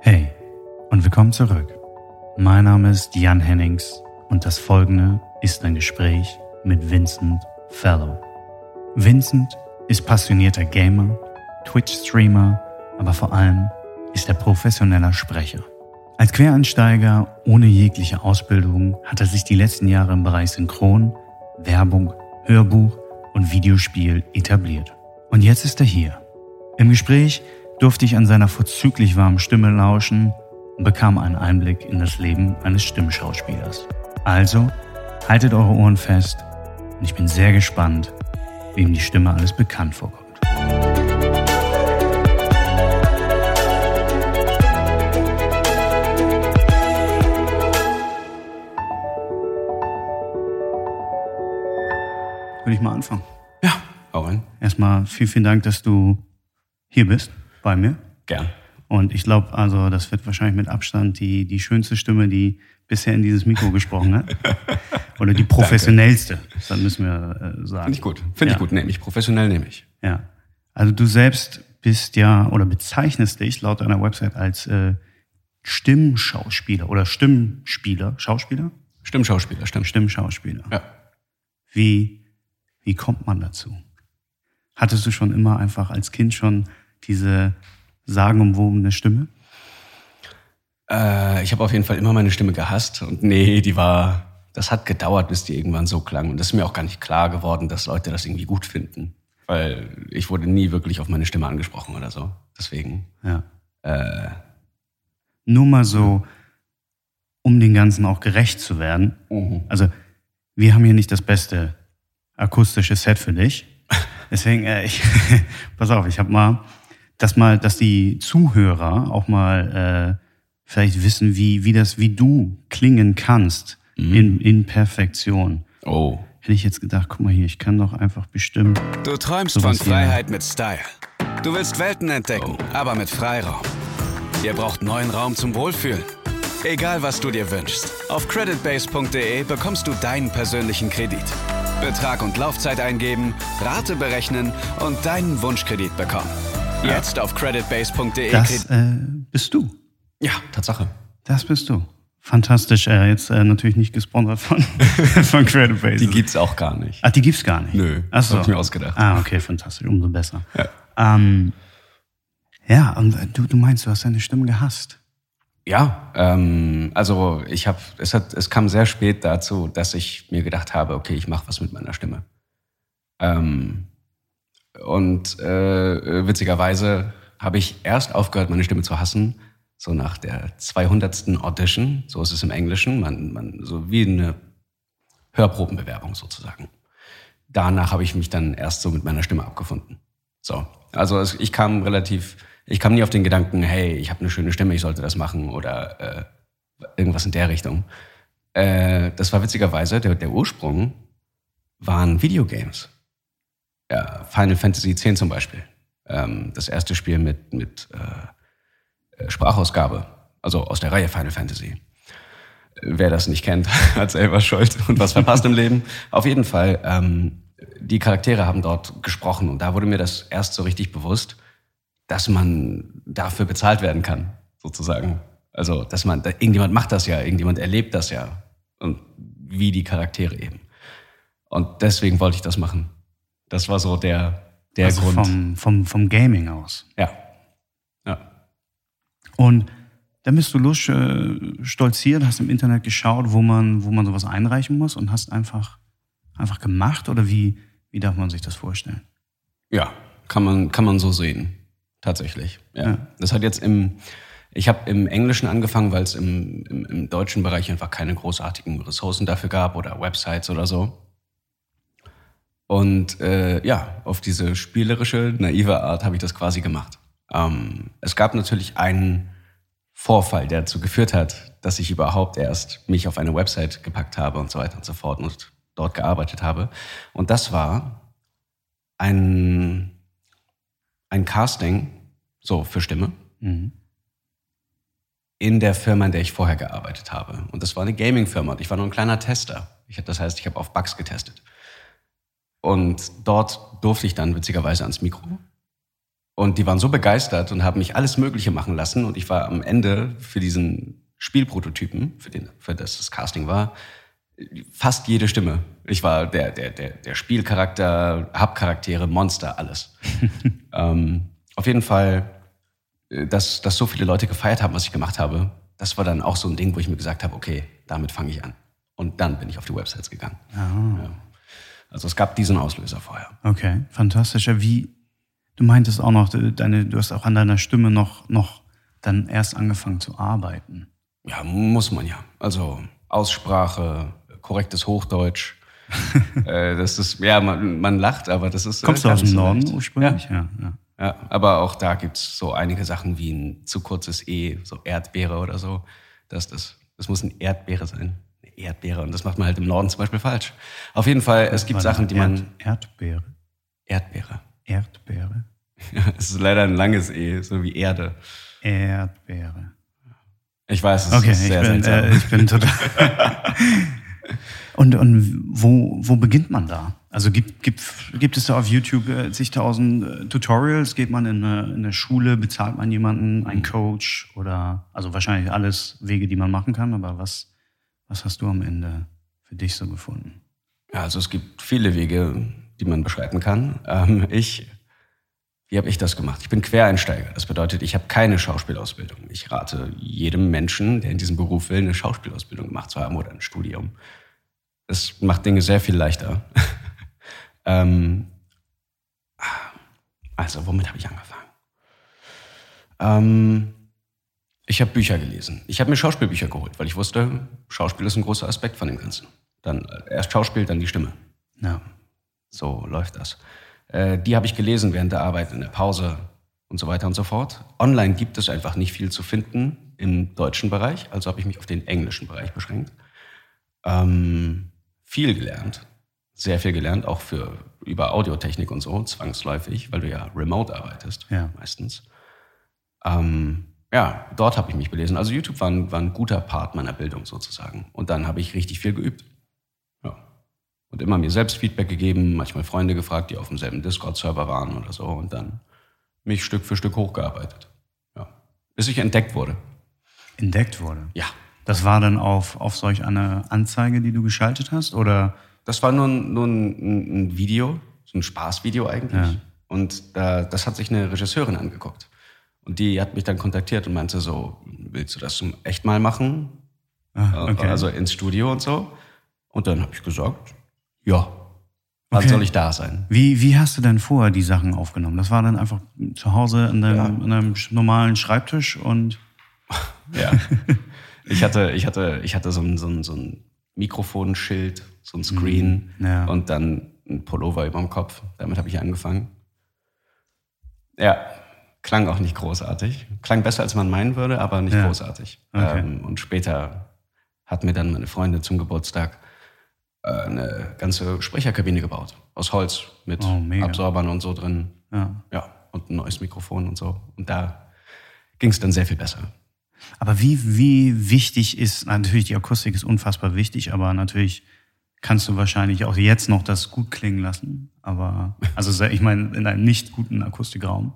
Hey und willkommen zurück. Mein Name ist Jan Hennings und das folgende ist ein Gespräch mit Vincent Fellow. Vincent ist passionierter Gamer, Twitch-Streamer, aber vor allem ist er professioneller Sprecher. Als Quereinsteiger ohne jegliche Ausbildung hat er sich die letzten Jahre im Bereich Synchron, Werbung, Hörbuch und Videospiel etabliert. Und jetzt ist er hier. Im Gespräch durfte ich an seiner vorzüglich warmen Stimme lauschen und bekam einen Einblick in das Leben eines Stimmschauspielers. Also, haltet eure Ohren fest und ich bin sehr gespannt, wem die Stimme alles bekannt vorkommt. Würde ich mal anfangen. Ja, hau rein. Erstmal vielen, vielen Dank, dass du hier bist bei mir. Gern. Und ich glaube, also das wird wahrscheinlich mit Abstand die, die schönste Stimme, die bisher in dieses Mikro gesprochen hat. Oder die professionellste, das müssen wir äh, sagen. Finde ich gut. Finde Ja. ich gut. Nehme ich. Professionell nehme ich. Ja. Also du selbst bist ja oder bezeichnest dich laut deiner Website als äh, Stimmschauspieler oder Stimmspieler. Schauspieler? Stimmschauspieler, stimmt. Stimmschauspieler. Ja. Wie, wie kommt man dazu? Hattest du schon immer einfach als Kind schon diese sagenumwobene Stimme? Äh, ich habe auf jeden Fall immer meine Stimme gehasst. Und nee, die war. Das hat gedauert, bis die irgendwann so klang. Und das ist mir auch gar nicht klar geworden, dass Leute das irgendwie gut finden. Weil ich wurde nie wirklich auf meine Stimme angesprochen oder so. Deswegen. Ja. Äh, Nur mal so, um den Ganzen auch gerecht zu werden. Also, wir haben hier nicht das beste akustische Set für dich. Deswegen, äh, ich, pass auf, ich habe mal, dass mal, dass die Zuhörer auch mal äh, vielleicht wissen, wie, wie das, wie du klingen kannst in, in Perfektion. oh. Hätte ich jetzt gedacht, guck mal hier, ich kann doch einfach bestimmt. Du träumst von hier. Freiheit mit Style. Du willst Welten entdecken, aber mit Freiraum. Ihr braucht neuen Raum zum Wohlfühlen. Egal, was du dir wünschst. Auf creditbase.de bekommst du deinen persönlichen Kredit. Betrag und Laufzeit eingeben, Rate berechnen und deinen Wunschkredit bekommen. Jetzt auf creditbase.de Das äh, bist du. Ja, Tatsache. Das bist du. Fantastisch. Äh, jetzt äh, natürlich nicht gesponsert von, von Credit Base. Die gibt's auch gar nicht. Ach, die gibt's gar nicht. Nö, Ach so. hab ich mir ausgedacht. Ah, okay, fantastisch, umso besser. Ja. Ähm, ja, und äh, du, du meinst, du hast deine Stimme gehasst. Ja, ähm, also ich habe, es hat, es kam sehr spät dazu, dass ich mir gedacht habe, okay, ich mache was mit meiner Stimme. Ähm, und äh, witzigerweise habe ich erst aufgehört, meine Stimme zu hassen, so nach der 200. Audition, so ist es im Englischen, man, man, so wie eine Hörprobenbewerbung sozusagen. Danach habe ich mich dann erst so mit meiner Stimme abgefunden. So, also es, ich kam relativ, ich kam nie auf den Gedanken, hey, ich habe eine schöne Stimme, ich sollte das machen oder äh, irgendwas in der Richtung. Äh, das war witzigerweise, der, der Ursprung waren Videogames. Ja, Final Fantasy X zum Beispiel. Ähm, das erste Spiel mit, mit äh, äh, Sprachausgabe, also aus der Reihe Final Fantasy. Wer das nicht kennt, hat selber Schuld und was verpasst im Leben. Auf jeden Fall, ähm, die Charaktere haben dort gesprochen und da wurde mir das erst so richtig bewusst, dass man dafür bezahlt werden kann, sozusagen. Also, dass man, irgendjemand macht das ja, irgendjemand erlebt das ja. Und wie die Charaktere eben. Und deswegen wollte ich das machen. Das war so der, der also Grund. vom, vom, vom Gaming aus. ja. Ja. Und dann bist du los äh, stolziert, hast im Internet geschaut, wo man, wo man sowas einreichen muss und hast einfach, einfach gemacht oder wie, wie darf man sich das vorstellen? Ja, kann man, kann man so sehen. Tatsächlich. Ja. Ja. Das hat jetzt im, ich habe im Englischen angefangen, weil es im, im, im deutschen Bereich einfach keine großartigen Ressourcen dafür gab oder Websites oder so. Und äh, ja, auf diese spielerische, naive Art habe ich das quasi gemacht. Ähm, es gab natürlich einen Vorfall, der dazu geführt hat, dass ich überhaupt erst mich auf eine Website gepackt habe und so weiter und so fort und dort gearbeitet habe. Und das war ein, ein Casting, so für Stimme, Mhm. in der Firma, in der ich vorher gearbeitet habe. Und das war eine Gaming-Firma und ich war nur ein kleiner Tester. Ich, das heißt, ich habe auf Bugs getestet. Und dort durfte ich dann witzigerweise ans Mikro. Und die waren so begeistert und haben mich alles Mögliche machen lassen. Und ich war am Ende für diesen Spielprototypen, für, den, für das das Casting war, fast jede Stimme. Ich war der, der, der, der Spielcharakter, Hauptcharaktere, Monster, alles. ähm, auf jeden Fall, äh, dass, dass so viele Leute gefeiert haben, was ich gemacht habe, das war dann auch so ein Ding, wo ich mir gesagt habe, okay, damit fange ich an. Und dann bin ich auf die Websites gegangen. Ah. Ja. Also es gab diesen Auslöser vorher. Okay, fantastisch. Ja, Wie, du meintest auch noch, deine, du hast auch an deiner Stimme noch, noch dann erst angefangen zu arbeiten. Ja, muss man ja. Also Aussprache, korrektes Hochdeutsch. äh, das ist, ja, man, man lacht, aber das ist. äh, Kommst du aus dem Norden leicht. ursprünglich? Ja. ja. Ja, aber auch da gibt's so einige Sachen wie ein zu kurzes E, so Erdbeere oder so. Das, das, das muss eine Erdbeere sein. Erdbeere. Und das macht man halt im Norden zum Beispiel falsch. Auf jeden Fall, es gibt Sachen, die man. Erdbeere. Erdbeere. Erdbeere. Es ist leider ein langes E, so wie Erde. Erdbeere. Ich weiß, es Okay, ist ich sehr bin, seltsam. äh, ich bin total. und und wo, wo beginnt man da? Also gibt, gibt, gibt es da auf YouTube äh, zigtausend äh, Tutorials? Geht man in eine, in eine Schule, bezahlt man jemanden, Mhm. einen Coach oder also wahrscheinlich alles Wege, die man machen kann, aber was, was hast du am Ende für dich so gefunden? Ja, also es gibt viele Wege, die man beschreiten kann. Ähm, ich, wie habe ich das gemacht? Ich bin Quereinsteiger. Das bedeutet, ich habe keine Schauspielausbildung. Ich rate jedem Menschen, der in diesem Beruf will, eine Schauspielausbildung gemacht zu haben oder ein Studium. Das macht Dinge sehr viel leichter. ähm, also, womit habe ich angefangen? Ähm, ich habe Bücher gelesen. Ich habe mir Schauspielbücher geholt, weil ich wusste, Schauspiel ist ein großer Aspekt von dem Ganzen. Dann äh, erst Schauspiel, dann die Stimme. Ja. So läuft das. Äh, die habe ich gelesen während der Arbeit, in der Pause und so weiter und so fort. Online gibt es einfach nicht viel zu finden im deutschen Bereich, also habe ich mich auf den englischen Bereich beschränkt. Ähm, viel gelernt, sehr viel gelernt, auch für über Audiotechnik und so, zwangsläufig, weil du ja remote arbeitest, Ja. meistens. Ähm, ja, dort habe ich mich belesen. Also YouTube war ein, war ein guter Part meiner Bildung sozusagen. Und dann habe ich richtig viel geübt. Ja. Und immer mir selbst Feedback gegeben, manchmal Freunde gefragt, die auf demselben Discord-Server waren oder so. Und dann mich Stück für Stück hochgearbeitet. Ja. Bis ich entdeckt wurde. Entdeckt wurde. Ja. Das war dann auf, auf solch eine Anzeige, die du geschaltet hast? Oder Das war nur, ein- nur ein, ein Video, so ein Spaßvideo eigentlich. Ja. Und da, das hat sich eine Regisseurin angeguckt. Und die hat mich dann kontaktiert und meinte so, willst du das zum echt mal machen? Ah, okay. Also ins Studio und so. Und dann habe ich gesagt, ja, wann Okay. soll ich da sein? Wie, wie hast du denn vorher die Sachen aufgenommen? Das war dann einfach zu Hause an deinem, Ja. an deinem normalen Schreibtisch und Ja. ich hatte, ich hatte, ich hatte so ein, so ein, so ein Mikrofonschild, so ein Screen Mhm. ja. und dann ein Pullover über dem Kopf. Damit habe ich angefangen. Ja, klang auch nicht großartig. Klang besser, als man meinen würde, aber nicht Ja. großartig. Okay. Ähm, und später hat mir dann meine Freundin zum Geburtstag äh, eine ganze Sprecherkabine gebaut. Aus Holz mit Oh. Absorbern und so drin. ja. Ja, und ein neues Mikrofon und so. Und da ging es dann sehr viel besser. Aber wie, wie wichtig ist, natürlich die Akustik ist unfassbar wichtig, aber natürlich kannst du wahrscheinlich auch jetzt noch das gut klingen lassen. Aber, also ich meine, in einem nicht guten Akustikraum.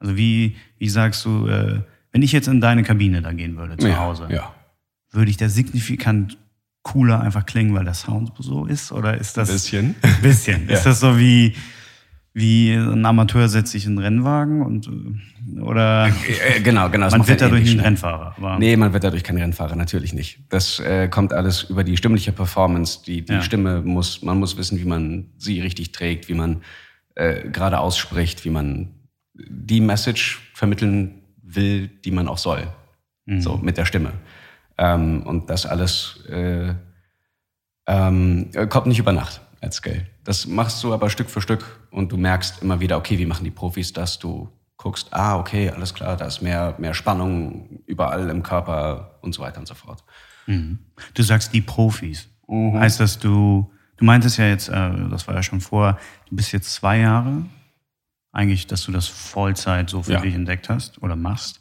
Also wie, wie sagst du, äh, wenn ich jetzt in deine Kabine da gehen würde, zu ja, Hause, Ja. würde ich da signifikant cooler einfach klingen, weil der Sound so ist? Oder ist das Bisschen. ein bisschen? Ja. Ist das so wie, wie ein Amateur setzt sich in einen Rennwagen und äh, oder Äh, genau, genau. das man wird halt dadurch ähnlich ein schnell. Rennfahrer? Aber Nee, man wird dadurch kein Rennfahrer, natürlich nicht. Das äh, kommt alles über die stimmliche Performance. Die, die. Stimme muss, man muss wissen, wie man sie richtig trägt, wie man äh, gerade ausspricht, wie man die Message vermitteln will, die man auch soll. So mit der Stimme. Ähm, und das alles äh, ähm, äh, kommt nicht über Nacht als Skill. Das machst du aber Stück für Stück und du merkst immer wieder, okay, wie machen die Profis das? Du guckst, ah, okay, alles klar, da ist mehr, mehr Spannung überall im Körper und so weiter und so fort. Du sagst die Profis. Mhm. Heißt das, du, du meintest ja jetzt, äh, das war ja schon vor, du bist jetzt zwei Jahre, eigentlich, dass du das Vollzeit so für Ja. dich entdeckt hast oder machst.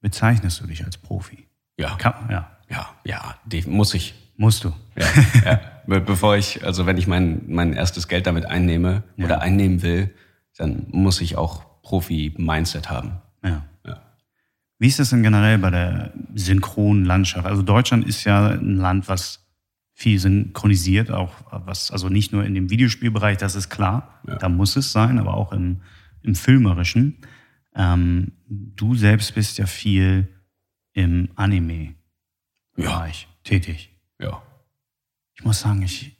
Bezeichnest du dich als Profi? Ja, Kann, ja, ja, ja, die muss ich. musst du. Ja, ja. Be- Bevor ich, also wenn ich mein, mein erstes Geld damit einnehme oder einnehmen will, dann muss ich auch Profi-Mindset haben. Ja. Ja. Wie ist das denn generell bei der Synchronlandschaft? Also Deutschland ist ja ein Land, was viel synchronisiert, auch was, also nicht nur in dem Videospielbereich, das ist klar, Ja. da muss es sein, aber auch im, im Filmerischen. Ähm, du selbst bist ja viel im Anime-Bereich tätig. Ja. Ich muss sagen, ich,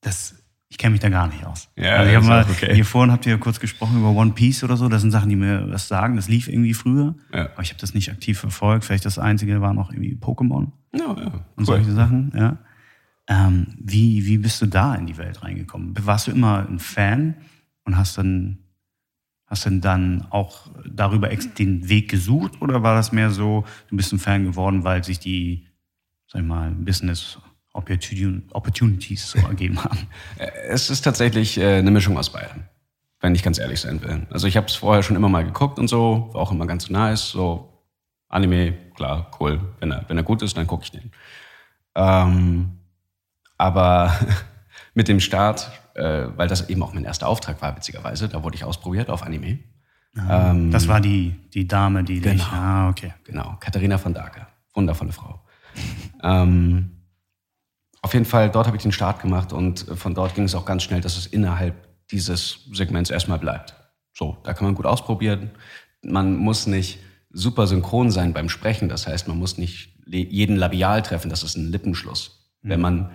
das, ich kenne mich da gar nicht aus. Ja, also ich ist mal, auch okay. hier vorhin habt ihr kurz gesprochen über One Piece oder so. Das sind Sachen, die mir was sagen. Das lief irgendwie früher, Ja. aber ich habe das nicht aktiv verfolgt. Vielleicht das Einzige war noch irgendwie Pokémon Ja, ja. und Cool. solche Sachen. Ja. Ähm, wie, wie bist du da in die Welt reingekommen? Warst du immer ein Fan und hast dann, hast dann, dann auch darüber den Weg gesucht oder war das mehr so, du bist ein Fan geworden, weil sich die, sag ich mal, Business Opportun- Opportunities so ergeben haben? Es ist tatsächlich äh, eine Mischung aus beidem, wenn ich ganz ehrlich sein will. Also ich habe es vorher schon immer mal geguckt und so, war auch immer ganz nice. So Anime, klar, cool. Wenn er, wenn er gut ist, dann gucke ich den. Ähm, aber mit dem Start, äh, weil das eben auch mein erster Auftrag war, witzigerweise, da wurde ich ausprobiert auf Anime. Ähm, Das war die, die Dame, die dich. Genau. Ah, okay. Genau, Katharina von Dake. Wundervolle Frau. ähm, auf jeden Fall, dort habe ich den Start gemacht und äh, von dort ging es auch ganz schnell, dass es innerhalb dieses Segments erstmal bleibt. So, da kann man gut ausprobieren. Man muss nicht super synchron sein beim Sprechen. Das heißt, man muss nicht jeden Labial treffen. Das ist ein Lippenschluss. Wenn man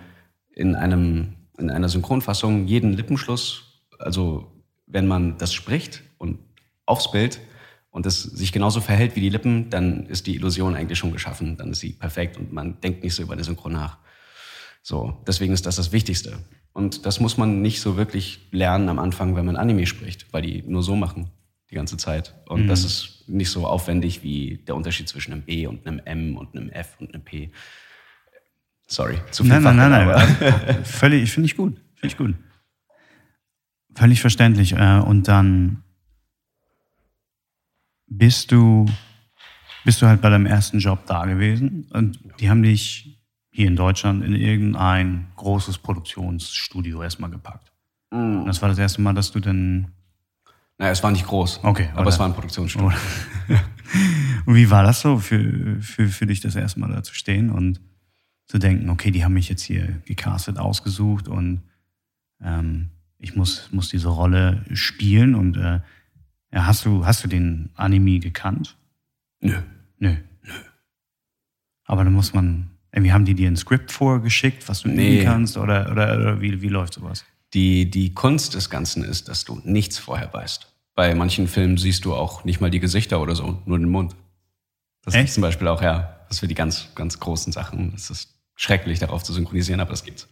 in einem, in einer Synchronfassung jeden Lippenschluss, also wenn man das spricht und aufs Bild und es sich genauso verhält wie die Lippen, dann ist die Illusion eigentlich schon geschaffen. Dann ist sie perfekt und man denkt nicht so über den Synchron nach. So, deswegen ist das das Wichtigste. Und das muss man nicht so wirklich lernen am Anfang, wenn man Anime spricht, weil die nur so machen die ganze Zeit. Und das ist nicht so aufwendig wie der Unterschied zwischen einem B und einem M und einem F und einem P. Sorry, zu viel Nein, nein, nein, nein. Völlig, finde ich gut. Finde ich gut. Völlig verständlich. Äh, Und dann bist du, bist du halt bei deinem ersten Job da gewesen und die haben dich hier in Deutschland in irgendein großes Produktionsstudio erstmal gepackt. Und das war das erste Mal, dass du dann. Naja, es war nicht groß, Okay, aber oder- es war ein Produktionsstudio. Und wie war das so für, für, für dich, das erste Mal da zu stehen und zu denken, okay, die haben mich jetzt hier gecastet, ausgesucht und ähm, ich muss, muss diese Rolle spielen und äh, ja, hast du, hast du den Anime gekannt? Nö. Nö. Aber dann muss man, irgendwie haben die dir ein Skript vorgeschickt, was du Nee. üben kannst oder, oder, oder wie, wie läuft sowas? Die, die Kunst des Ganzen ist, dass du nichts vorher weißt. Bei manchen Filmen siehst du auch nicht mal die Gesichter oder so, nur den Mund. Das Echt? ist zum Beispiel auch, ja, das für die ganz, ganz großen Sachen. Es ist schrecklich, darauf zu synchronisieren, aber das gibt's.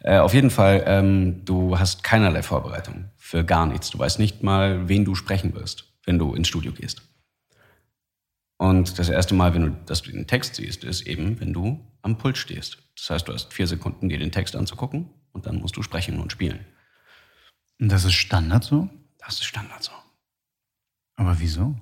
Äh, auf jeden Fall, ähm, du hast keinerlei Vorbereitung für gar nichts. Du weißt nicht mal, wen du sprechen wirst, wenn du ins Studio gehst. Und das erste Mal, wenn du, dass du den Text siehst, ist eben, wenn du am Pult stehst. Das heißt, du hast vier Sekunden, dir den Text anzugucken und dann musst du sprechen und spielen. Und das ist Standard so? Das ist Standard so. Aber wieso?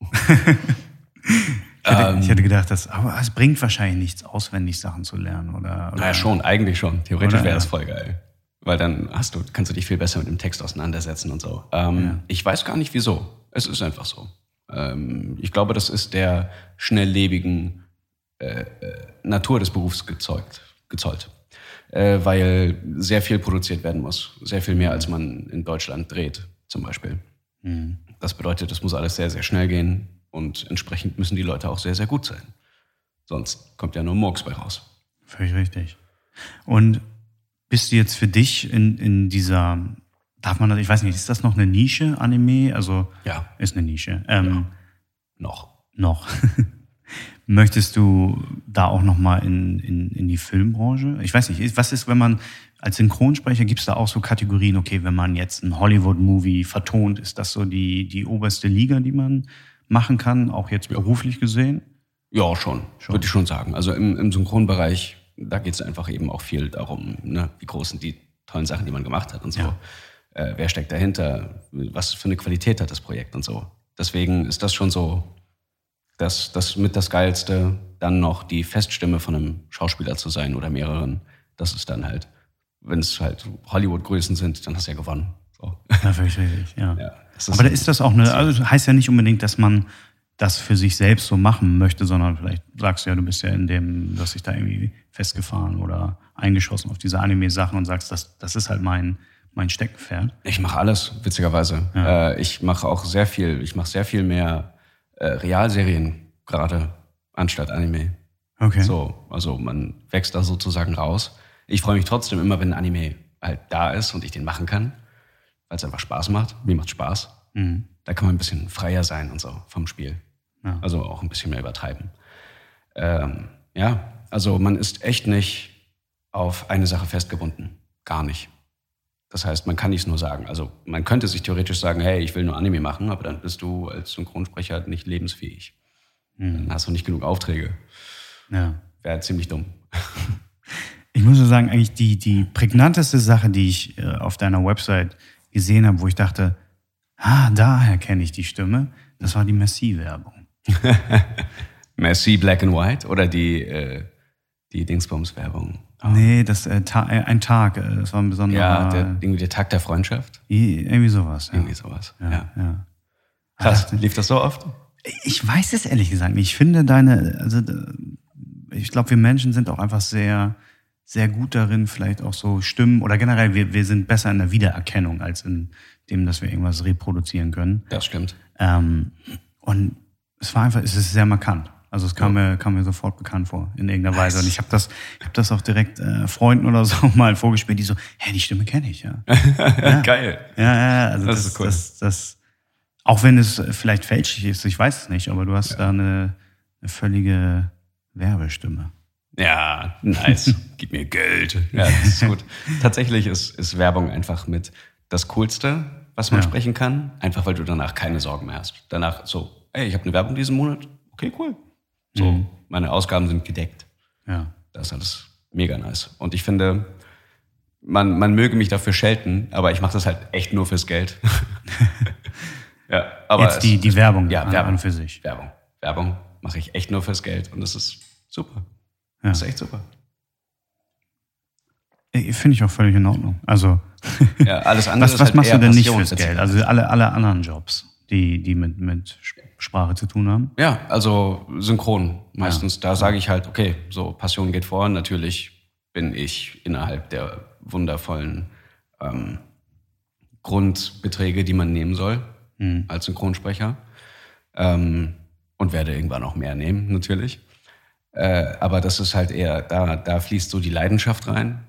ich, hätte, ich hätte gedacht, dass, aber es bringt wahrscheinlich nichts, auswendig Sachen zu lernen, oder? oder Naja, schon, eigentlich schon. Theoretisch wäre das ja. voll geil. Weil dann hast du, kannst du dich viel besser mit dem Text auseinandersetzen und so. Ähm, Ich weiß gar nicht wieso. Es ist einfach so. Ähm, ich glaube, das ist der schnelllebigen äh, äh, Natur des Berufs gezeugt, gezollt. Äh, weil sehr viel produziert werden muss. Sehr viel mehr, als man in Deutschland dreht, zum Beispiel. Das bedeutet, es muss alles sehr, sehr schnell gehen und entsprechend müssen die Leute auch sehr, sehr gut sein. Sonst kommt ja nur Murks bei raus. Völlig richtig. Und bist du jetzt für dich in, in dieser, darf man das, ich weiß nicht, ist das noch eine Nische, Anime? Also, Ja. ist eine Nische. Ähm, Noch. Noch. Möchtest du da auch nochmal in, in, in die Filmbranche? Ich weiß nicht, was ist, wenn man als Synchronsprecher gibt es da auch so Kategorien, okay, wenn man jetzt ein Hollywood-Movie vertont, ist das so die, die oberste Liga, die man machen kann, auch jetzt beruflich gesehen? Ja, schon, würde ich schon sagen. Also im, im Synchronbereich, da geht es einfach eben auch viel darum, ne, wie groß sind die tollen Sachen, die man gemacht hat und so. Ja. Äh, wer steckt dahinter? Was für eine Qualität hat das Projekt und so. Deswegen ist das schon so das, das mit das Geilste, dann noch die Feststimme von einem Schauspieler zu sein oder mehreren. Das ist dann halt, wenn es halt Hollywood-Größen sind, dann hast du ja gewonnen. So. Ja, richtig, ja. Ja, Aber da ist das auch eine, also heißt ja nicht unbedingt, dass man das für sich selbst so machen möchte, sondern vielleicht sagst du ja, du bist ja in dem, dass ich da irgendwie festgefahren oder eingeschossen auf diese Anime-Sachen und sagst, das, das ist halt mein, mein Steckenpferd. Ich mache alles, witzigerweise. Ja. Äh, ich mache auch sehr viel, ich mache sehr viel mehr äh, Realserien gerade anstatt Anime. Okay. So, also man wächst da sozusagen raus. Ich freue mich trotzdem immer, wenn ein Anime halt da ist und ich den machen kann, weil es einfach Spaß macht. Mir macht Spaß. Mhm. Da kann man ein bisschen freier sein und so vom Spiel. Ja. Also auch ein bisschen mehr übertreiben. Ähm, ja, also man ist echt nicht auf eine Sache festgebunden. Gar nicht. Das heißt, man kann nicht nur sagen. Also man könnte sich theoretisch sagen, hey, ich will nur Anime machen, aber dann bist du als Synchronsprecher nicht lebensfähig. Dann hast du nicht genug Aufträge. Ja. Wäre ziemlich dumm. Ich muss nur sagen, eigentlich die, die prägnanteste Sache, die ich äh, auf deiner Website gesehen habe, wo ich dachte, ah, daher kenne ich die Stimme, das war die Merci-Werbung. Merci Black and White oder die, äh, die Dingsbums-Werbung. Nee, das äh, Ta äh, ein Tag, äh, das war ein besonderer, Ja, der, irgendwie der Tag der Freundschaft. irgendwie sowas. Ja. Irgendwie sowas. Ja. Ja. Krass, lief das so oft? Ich weiß es ehrlich gesagt nicht. Ich finde deine, also äh, ich glaube, wir Menschen sind auch einfach sehr, sehr gut darin, vielleicht auch so Stimmen oder generell, wir, wir sind besser in der Wiedererkennung als in dem, dass wir irgendwas reproduzieren können. Das stimmt. Ähm, und es war einfach, es ist sehr markant. Also es kam, mir, kam mir sofort bekannt vor, in irgendeiner Weise. Und ich habe das, ich hab das auch direkt äh, Freunden oder so mal vorgespielt, die so, hä, die Stimme kenne ich, ja. Geil. Ja, ja, ja, also Das das, ist cool. das, das, auch wenn es vielleicht fälschlich ist, ich weiß es nicht, aber du hast da eine, eine völlige Werbestimme. Ja, nice. Gib mir Geld. Ja, das ist gut. Tatsächlich ist, ist Werbung einfach mit das Coolste, was man Ja. sprechen kann, einfach weil du danach keine Sorgen mehr hast. Danach so, ey, ich habe eine Werbung diesen Monat. Okay, cool. So, Mhm. meine Ausgaben sind gedeckt. Ja. Das ist alles mega nice. Und ich finde, man, man möge mich dafür schelten, aber ich mache das halt echt nur fürs Geld. ja, aber Jetzt es- die, die Werbung ja, Werbung. für sich. Werbung. Werbung mache ich echt nur fürs Geld und das ist super. Ja. Das ist echt super. Finde ich auch völlig in Ordnung. Also, Ja, alles andere was, was halt machst du denn nicht fürs Geld? Also alle, alle anderen Jobs, die, die mit, mit Sprache zu tun haben. Ja, also synchron meistens. Da sage ich halt, okay, so Passion geht vor. Natürlich bin ich innerhalb der wundervollen ähm, Grundbeträge, die man nehmen soll als Synchronsprecher. Ähm, und werde irgendwann auch mehr nehmen, natürlich. Äh, aber das ist halt eher, da, da fließt so die Leidenschaft rein.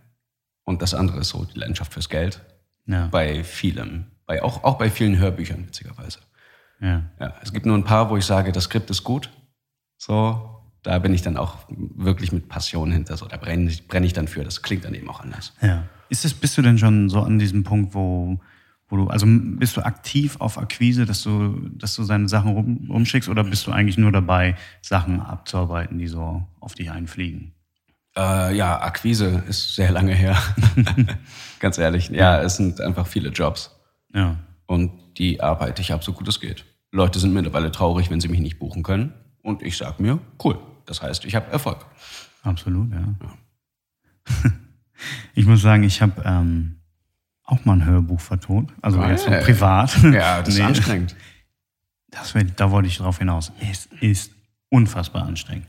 Und das andere ist so die Leidenschaft fürs Geld. Ja. Bei vielem. Bei, auch, auch bei vielen Hörbüchern, witzigerweise. Ja. Ja, es gibt nur ein paar, wo ich sage, das Skript ist gut. So, da bin ich dann auch wirklich mit Passion hinter. So, da brenne ich, brenne ich dann für. Das klingt dann eben auch anders. Ja. Ist es, bist du denn schon so an diesem Punkt, wo, wo du, also bist du aktiv auf Akquise, dass du, dass du seine Sachen rum, rumschickst oder bist du eigentlich nur dabei, Sachen abzuarbeiten, die so auf dich einfliegen? Äh, ja, Akquise ist sehr lange her. Ganz ehrlich. Ja, es sind einfach viele Jobs. Ja. Und die arbeite ich ab, so gut es geht. Leute sind mittlerweile traurig, wenn sie mich nicht buchen können. Und ich sag mir, cool. Das heißt, ich habe Erfolg. Absolut, ja. Ich muss sagen, ich habe ähm, auch mal ein Hörbuch vertont. Also Geil. jetzt so privat. Ja, das ist Nee, anstrengend. Das, da wollte ich drauf hinaus. Es ist unfassbar anstrengend.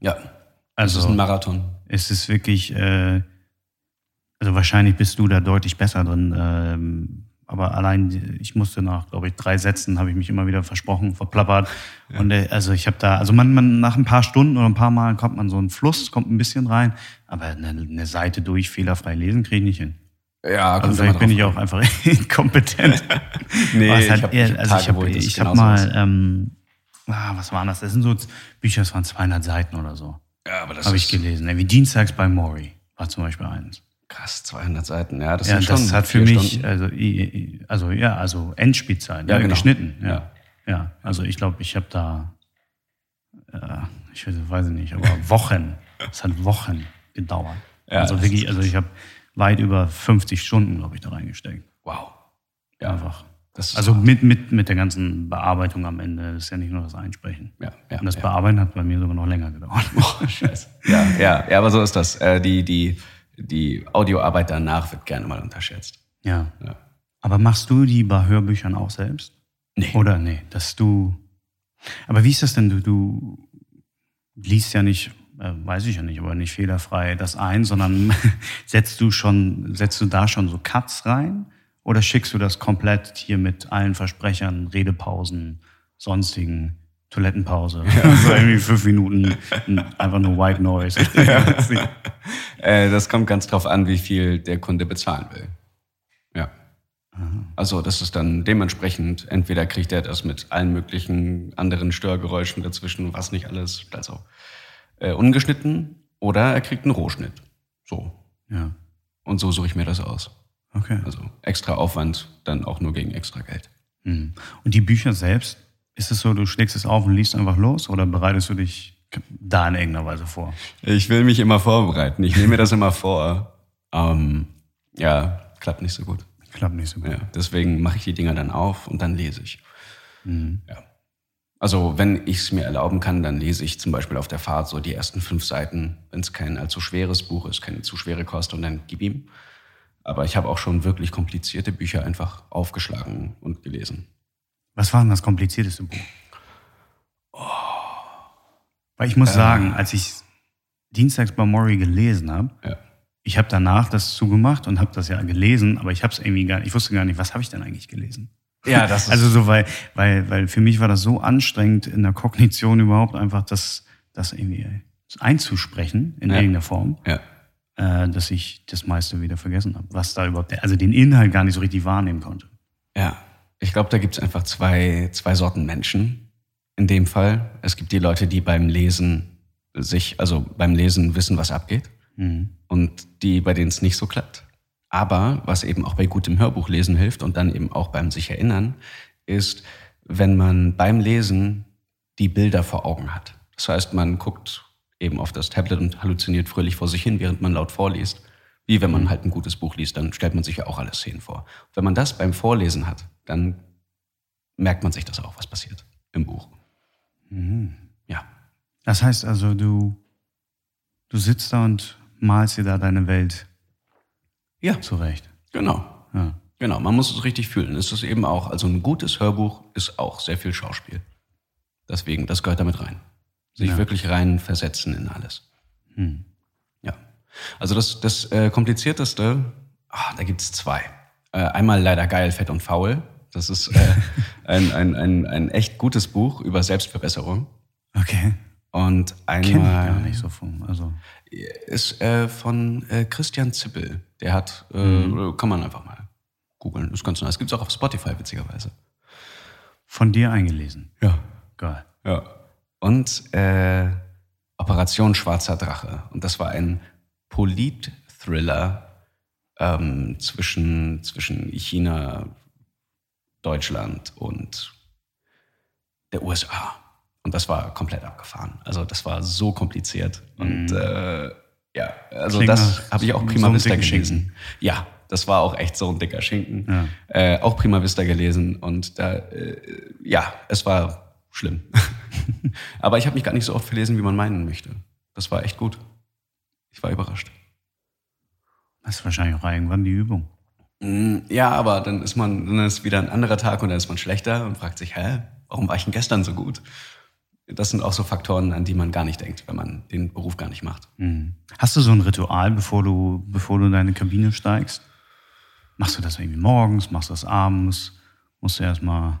Ja, das Also ist ein Marathon. es ist wirklich, äh, also wahrscheinlich bist du da deutlich besser drin. Ähm, aber allein, ich musste nach, glaube ich, drei Sätzen, habe ich mich immer wieder versprochen, verplappert. Und äh, also ich habe da, also man, man nach ein paar Stunden oder ein paar Mal kommt man so ein Fluss, kommt ein bisschen rein, aber eine, eine Seite durch fehlerfrei lesen kriege ich nicht hin. Ja, Also vielleicht bin ich auch einfach inkompetent. Nee, es ich hat hab- eher- ich hab also ich Tage, habe ich ich hab mal, ähm, ah, was waren das? Das sind so Bücher, das waren 200 Seiten oder so. Ja, aber das Habe ich gelesen. Wie Dienstags bei Maury war zum Beispiel eins. krass, 200 Seiten. Ja, das Ja, sind schon das hat für mich, Stunden. also, also ja, also Endspielzeit, Ja, ja, genau. geschnitten. Ja. Ja. ja. also ich glaube, ich habe da, äh, ich weiß, weiß ich nicht, aber Wochen. Es hat Wochen gedauert. Ja, also wirklich, also ich habe weit über 50 Stunden, glaube ich, da reingesteckt. Wow. Ja. Einfach. Also mit, mit, mit der ganzen Bearbeitung am Ende. Das ist ja nicht nur das Einsprechen. Ja, ja, Und das ja. Bearbeiten hat bei mir sogar noch länger gedauert. Oh, scheiße. Ja, ja, ja, aber so ist das. Äh, die, die, die Audioarbeit danach wird gerne mal unterschätzt. ja. Ja. Aber machst du die bei Hörbüchern auch selbst? Nee. Oder nee, dass du. Aber wie ist das denn? Du, du liest ja nicht, äh, weiß ich ja nicht, aber nicht fehlerfrei das ein, sondern setzt du schon, setzt du da schon so Cuts rein? Oder schickst du das komplett hier mit allen Versprechern, Redepausen, sonstigen Toilettenpause? Also irgendwie fünf Minuten einfach nur White Noise. Äh, das kommt ganz drauf an, wie viel der Kunde bezahlen will. Ja. Also das ist dann dementsprechend, entweder kriegt er das mit allen möglichen anderen Störgeräuschen dazwischen, was nicht alles, also äh, ungeschnitten, oder er kriegt einen Rohschnitt. So. ja. Und so suche ich mir das aus. Okay. Also extra Aufwand, dann auch nur gegen extra Geld. Mhm. Und die Bücher selbst, ist es so, du schlägst es auf und liest einfach los oder bereitest du dich da in irgendeiner Weise vor? Ich will mich immer vorbereiten. Ich nehme mir das immer vor. Ähm, ja, klappt nicht so gut. Klappt nicht so gut. Ja, deswegen mache ich die Dinger dann auf und dann lese ich. Ja. Also wenn ich es mir erlauben kann, dann lese ich zum Beispiel auf der Fahrt so die ersten fünf Seiten, wenn es kein allzu schweres Buch ist, keine zu schwere Kost und dann gib ihm. Aber ich habe auch schon wirklich komplizierte Bücher einfach aufgeschlagen und gelesen. Was war denn das komplizierteste Buch? Weil ich muss sagen, als ich Dienstags bei Maury gelesen habe, Ja. ich habe danach das zugemacht und habe das ja gelesen, aber ich habe es irgendwie gar ich wusste gar nicht, was habe ich denn eigentlich gelesen? Ja, das ist- also so weil weil weil für mich war das so anstrengend in der Kognition überhaupt einfach das das irgendwie einzusprechen in Ja. irgendeiner Form, Ja. äh, dass ich das meiste wieder vergessen habe, was da überhaupt also den Inhalt gar nicht so richtig wahrnehmen konnte. Ja, ich glaube, da gibt es einfach zwei, zwei Sorten Menschen in dem Fall. Es gibt die Leute, die beim Lesen sich, also beim Lesen wissen, was abgeht. Und die, bei denen es nicht so klappt. Aber was eben auch bei gutem Hörbuchlesen hilft und dann eben auch beim sich erinnern, ist, wenn man beim Lesen die Bilder vor Augen hat. Das heißt, man guckt eben auf das Tablet und halluziniert fröhlich vor sich hin, während man laut vorliest. Wie wenn man halt ein gutes Buch liest, dann stellt man sich ja auch alle Szenen vor. Wenn man das beim Vorlesen hat, dann merkt man sich das auch, was passiert im Buch. Ja. Das heißt also, du, du sitzt da und malst dir da deine Welt Ja, zurecht. genau. Ja. Genau, man muss es richtig fühlen. Es ist eben auch, also ein gutes Hörbuch ist auch sehr viel Schauspiel. Deswegen, das gehört damit rein. Sich Ja. wirklich rein versetzen in alles. Ja. Also das, das äh, Komplizierteste, ah, da gibt's zwei. Äh, einmal leider geil, fett und faul. Das ist äh, ein, ein, ein, ein echt gutes Buch über Selbstverbesserung. Okay. Und Kenne ich einmal gar nicht so von. Also, ist äh, von äh, Christian Zippel. Der hat, äh, Mhm. kann man einfach mal googeln. Ist ganz nice. Gibt's auch auf Spotify, witzigerweise. von dir eingelesen. Ja. Geil. Ja. Und äh, Operation Schwarzer Drache. Und das war ein Polit-Thriller ähm, zwischen, zwischen China, Deutschland und der USA. Und das war komplett abgefahren. Also das war so kompliziert. Und äh, ja, also Klingt das habe ich auch so prima einem vista gelesen. Ja, das war auch echt so ein dicker Schinken. Ja. Äh, auch prima vista gelesen. Und da, äh, ja, es war schlimm. Aber ich habe mich gar nicht so oft verlesen, wie man meinen möchte. Das war echt gut. Ich war überrascht. Das ist wahrscheinlich auch irgendwann die Übung. Mm, Ja, aber dann ist man, dann ist wieder ein anderer Tag und dann ist man schlechter und fragt sich, hä, warum war ich denn gestern so gut? Das sind auch so Faktoren, an die man gar nicht denkt, wenn man den Beruf gar nicht macht. Mhm. Hast du so ein Ritual, bevor du, bevor du in deine Kabine steigst? Machst du das irgendwie morgens, machst du das abends? Musst du erstmal,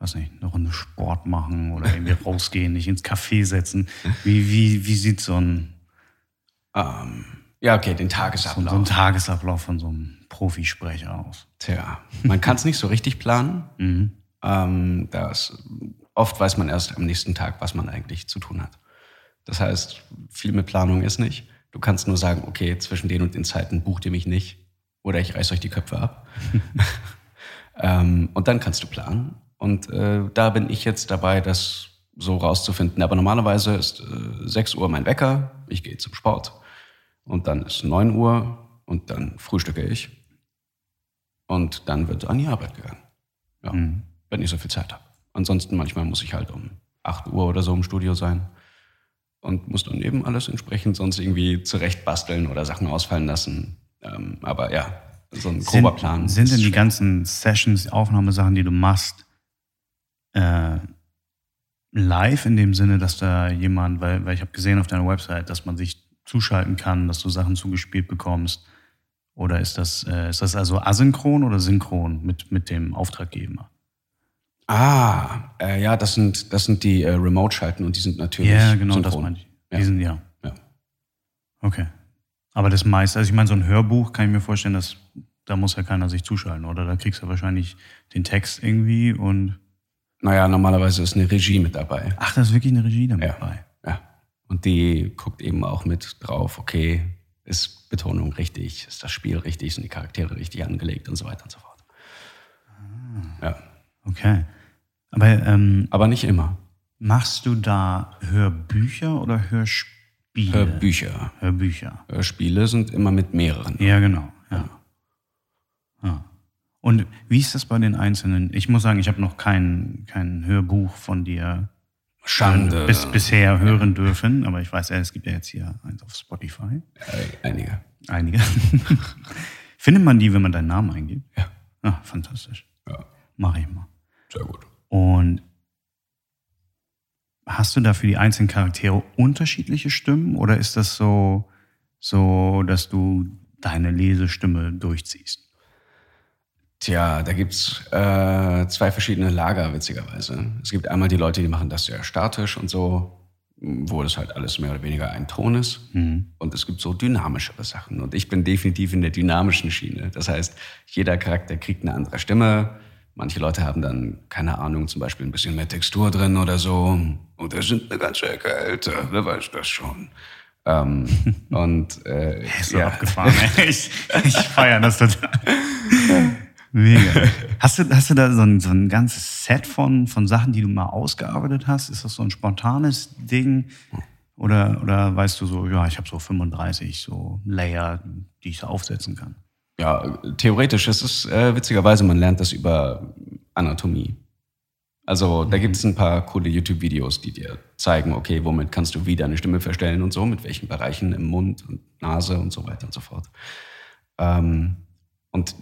weiß nicht, eine Runde Sport machen oder irgendwie rausgehen, dich ins Café setzen? Wie, wie, wie sieht so ein, Ähm, ja, okay, den so, Tagesablauf. so ein Tagesablauf von so einem Profisprecher aus? Tja, man kann es nicht so richtig planen. Mhm. Ähm, das, oft weiß man erst am nächsten Tag, was man eigentlich zu tun hat. Das heißt, viel mit Planung ist nicht. Du kannst nur sagen, okay, zwischen den und den Zeiten bucht ihr mich nicht oder ich reiß euch die Köpfe ab. ähm, und dann kannst du planen. Und äh, da bin ich jetzt dabei, das so rauszufinden. Aber normalerweise ist äh, 6 Uhr mein Wecker, ich gehe zum Sport. Und dann ist 9 Uhr und dann frühstücke ich. Und dann wird an die Arbeit gegangen. Ja, wenn ich so viel Zeit habe. Ansonsten manchmal muss ich halt um 8 Uhr oder so im Studio sein und muss dann eben alles entsprechend sonst irgendwie zurecht basteln oder Sachen ausfallen lassen. Ähm, aber ja, so ein grober Plan. Sind denn die schwer. ganzen Sessions, Aufnahmesachen, die du machst, äh, live in dem Sinne, dass da jemand, weil, weil ich habe gesehen auf deiner Website, dass man sich zuschalten kann, dass du Sachen zugespielt bekommst? Oder ist das, äh, ist das also asynchron oder synchron mit, mit dem Auftraggeber? Ah, äh, ja, das sind, das sind die äh, Remote-Schalten und die sind natürlich. Ja, genau, das synchron. meine ich. Ja. Die sind, ja. Ja. Okay. Aber das meiste, also ich meine, so ein Hörbuch kann ich mir vorstellen, dass da muss ja keiner sich zuschalten, oder? Da kriegst du wahrscheinlich den Text irgendwie und. Naja, normalerweise ist eine Regie mit dabei. Ach, da ist wirklich eine Regie damit Ja. bei. Ja. Und die guckt eben auch mit drauf, okay, ist Betonung richtig, ist das Spiel richtig, sind die Charaktere richtig angelegt und so weiter und so fort. Ah. Ja. Okay. Aber ähm, Aber nicht immer. machst du da Hörbücher oder Hörspiele? Hörbücher. Hörbücher. Hörspiele sind immer mit mehreren. Ja, genau. Ja. ja. Und wie ist das bei den einzelnen? Ich muss sagen, ich habe noch kein, kein Hörbuch von dir Schande. bis, bisher hören dürfen, aber ich weiß ja, es gibt ja jetzt hier eins auf Spotify. Äh, einige. Einige. Findet man die, wenn man deinen Namen eingibt? Ja. Ah, fantastisch. ja. Mache ich mal. Sehr gut. Und hast du da für die einzelnen Charaktere unterschiedliche Stimmen oder ist das so, so dass du deine Lesestimme durchziehst? Tja, da gibt's äh, zwei verschiedene Lager, witzigerweise. Es gibt einmal die Leute, die machen das sehr statisch und so, wo das halt alles mehr oder weniger ein Ton ist. Und es gibt so dynamischere Sachen. Und ich bin definitiv in der dynamischen Schiene. Das heißt, jeder Charakter kriegt eine andere Stimme. Manche Leute haben dann, keine Ahnung, zum Beispiel ein bisschen mehr Textur drin oder so. Oder sind eine ganze Ecke älter, wer weiß das schon. Ähm, und äh, Ist so abgefahren, ey. Ich, ich feiere das total. Mega. Hast du, hast du da so ein, so ein ganzes Set von, von Sachen, die du mal ausgearbeitet hast? Ist das so ein spontanes Ding? Oder, oder weißt du so, ja, ich habe so 35 so Layer, die ich so aufsetzen kann? Ja, theoretisch. Es ist äh, witzigerweise, man lernt das über Anatomie. Also da gibt es ein paar coole YouTube-Videos, die dir zeigen, okay, womit kannst du wie deine Stimme verstellen und so, mit welchen Bereichen im Mund und Nase und so weiter und so fort. Ähm, und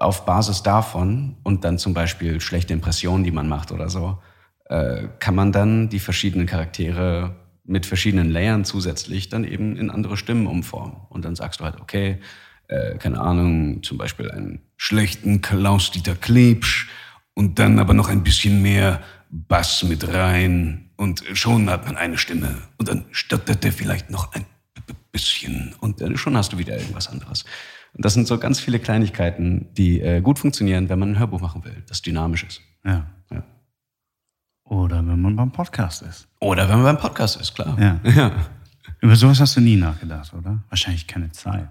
auf Basis davon und dann zum Beispiel schlechte Impressionen, die man macht oder so, äh, kann man dann die verschiedenen Charaktere mit verschiedenen Layern zusätzlich dann eben in andere Stimmen umformen. Und dann sagst du halt, okay, äh, keine Ahnung, zum Beispiel einen schlechten Klaus-Dieter Klebsch und dann aber noch ein bisschen mehr Bass mit rein und schon hat man eine Stimme und dann stottert er vielleicht noch ein bisschen und dann schon hast du wieder irgendwas anderes. Und das sind so ganz viele Kleinigkeiten, die äh, gut funktionieren, wenn man ein Hörbuch machen will, das dynamisch ist. Ja. Ja. Oder wenn man beim Podcast ist. Oder wenn man beim Podcast ist, klar. Ja. ja. Über sowas hast du nie nachgedacht, oder? Wahrscheinlich keine Zeit.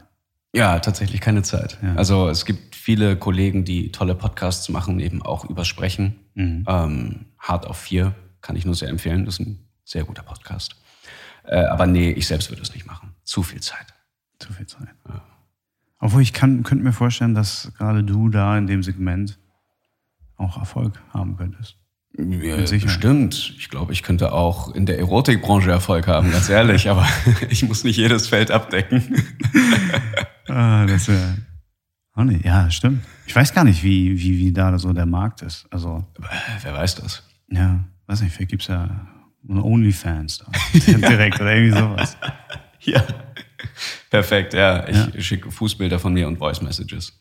Ja, tatsächlich keine Zeit. Ja. Also es gibt viele Kollegen, die tolle Podcasts machen, eben auch übers Sprechen. Mhm. Ähm, Hard auf vier kann ich nur sehr empfehlen. Das ist ein sehr guter Podcast. Äh, aber nee, ich selbst würde es nicht machen. Zu viel Zeit. Zu viel Zeit. Obwohl ich kann, könnte mir vorstellen, dass gerade du da in dem Segment auch Erfolg haben könntest. Ja, Sicherheit. bestimmt. Ich glaube, ich könnte auch in der Erotikbranche Erfolg haben, ganz ehrlich. aber ich muss nicht jedes Feld abdecken. Ah, das wäre. Oh nee, ja, stimmt. Ich weiß gar nicht, wie, wie, wie da so der Markt ist. Also, Wer weiß das? ja, weiß nicht, vielleicht gibt's ja eine Onlyfans da. Direkt oder irgendwie sowas. Ja. Perfekt, ja. Ich Ja. schicke Fußbilder von mir und Voice Messages.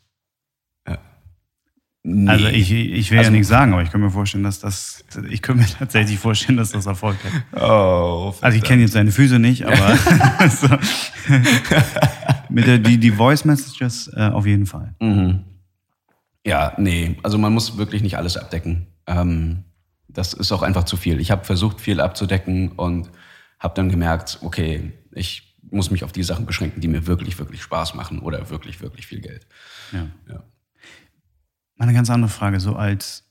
Ja. Nee. Also ich, ich will Also- ja nichts sagen, aber ich kann mir vorstellen, dass das, ich könnte mir tatsächlich vorstellen, dass das Erfolg hat. Oh, Also ich kenne jetzt seine Füße nicht, aber so. mit der, die, die Voice Messages äh, auf jeden Fall. Mhm. Ja, nee, also man muss wirklich nicht alles abdecken. Ähm, das ist auch einfach zu viel. Ich habe versucht, viel abzudecken und habe dann gemerkt, okay, ich muss mich auf die Sachen beschränken, die mir wirklich, wirklich Spaß machen oder wirklich, wirklich viel Geld. Ja. Ja. Mal eine ganz andere Frage, so als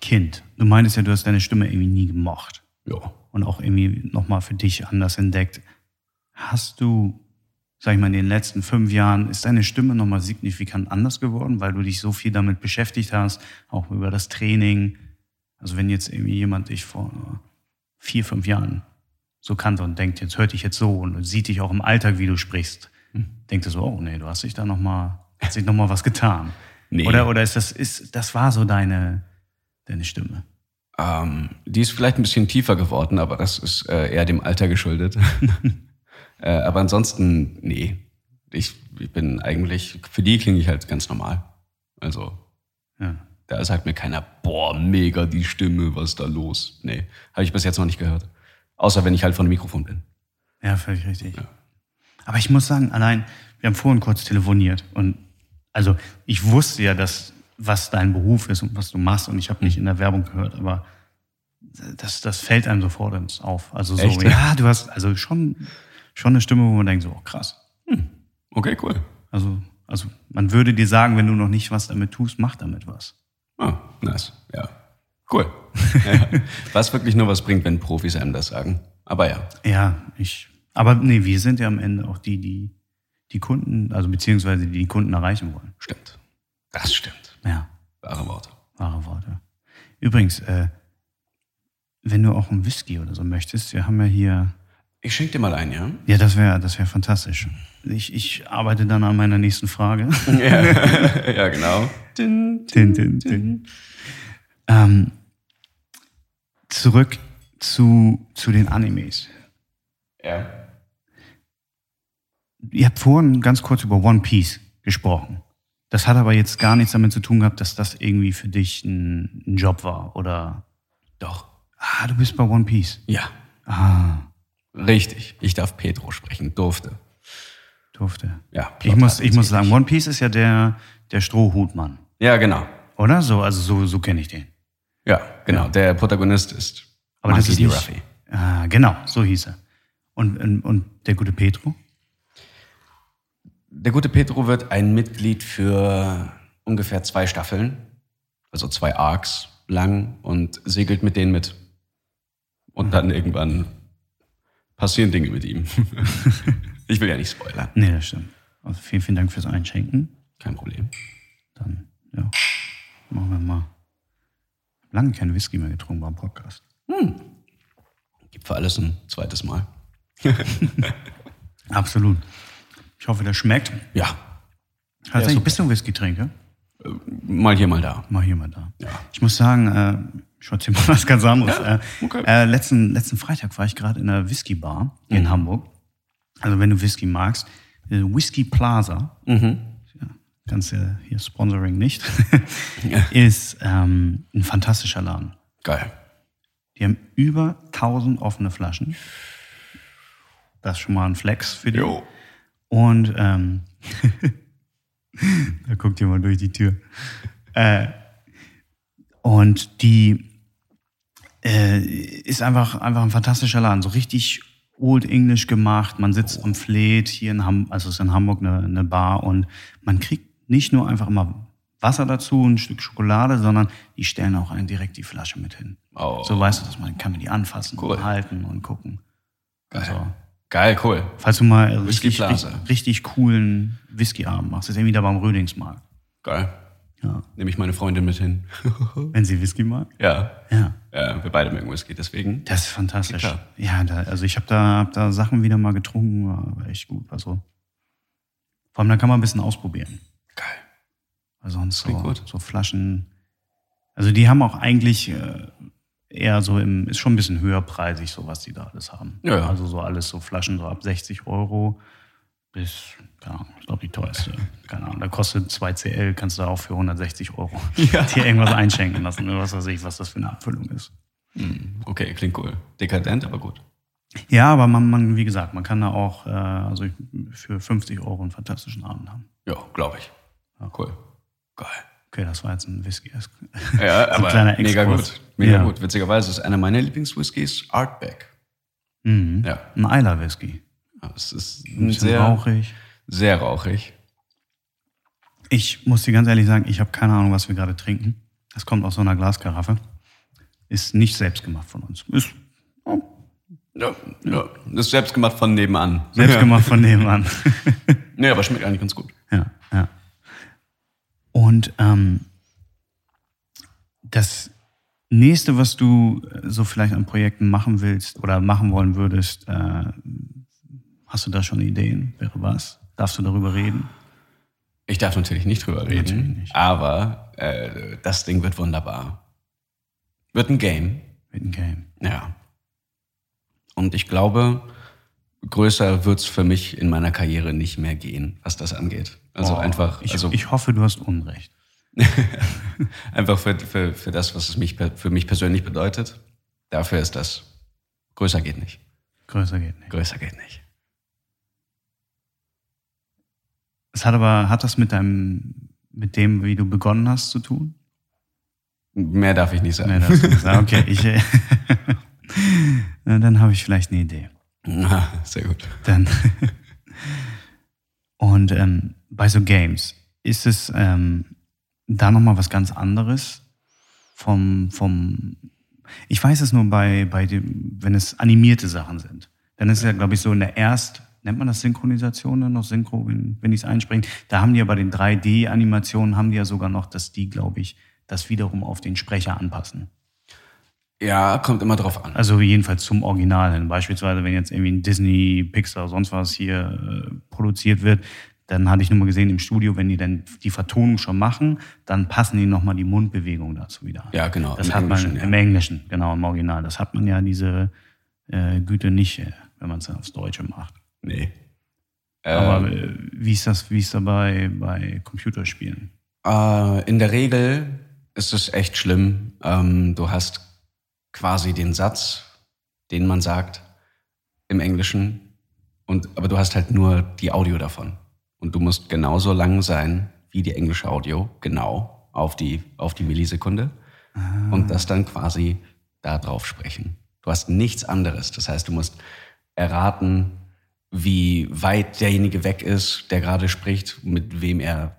Kind. Du meintest ja, du hast deine Stimme irgendwie nie gemocht Ja. und auch irgendwie nochmal für dich anders entdeckt. Hast du, sag ich mal, in den letzten fünf Jahren, ist deine Stimme nochmal signifikant anders geworden, weil du dich so viel damit beschäftigt hast, auch über das Training? Also wenn jetzt irgendwie jemand dich vor vier, fünf Jahren so kannte und denkt, jetzt hört dich jetzt so und sieht dich auch im Alltag, wie du sprichst, denkt er so, oh nee, du hast dich da nochmal Hat sich nochmal was getan? Nee. Oder, oder ist das, ist, das war so deine, deine Stimme? Ähm, die ist vielleicht ein bisschen tiefer geworden, aber das ist äh, eher dem Alter geschuldet. äh, aber ansonsten, nee. Ich, ich bin eigentlich, für die klinge ich halt ganz normal. Also, Ja. da sagt mir keiner, boah, mega die Stimme, was ist da los? Nee, habe ich bis jetzt noch nicht gehört. Außer wenn ich halt von dem Mikrofon bin. Ja, völlig richtig. Aber ich muss sagen, allein, wir haben vorhin kurz telefoniert und also ich wusste ja, dass was dein Beruf ist und was du machst und ich habe nicht in der Werbung gehört, aber das, das fällt einem sofort ins auf. Also so, Echt? ja, du hast also schon, schon eine Stimme, wo man denkt so, oh, krass. Okay, cool. Also, also man würde dir sagen, wenn du noch nicht was damit tust, mach damit was. Ah, nice. Ja. Cool. ja. Was wirklich nur was bringt, wenn Profis einem das sagen. Aber ja. Ja, ich. Aber nee, wir sind ja am Ende auch die, die die Kunden, also beziehungsweise die, die Kunden erreichen wollen. Stimmt. Das stimmt. Ja, Wahre Worte. wahre Worte. Übrigens, äh, wenn du auch einen Whisky oder so möchtest, wir haben ja hier. Ich schenke dir mal ein, ja? Ja, das wäre das wär fantastisch. Ich, ich arbeite dann an meiner nächsten Frage. Ja, ja genau. Din, din, din. Ähm, zurück zu, zu den Animes. Ja. Ihr habt vorhin ganz kurz über One Piece gesprochen. Das hat aber jetzt gar nichts damit zu tun gehabt, dass das irgendwie für dich ein, ein Job war oder. Doch. Ah, du bist bei One Piece. Ja. Ah, Richtig. Ich darf Pedro sprechen. Durfte. durfte. Ja. Ich muss, ich muss sagen, One Piece ist ja der, der Strohhutmann. Ja, genau. Oder? So, also so, so kenne ich den. Ja, genau. Der Protagonist ist Aber das Monkey ist D. nicht. Ruffy. Ah, genau, so hieß er. Und, und, und der gute Petro? Der gute Pedro wird ein Mitglied für ungefähr zwei Staffeln, also zwei Arcs lang und segelt mit denen mit. Und dann irgendwann passieren Dinge mit ihm. ich will ja nicht spoilern. Nee, das stimmt. Also vielen, vielen Dank fürs Einschenken. Kein Problem. Dann, ja, machen wir mal. Lange kein Whisky mehr getrunken beim Podcast. Gibt für alles ein zweites Mal. Absolut. Ich hoffe, das schmeckt. Ja. Tatsächlich, super. bist du ein Whisky-Trinker? Mal hier, mal da. Mal hier, mal da. Ja. Ich muss sagen, äh, ich erzähl mal was ganz anderes. Ja, äh, okay. äh, letzten, letzten Freitag war ich gerade in einer Whisky-Bar in Hamburg. Also wenn du Whisky magst, äh, Whisky Plaza, ja, ganz äh, hier Sponsoring nicht, ist ähm, ein fantastischer Laden. Geil. Die haben über 1000 offene Flaschen. Das ist schon mal ein Flex für die. Jo. Und ähm, da guckt jemand durch die Tür. Äh, und die äh, ist einfach, einfach ein fantastischer Laden. So richtig Old English gemacht. Man sitzt am Fleet hier in Hamburg, also es ist in Hamburg eine, eine Bar und man kriegt nicht nur einfach immer Wasser dazu, ein Stück Schokolade, sondern die stellen auch einen direkt die Flasche mit hin. Oh. So weißt du, dass man kann man die anfassen, Cool. und halten und gucken. Geil. Also, Geil, cool. falls du mal richtig, richtig, richtig coolen Whiskyabend machst, ist irgendwie da beim Rödingsmarkt. Geil. Ja. Nehme ich meine Freundin mit hin. Wenn sie Whisky mag. ja. Ja. ja. Wir beide mögen Whisky, deswegen. Das ist fantastisch. Klar. Ja, da, also ich habe da, hab da Sachen wieder mal getrunken, war, war echt gut. Also, vor allem, da kann man ein bisschen ausprobieren. Geil. Weil sonst so, so Flaschen. Also die haben auch eigentlich äh, eher so im, ist schon ein bisschen höherpreisig, so was die da alles haben. Ja, ja. Also so alles so Flaschen so ab 60 Euro bis, keine Ahnung, ich glaube die teuerste. Keine Ahnung, da kostet 2 CL, kannst du da auch für 160 Euro dir irgendwas einschenken lassen. oder Was weiß ich, was das für eine Abfüllung ist. Okay, klingt cool. Dekadent, aber gut. Ja, aber man, man, wie gesagt, man kann da auch äh, also für 50 Euro einen fantastischen Abend haben. Ja, glaube ich. Cool. Geil. Okay, das war jetzt ein Whisky. Ja, ein aber kleiner mega gut. Mega Ja. gut. Witzigerweise ist einer meiner Lieblingswhiskys Artback. Mhm. Ja. Ein Eiler Whisky. Es ist Ein ein sehr, rauchig. sehr rauchig. Ich muss dir ganz ehrlich sagen, ich habe keine Ahnung, was wir gerade trinken. Das kommt aus so einer Glaskaraffe. Ist nicht selbst gemacht von uns. Ist Ja, ja. Das ist selbst gemacht von nebenan. selbst gemacht von nebenan. Nee, aber schmeckt eigentlich ganz gut. ja, ja. Und ähm, das nächste, was du so vielleicht an Projekten machen willst oder machen wollen würdest, äh, hast du da schon Ideen? Wäre was? Darfst du darüber reden? Ich darf natürlich nicht drüber reden, Natürlich nicht. aber äh, das Ding wird wunderbar. Wird ein Game, Mit dem Game. ja. Und ich glaube, größer wird's für mich in meiner Karriere nicht mehr gehen, was das angeht. Also Boah, einfach, Ich, also ich hoffe, du hast Unrecht. einfach für, für, für das, was es mich, für mich persönlich bedeutet. Dafür ist das. Größer geht nicht. Größer geht nicht. Größer geht nicht. Es hat aber, hat das mit deinem, mit dem, wie du begonnen hast, zu tun? Mehr darf ich nicht sagen. Nee, das ist, okay, ich, äh, Na, dann habe ich vielleicht eine Idee. Ah, Sehr gut. Dann und ähm, bei so Games ist es ähm, da noch mal was ganz anderes vom vom. Ich weiß es nur bei bei dem, wenn es animierte Sachen sind, dann ist es ja glaube ich so in der Erst nennt man das Synchronisation dann noch Synchro, wenn, wenn ich es einspringe. Da haben die ja bei den 3D-Animationen haben die ja sogar noch, dass die glaube ich das wiederum auf den Sprecher anpassen. Ja, kommt immer drauf an. Also jedenfalls zum Original hin. Beispielsweise, wenn jetzt irgendwie ein Disney, Pixar, sonst was hier äh, produziert wird, dann hatte ich nur mal gesehen im Studio, wenn die dann die Vertonung schon machen, dann passen die nochmal die Mundbewegung dazu wieder. Ja, genau. Das hat Englischen, man ja. im Englischen, genau, im Original. Das hat man ja diese äh, Güte nicht, äh, wenn man es aufs Deutsche macht. Nee. Aber Ähm, äh, wie ist das, wie ist da bei, bei Computerspielen? Äh, in der Regel ist es echt schlimm. Ähm, du hast quasi den Satz, den man sagt im Englischen, und, aber du hast halt nur die Audio davon. Und du musst genauso lang sein wie die englische Audio, genau auf die, auf die Millisekunde. Und das dann quasi da drauf sprechen. Du hast nichts anderes. Das heißt, du musst erraten, wie weit derjenige weg ist, der gerade spricht, mit wem er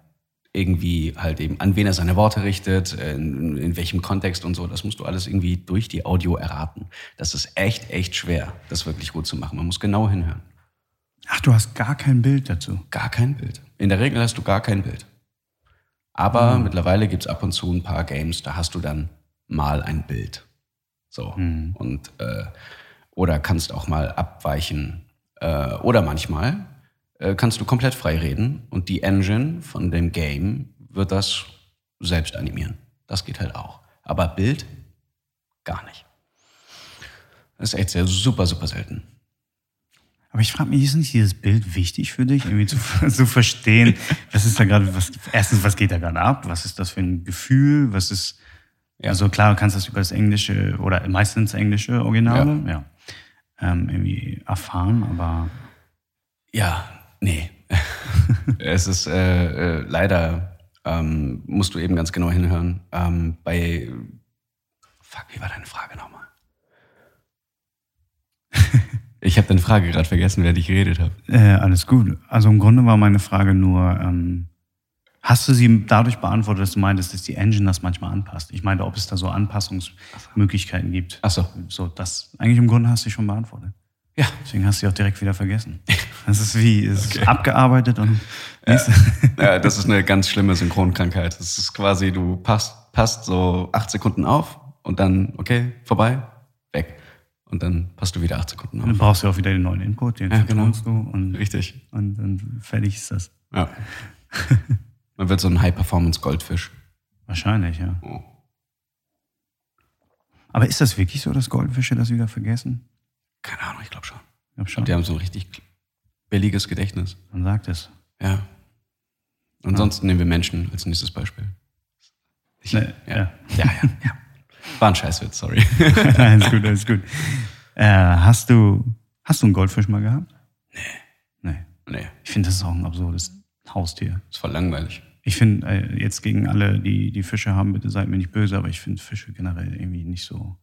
irgendwie halt eben, an wen er seine Worte richtet, in, in welchem Kontext und so. Das musst du alles irgendwie durch die Audio erraten. Das ist echt, echt schwer, das wirklich gut zu machen. Man muss genau hinhören. Ach, du hast gar kein Bild dazu. Gar kein Bild. In der Regel hast du gar kein Bild. Aber mittlerweile gibt's ab und zu ein paar Games, da hast du dann mal ein Bild. So. Und äh, oder kannst auch mal abweichen. Äh, oder manchmal äh, kannst du komplett frei reden und die Engine von dem Game wird das selbst animieren. Das geht halt auch. Aber Bild gar nicht. Das ist echt sehr super, super selten. Aber ich frage mich, ist nicht dieses Bild wichtig für dich, irgendwie zu, zu verstehen, was ist da gerade, was, erstens, was geht da gerade ab? Was ist das für ein Gefühl? Was ist, also klar, du kannst das über das Englische oder meistens englische Originale, ja, ähm, irgendwie erfahren, aber Ja, nee. es ist äh, äh, leider, ähm, musst du eben ganz genau hinhören. Ähm, bei, fuck, wie war deine Frage nochmal? ich habe deine Frage gerade vergessen, während ich geredet habe. äh, alles gut. Also im Grunde war meine Frage nur, ähm, hast du sie dadurch beantwortet, dass du meintest, dass die Engine das manchmal anpasst? Ich meinte, ob es da so Anpassungsmöglichkeiten gibt. Ach so. So, das, eigentlich im Grunde hast du sie schon beantwortet. Ja. Deswegen hast du sie auch direkt wieder vergessen. Das ist wie, es ist abgearbeitet und ja, das ist eine ganz schlimme Synchronkrankheit. Das ist quasi, du passt, passt so acht Sekunden auf und dann, okay, vorbei, weg. Und dann passt du wieder acht Sekunden Dann auf. brauchst du auch wieder den neuen Input, den Ja, genau. du und, Richtig. und, und fertig ist das. Ja. Man wird so ein High-Performance-Goldfisch. Wahrscheinlich, ja. Oh. Aber ist das wirklich so, dass Goldfische das wieder vergessen? Keine Ahnung, ich glaube schon. Ich glaube Und schon. die haben so ein richtig billiges Gedächtnis. Man sagt es. Ja. Ansonsten nehmen wir Menschen als nächstes Beispiel. Ich, Ne, ja. ja. Ja. ja, ja, War ein Scheißwitz, sorry. alles gut, alles gut. Äh, hast du, hast du einen Goldfisch mal gehabt? Nee. Nee. nee, Ich finde, das ist auch ein absurdes Haustier. ist voll langweilig. Ich finde, äh, jetzt gegen alle, die, die Fische haben, bitte seid mir nicht böse, aber ich finde Fische generell irgendwie nicht so.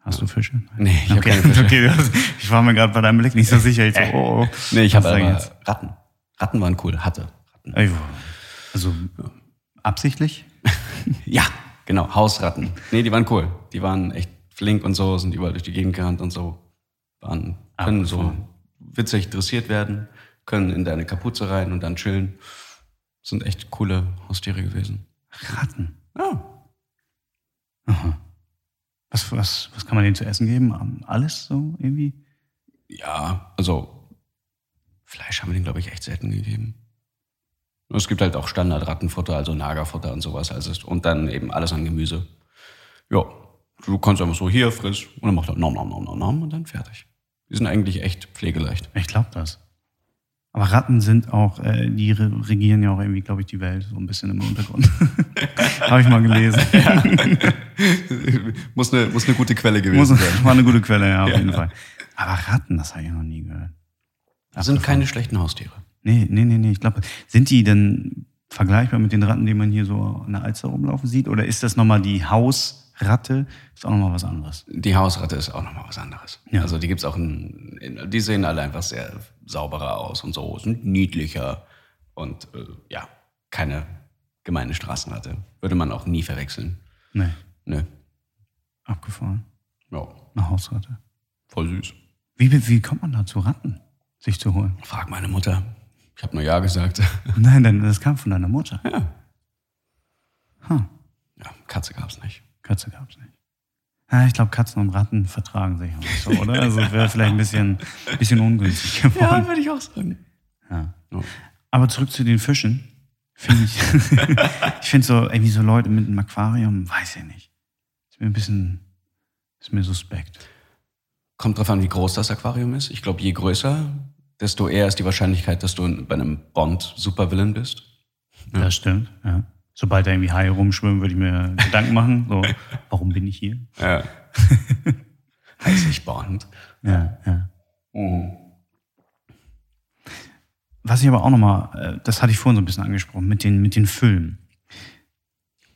Hast du Fische? Nee, ich okay. keine Fische. okay, hast, ich war mir gerade bei deinem Blick nicht so sicher. Ich so, oh, oh. Nee, ich habe jetzt? Ratten. Ratten waren cool, hatte. Ratten. Also absichtlich? Ja, genau, Hausratten. Nee, die waren cool. Die waren echt flink und so, sind überall durch die Gegend gerannt und so. Waren, können so witzig dressiert werden, können in deine Kapuze rein und dann chillen. Sind echt coole Haustiere gewesen. Ratten. Ja. Was, was, was kann man denen zu essen geben? Ähm, Alles so irgendwie? Ja, also Fleisch haben wir denen, glaube ich, echt selten gegeben. Es gibt halt auch Standard-Rattenfutter, also Nagerfutter und sowas. Also, und dann eben alles an Gemüse. Ja, du kannst einfach so hier friss und dann macht er nom nom nom nom nom und dann fertig. Die sind eigentlich echt pflegeleicht. Ich glaube das. Aber Ratten sind auch, äh, die re regieren ja auch irgendwie, glaube ich, die Welt so ein bisschen im Untergrund. Habe ich mal gelesen. muss, eine, muss eine gute Quelle gewesen Muss, sein. war eine gute Quelle, ja, auf jeden Fall. Aber Ratten, das habe ich noch nie gehört. Das sind keine schlechten Haustiere. Nee, nee, nee, nee. Ich glaube, sind die denn vergleichbar mit den Ratten, die man hier so an der Alster rumlaufen sieht? Oder ist das nochmal die Hausratte? Ist auch nochmal was anderes. Die Hausratte ist auch nochmal was anderes. Ja. Also die gibt's auch in, in, die sehen alle einfach sehr sauberer aus und so, sind niedlicher und äh, ja, keine gemeine Straßenratte. Würde man auch nie verwechseln. Nee, Nö. abgefahren. Ja, Eine Hausratte. voll süß. Wie, wie, wie kommt man da zu Ratten, sich zu holen? Frag meine Mutter. Ich habe nur Ja gesagt. Nein, denn das kam von deiner Mutter. ja. Huh. ja, Katze gab's nicht. Katze gab's nicht. Ja, ich glaube, Katzen und Ratten vertragen sich auch nicht so, oder? Also wäre vielleicht ein bisschen, bisschen ungünstig geworden. würde ich auch sagen. Ja. Ja. Aber zurück zu den Fischen. Finde ich. ich finde so, irgendwie so Leute mit einem Aquarium, weiß ich nicht. Ist mir ein bisschen, ist mir suspekt. Kommt drauf an, wie groß das Aquarium ist. Ich glaube, je größer, desto eher ist die Wahrscheinlichkeit, dass du bei einem Bond-Supervillain bist. Das stimmt, ja. Sobald da irgendwie Haie rumschwimmen, würde ich mir Gedanken machen. So, warum bin ich hier? Ja. heißt nicht Bond. Ja, ja. Mhm. Was ich aber auch nochmal, äh, das hatte ich vorhin so ein bisschen angesprochen, mit den, mit den Filmen.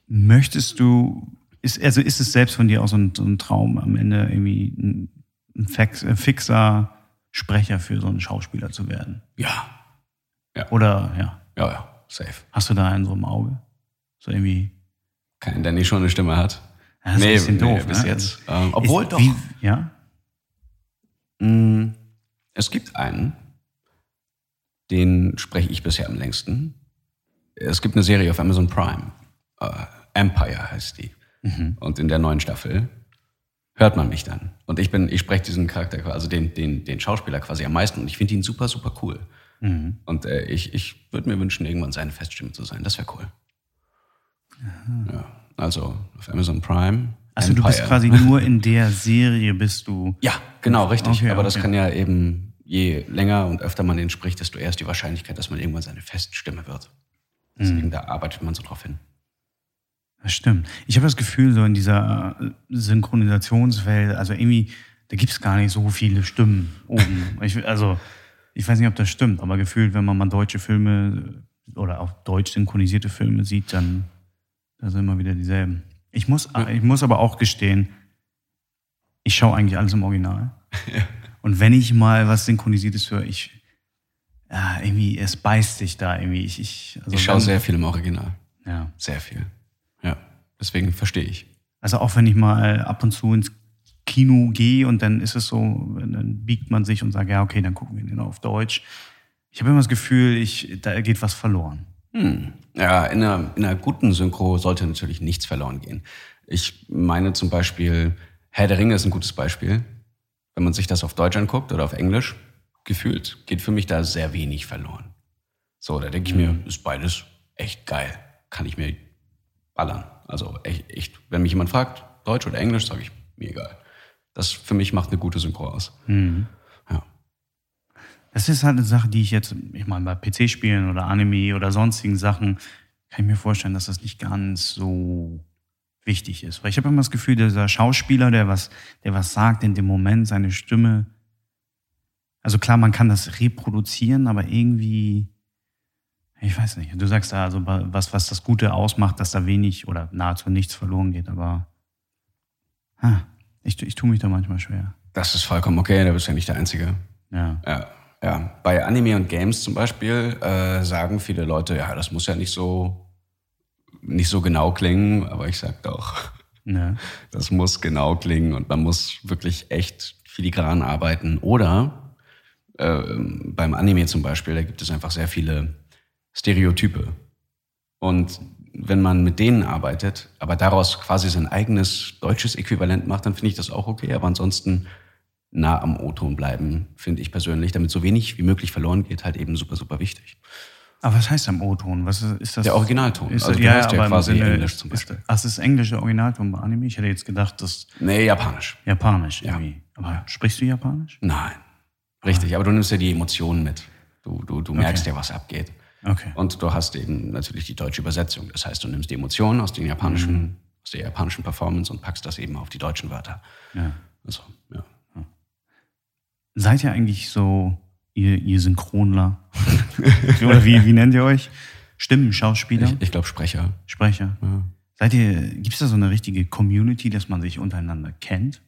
Möchtest du, ist, also ist es selbst von dir auch so ein, so ein Traum, am Ende irgendwie ein, ein äh, fixer Sprecher für so einen Schauspieler zu werden? Ja. Oder, ja, Ja, ja, safe. hast du da einen so im Auge? So irgendwie. Keinen, der nicht schon eine Stimme hat. Ja, das ist ein bisschen doof, bis ne? jetzt. Ähm, obwohl ist, doch. Wie, ja? Mm, Es gibt einen, den spreche ich bisher am längsten. Es gibt eine Serie auf Amazon Prime. Äh, Empire heißt die. Und in der neuen Staffel hört man mich dann. Und ich bin, ich spreche diesen Charakter, also den, den, den Schauspieler quasi am meisten. Und ich finde ihn super, super cool. Und äh, ich, ich würde mir wünschen, irgendwann seine Feststimme zu sein. Das wäre cool. Ja, also auf Amazon Prime. Also du bist Empire. quasi nur in der Serie bist du. Ja, genau, richtig. Okay, Aber das okay. kann ja eben, je länger und öfter man den spricht, desto eher ist die Wahrscheinlichkeit, dass man irgendwann seine Feststimme wird. Deswegen, da arbeitet man so drauf hin. Das stimmt. Ich habe das Gefühl, so in dieser äh, Synchronisationswelt, also irgendwie, da gibt es gar nicht so viele Stimmen oben. Ich, also, ich weiß nicht, ob das stimmt, aber gefühlt, wenn man mal deutsche Filme oder auch deutsch synchronisierte Filme sieht, dann da sind immer wieder dieselben. Ich muss, ich muss aber auch gestehen, ich schaue eigentlich alles im Original. Und wenn ich mal was Synchronisiertes höre, ich, ja, irgendwie, es beißt sich da irgendwie. Ich, ich, also Ich schaue sehr viel im Original. Ja. Sehr viel. Deswegen verstehe ich. Also auch wenn ich mal ab und zu ins Kino gehe und dann ist es so, dann biegt man sich und sagt, ja, okay, dann gucken wir den auf Deutsch. Ich habe immer das Gefühl, ich, da geht was verloren. Hm. Ja, in einer, in einer guten Synchro sollte natürlich nichts verloren gehen. Ich meine zum Beispiel, Herr der Ringe ist ein gutes Beispiel. Wenn man sich das auf Deutsch anguckt oder auf Englisch, gefühlt, geht für mich da sehr wenig verloren. So, da denke ich mir, ist beides echt geil. Kann ich mir ballern. Also echt, echt. Wenn mich jemand fragt, Deutsch oder Englisch, sage ich, mir egal. Das für mich macht eine gute Synchro aus. Ja. Das ist halt eine Sache, die ich jetzt, ich meine, bei PC-Spielen oder Anime oder sonstigen Sachen, kann ich mir vorstellen, dass das nicht ganz so wichtig ist. Weil ich habe immer das Gefühl, dieser Schauspieler, der was, der was sagt in dem Moment, seine Stimme, also klar, man kann das reproduzieren, aber irgendwie, ich weiß nicht, du sagst da also was, was das Gute ausmacht, dass da wenig oder nahezu nichts verloren geht, aber ah, ich, ich tue mich da manchmal schwer. Das ist vollkommen okay, da bist du ja nicht der Einzige. Ja. Ja, ja. Bei Anime und Games zum Beispiel äh, sagen viele Leute, ja, das muss ja nicht so nicht so genau klingen, aber ich sag doch, Ja. das muss genau klingen und man muss wirklich echt filigran arbeiten. Oder äh, beim Anime zum Beispiel, da gibt es einfach sehr viele Stereotype. Und wenn man mit denen arbeitet, aber daraus quasi sein eigenes deutsches Äquivalent macht, dann finde ich das auch okay. Aber ansonsten nah am O-Ton bleiben, finde ich persönlich, damit so wenig wie möglich verloren geht, halt eben super, super wichtig. Aber was heißt am O-Ton? Was ist, ist das? Der Originalton. Ist, Also du ja, hörst ja quasi Sinne, Englisch zum Beispiel. Ist, ach, das ist englische Originalton bei Anime? Ich hätte jetzt gedacht, das ist Nee, japanisch. Japanisch Ja. irgendwie. Aber sprichst du Japanisch? Nein. Richtig, aber du nimmst ja die Emotionen mit. Du, du, du merkst Okay. ja, was abgeht. Okay. Und du hast eben natürlich die deutsche Übersetzung. Das heißt, du nimmst die Emotionen aus, den japanischen, Mhm. aus der japanischen Performance und packst das eben auf die deutschen Wörter. Ja. Also, ja. Seid ihr eigentlich so, ihr, ihr Synchronler? Oder wie, wie nennt ihr euch? Stimmen, Schauspieler, Ich, ich glaube Sprecher. Sprecher? Ja. Seid ihr, gibt es da so eine richtige Community, dass man sich untereinander kennt?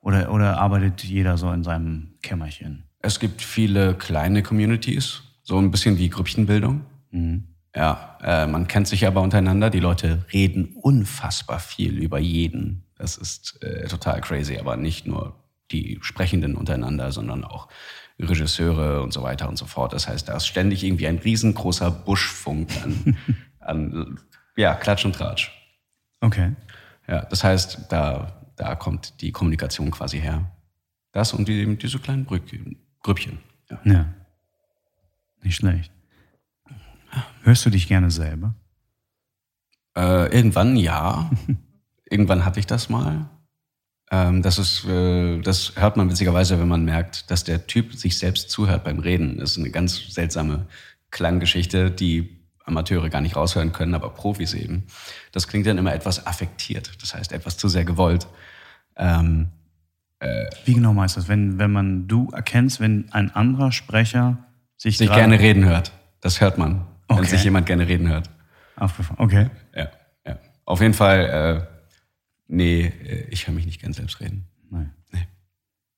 Oder, oder arbeitet jeder so in seinem Kämmerchen? Es gibt viele kleine Communities, so ein bisschen wie Grüppchenbildung. Mhm. Ja, äh, man kennt sich aber untereinander. Die Leute reden unfassbar viel über jeden. Das ist äh, total crazy, aber nicht nur die Sprechenden untereinander, sondern auch Regisseure und so weiter und so fort. Das heißt, da ist ständig irgendwie ein riesengroßer Buschfunk an, an ja, Klatsch und Tratsch. Okay. Ja, das heißt, da, da kommt die Kommunikation quasi her. Das und die, diese kleinen Brückchen, Grüppchen. Ja. Ja. Nicht schlecht. Hörst du dich gerne selber? Äh, irgendwann ja. irgendwann hatte ich das mal. Ähm, das ist, äh, das hört man witzigerweise, wenn man merkt, dass der Typ sich selbst zuhört beim Reden. Das ist eine ganz seltsame Klanggeschichte, die Amateure gar nicht raushören können, aber Profis eben. Das klingt dann immer etwas affektiert. Das heißt, etwas zu sehr gewollt. Ähm, Wie genau meinst du das? Wenn, wenn man du erkennst, wenn ein anderer Sprecher sich, sich gerne reden hört. Das hört man, wenn Okay. sich jemand gerne reden hört. Okay. Ja, ja. Auf jeden Fall, äh, nee, äh, ich höre mich nicht gern selbst reden. Nein. Nee.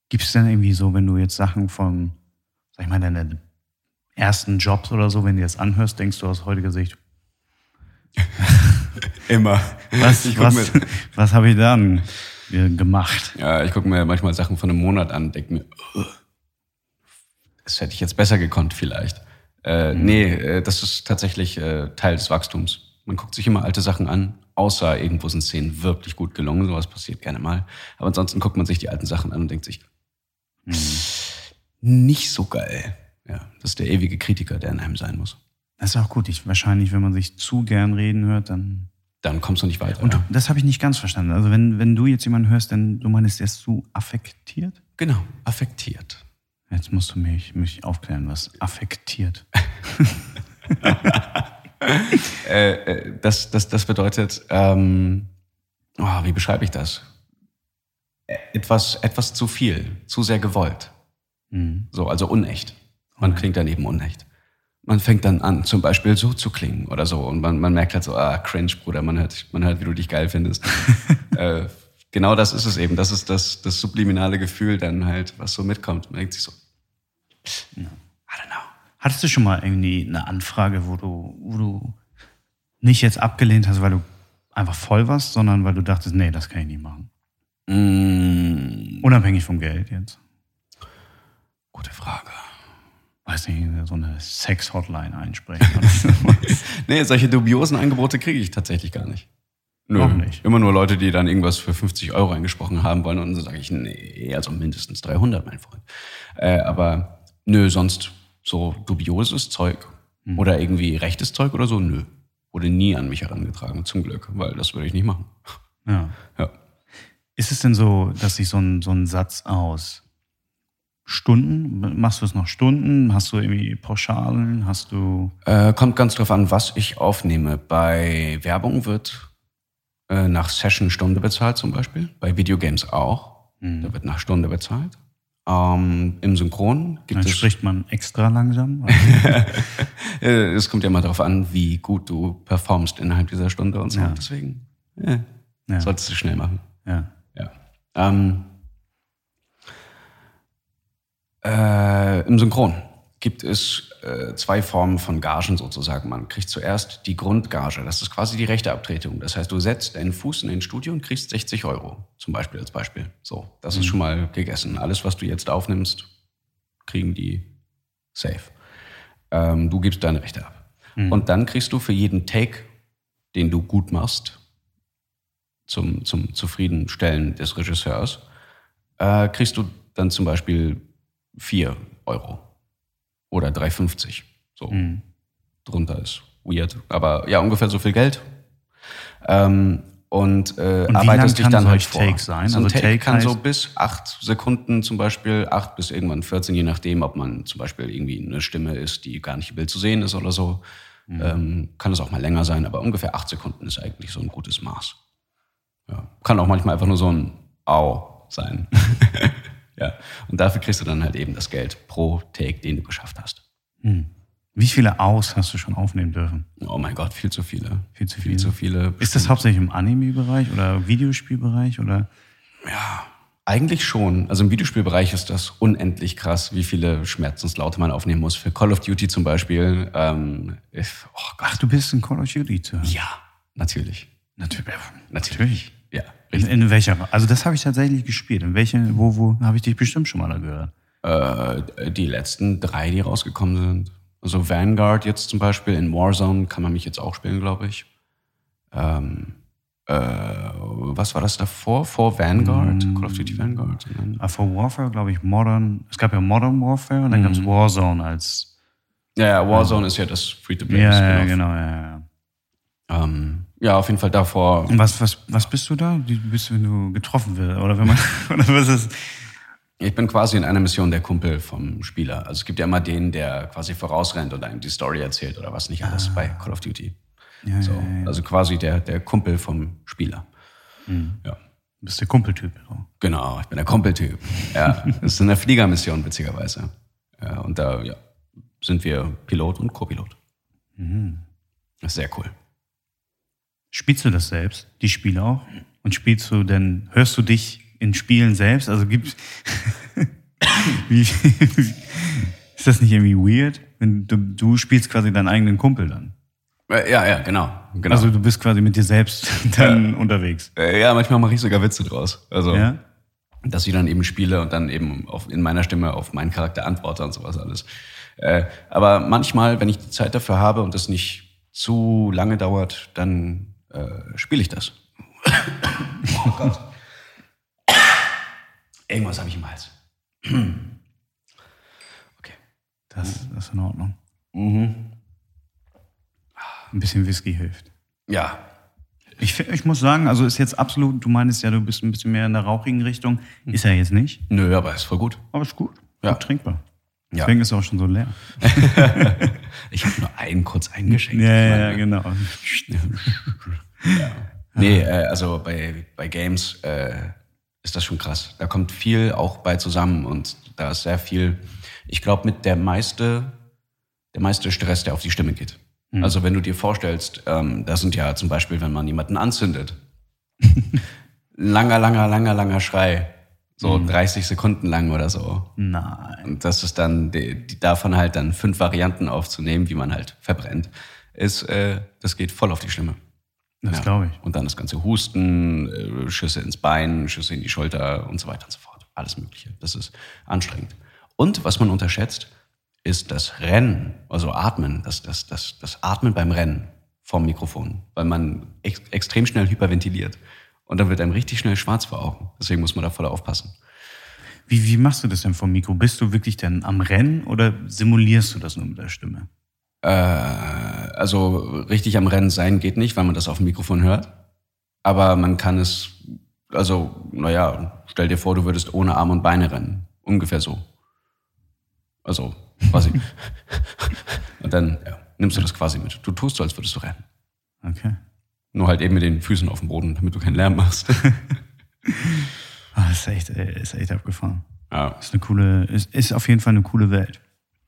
Gibt es denn irgendwie so, wenn du jetzt Sachen von, sag ich mal, deine ersten Jobs oder so, wenn du das anhörst, denkst du aus heutiger Sicht, Immer. was, was, mir- was habe ich dann äh, gemacht? Ja, ich gucke mir manchmal Sachen von einem Monat an, denke mir, "Ugh, das hätte ich jetzt besser gekonnt vielleicht. Äh, Nee, äh, das ist tatsächlich äh, Teil des Wachstums. Man guckt sich immer alte Sachen an, außer irgendwo sind Szenen wirklich gut gelungen, sowas passiert gerne mal. Aber ansonsten guckt man sich die alten Sachen an und denkt sich, nicht so geil. Ja, das ist der ewige Kritiker, der in einem sein muss. Das ist auch gut. Ich, wahrscheinlich, wenn man sich zu gern reden hört, dann. Dann kommst du nicht weiter. Und das habe ich nicht ganz verstanden. Also wenn, wenn du jetzt jemanden hörst, dann du meinst, der ist zu affektiert? Genau, affektiert. Jetzt musst du mich, mich aufklären, was affektiert. Äh, äh, das, das, das bedeutet, ähm, oh, wie beschreibe ich das? Etwas, etwas zu viel, zu sehr gewollt. Mhm. So, also unecht. Man klingt dann eben unecht. Man fängt dann an, zum Beispiel so zu klingen oder so. Und man, man merkt halt so, ah, cringe, Bruder, man hört, man hört, wie du dich geil findest. äh, genau das ist es eben. Das ist das, das subliminale Gefühl dann halt, was so mitkommt. Man denkt sich so, I don't know. Hattest du schon mal irgendwie eine Anfrage, wo du, wo du nicht jetzt abgelehnt hast, weil du einfach voll warst, sondern weil du dachtest, nee, das kann ich nicht machen? Mm, Unabhängig vom Geld jetzt. gute Frage. Weiß nicht, so eine Sex-Hotline einsprechen. Nee, solche dubiosen Angebote kriege ich tatsächlich gar nicht. Nö, Auch nicht. Immer nur Leute, die dann irgendwas für 50 Euro eingesprochen haben wollen und dann sage ich, nee, also mindestens 300, mein Freund. Äh, aber nö, sonst so dubioses Zeug Hm. oder irgendwie rechtes Zeug oder so, nö. Wurde nie an mich herangetragen, zum Glück, weil das würde ich nicht machen. ja. Ja. Ist es denn so, dass sich so ein, so ein Satz aus Stunden, machst du es noch Stunden? Hast du irgendwie Pauschalen? Hast du. Äh, kommt ganz drauf an, was ich aufnehme. Bei Werbung wird äh, nach Session Stunde bezahlt zum Beispiel. Bei Videogames auch. Mhm. Da wird nach Stunde bezahlt. Ähm, Im Synchron gibt Dann es. spricht man extra langsam? Äh, es kommt ja mal darauf an, wie gut du performst innerhalb dieser Stunde und so. Ja. Deswegen äh, Ja. solltest du schnell machen. ja. Ja. Ähm, äh, Im Synchron gibt es äh, zwei Formen von Gagen sozusagen. Man kriegt zuerst die Grundgage. Das ist quasi die rechte Abtretung. Das heißt, du setzt deinen Fuß in ein Studio und kriegst 60 Euro. Zum Beispiel als Beispiel. So, das ist schon mal gegessen. Alles, was du jetzt aufnimmst, kriegen die safe. Ähm, du gibst deine Rechte ab. Und dann kriegst du für jeden Take, den du gut machst, zum, zum Zufriedenstellen des Regisseurs, äh, kriegst du dann zum Beispiel 4 Euro oder 3,50. So. drunter ist weird. Aber ja, ungefähr so viel Geld. Ähm, und, äh, Und arbeitest dich dann halt vor. Take sein? So ein Also Take, Take kann so bis acht Sekunden zum Beispiel, acht bis irgendwann 14, je nachdem, ob man zum Beispiel irgendwie eine Stimme ist, die gar nicht im Bild zu sehen ist oder so. Mhm. Ähm, kann es auch mal länger sein, aber ungefähr acht Sekunden ist eigentlich so ein gutes Maß. Ja. Kann auch manchmal einfach nur so ein Au sein. ja. Und dafür kriegst du dann halt eben das Geld pro Take, den du geschafft hast. Wie viele Aus hast du schon aufnehmen dürfen? Oh mein Gott, viel zu viele. Viel zu Viel viele. zu viele. Ist das hauptsächlich im Anime-Bereich oder Videospielbereich oder? Eigentlich schon. Also im Videospielbereich ist das unendlich krass, wie viele Schmerzenslaute man aufnehmen muss. Für Call of Duty zum Beispiel. Ähm, ich, oh Gott. Ach, du bist in Call of Duty zu hören. Ja, natürlich. Natürlich. Natürlich. Ja, In, richtig. in welcher? Also das habe ich tatsächlich gespielt. In welche? Wo? Wo? Habe ich dich bestimmt schon mal da gehört? Äh, die letzten drei, die rausgekommen sind. Also Vanguard jetzt zum Beispiel, in Warzone kann man mich jetzt auch spielen, glaube ich. Ähm, äh, was war das davor? Vor Vanguard? Call of Duty Vanguard? Ah, For Warfare, glaube ich, Modern. Es gab ja Modern Warfare und dann gab es Warzone als. Ja, ja, Warzone ist ja das Free-to-Play. Ja, ja, genau, ja, ja. Ähm, ja, auf jeden Fall davor. Und was, was, was bist du da? Du bist, wenn du getroffen wirst? Oder wenn man. Oder was ist? Ich bin quasi in einer Mission der Kumpel vom Spieler. Also es gibt ja immer den, der quasi vorausrennt und einem die Story erzählt oder was nicht alles bei Call of Duty. Ja, So, ja, ja. Also quasi der, der Kumpel vom Spieler. Ja. Du bist der Kumpeltyp. Genau, ich bin der Kumpeltyp. Ja, das ist eine Fliegermission, witzigerweise. Ja, und da ja, sind wir Pilot und Co-Pilot. Das ist sehr cool. Spielst du das selbst, die Spiele auch? Und spielst du denn, hörst du dich in Spielen selbst? Also gibt wie, ist das nicht irgendwie weird? Wenn du, du spielst quasi deinen eigenen Kumpel dann. Äh, Ja, ja, genau. genau. Also du bist quasi mit dir selbst dann unterwegs. Äh, ja, manchmal mache ich sogar Witze draus. Also, Ja? dass ich dann eben spiele und dann eben auf, in meiner Stimme auf meinen Charakter antworte und sowas alles. Äh, aber manchmal, wenn ich die Zeit dafür habe und es nicht zu lange dauert, dann äh, spiele ich das. oh Gott. Irgendwas habe ich im Hals. okay. Das, das ist in Ordnung. Ein bisschen Whisky hilft. Ja. Ich, ich muss sagen, also ist jetzt absolut, du meinst ja, du bist ein bisschen mehr in der rauchigen Richtung. Ist er jetzt nicht, Nö, aber ist voll gut. aber ist gut. Ja. Gut trinkbar. Ja. Deswegen ist er auch schon so leer. Ich habe nur einen kurz eingeschenkt. Ja, ja, ja, genau. Nee, äh, also bei, bei Games äh, ist das schon krass. Da kommt viel auch bei zusammen und da ist sehr viel, ich glaube, mit der meiste, der meiste Stress, der auf die Stimme geht. Also wenn du dir vorstellst, ähm, das sind ja zum Beispiel, wenn man jemanden anzündet, langer, langer, langer, langer Schrei, so 30 Sekunden lang oder so. Nein. Und das ist dann, die, die davon halt dann fünf Varianten aufzunehmen, wie man halt verbrennt, ist, äh, das geht voll auf die Stimme. Das glaube ich. Und dann das ganze Husten, äh, Schüsse ins Bein, Schüsse in die Schulter und so weiter und so fort. Alles Mögliche. Das ist anstrengend. Und was man unterschätzt, ist das Rennen, also Atmen, das, das, das, das Atmen beim Rennen vom Mikrofon, weil man ex extrem schnell hyperventiliert. Und dann wird einem richtig schnell schwarz vor Augen. Deswegen muss man da voll aufpassen. Wie, wie machst du das denn vom Mikro? Bist du wirklich denn am Rennen oder simulierst du das nur mit der Stimme? Äh, also richtig am Rennen sein geht nicht, weil man das auf dem Mikrofon hört. Aber man kann es, also, naja, stell dir vor, du würdest ohne Arme und Beine rennen. Ungefähr so. Also, quasi. und dann ja, nimmst du das quasi mit. Du tust so, als würdest du rennen. Okay. Nur halt eben mit den Füßen auf dem Boden, damit du keinen Lärm machst. Ah, ist echt, äh, ist echt abgefahren. ja. Ist eine coole, ist, ist auf jeden Fall eine coole Welt.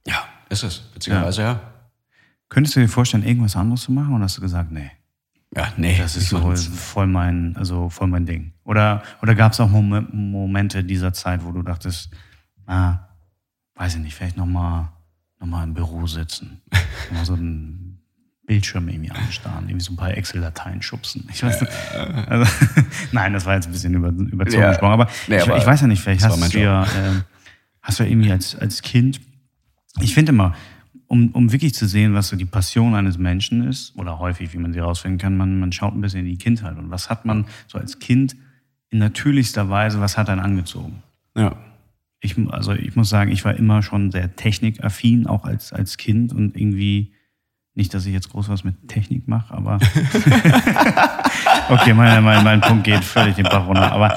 ja, ist es. Witzigerweise ja. Könntest du dir vorstellen, irgendwas anderes zu machen oder hast du gesagt, nee, Ja, nee. das ist so voll mein, also voll mein Ding? Oder, oder gab es auch Mom Momente dieser Zeit, wo du dachtest, ah, weiß ich nicht, vielleicht nochmal noch mal im Büro sitzen, mal so einen Bildschirm irgendwie anstarren, irgendwie so ein paar Excel-Dateien schubsen. Ich weiß nicht. Also, nein, das war jetzt ein bisschen über, überzogen Ja. gesprochen, aber, Nee, ich, aber ich weiß ja nicht, vielleicht hast du ja, äh, hast du ja irgendwie als, als Kind, ich finde immer, um, um wirklich zu sehen, was so die Passion eines Menschen ist, oder häufig, wie man sie herausfinden kann, man, man schaut ein bisschen in die Kindheit und was hat man so als Kind in natürlichster Weise, was hat einen angezogen? Ja. Ich, also ich muss sagen, ich war immer schon sehr technikaffin, auch als, als Kind und irgendwie Nicht, dass ich jetzt groß was mit Technik mache, aber okay, mein, mein, mein Punkt geht völlig den Bach runter. Aber,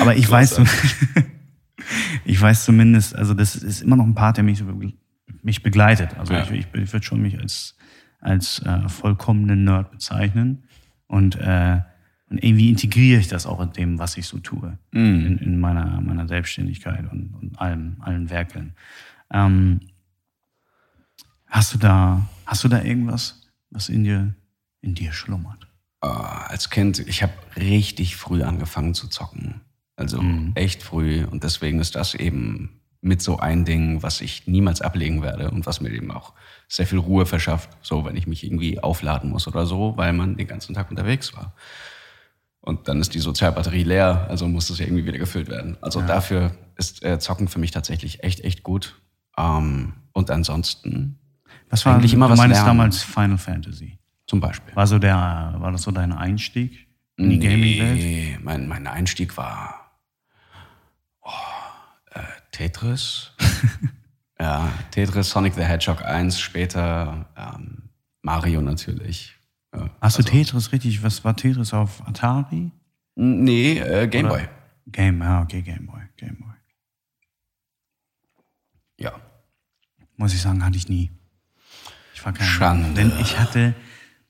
aber ich weiß, ich weiß zumindest, also das ist immer noch ein Part, der mich, mich begleitet. Also Ja. ich, ich, ich würde schon mich als, als äh, vollkommenen Nerd bezeichnen. Und, äh, und irgendwie integriere ich das auch in dem, was ich so tue. In, in meiner, meiner Selbstständigkeit und, und allem, allen Werkeln. Ähm, hast du da, hast du da irgendwas, was in dir, in dir schlummert? Äh, als Kind, ich habe richtig früh angefangen zu zocken. Also echt früh. Und deswegen ist das eben mit so ein Ding, was ich niemals ablegen werde und was mir eben auch sehr viel Ruhe verschafft, so wenn ich mich irgendwie aufladen muss oder so, weil man den ganzen Tag unterwegs war. Und dann ist die Sozialbatterie leer, also muss das ja irgendwie wieder gefüllt werden. Also dafür ist äh, Zocken für mich tatsächlich echt, echt gut. Ähm, und ansonsten Was war Eigentlich immer du was meinst lernen. damals Final Fantasy? zum Beispiel. War so der, war das so dein Einstieg in die Gaming-Welt? Nee, mein, mein Einstieg war oh, äh, Tetris. ja, Tetris, Sonic the Hedgehog 1, später ähm, Mario natürlich. Ja, Hast du also- Tetris richtig? Was war Tetris auf Atari? Nee, äh, Gameboy. Game, ja, okay, Gameboy, Gameboy. Ja. Muss ich sagen, hatte ich nie. Ich war kein Schande. Denn ich hatte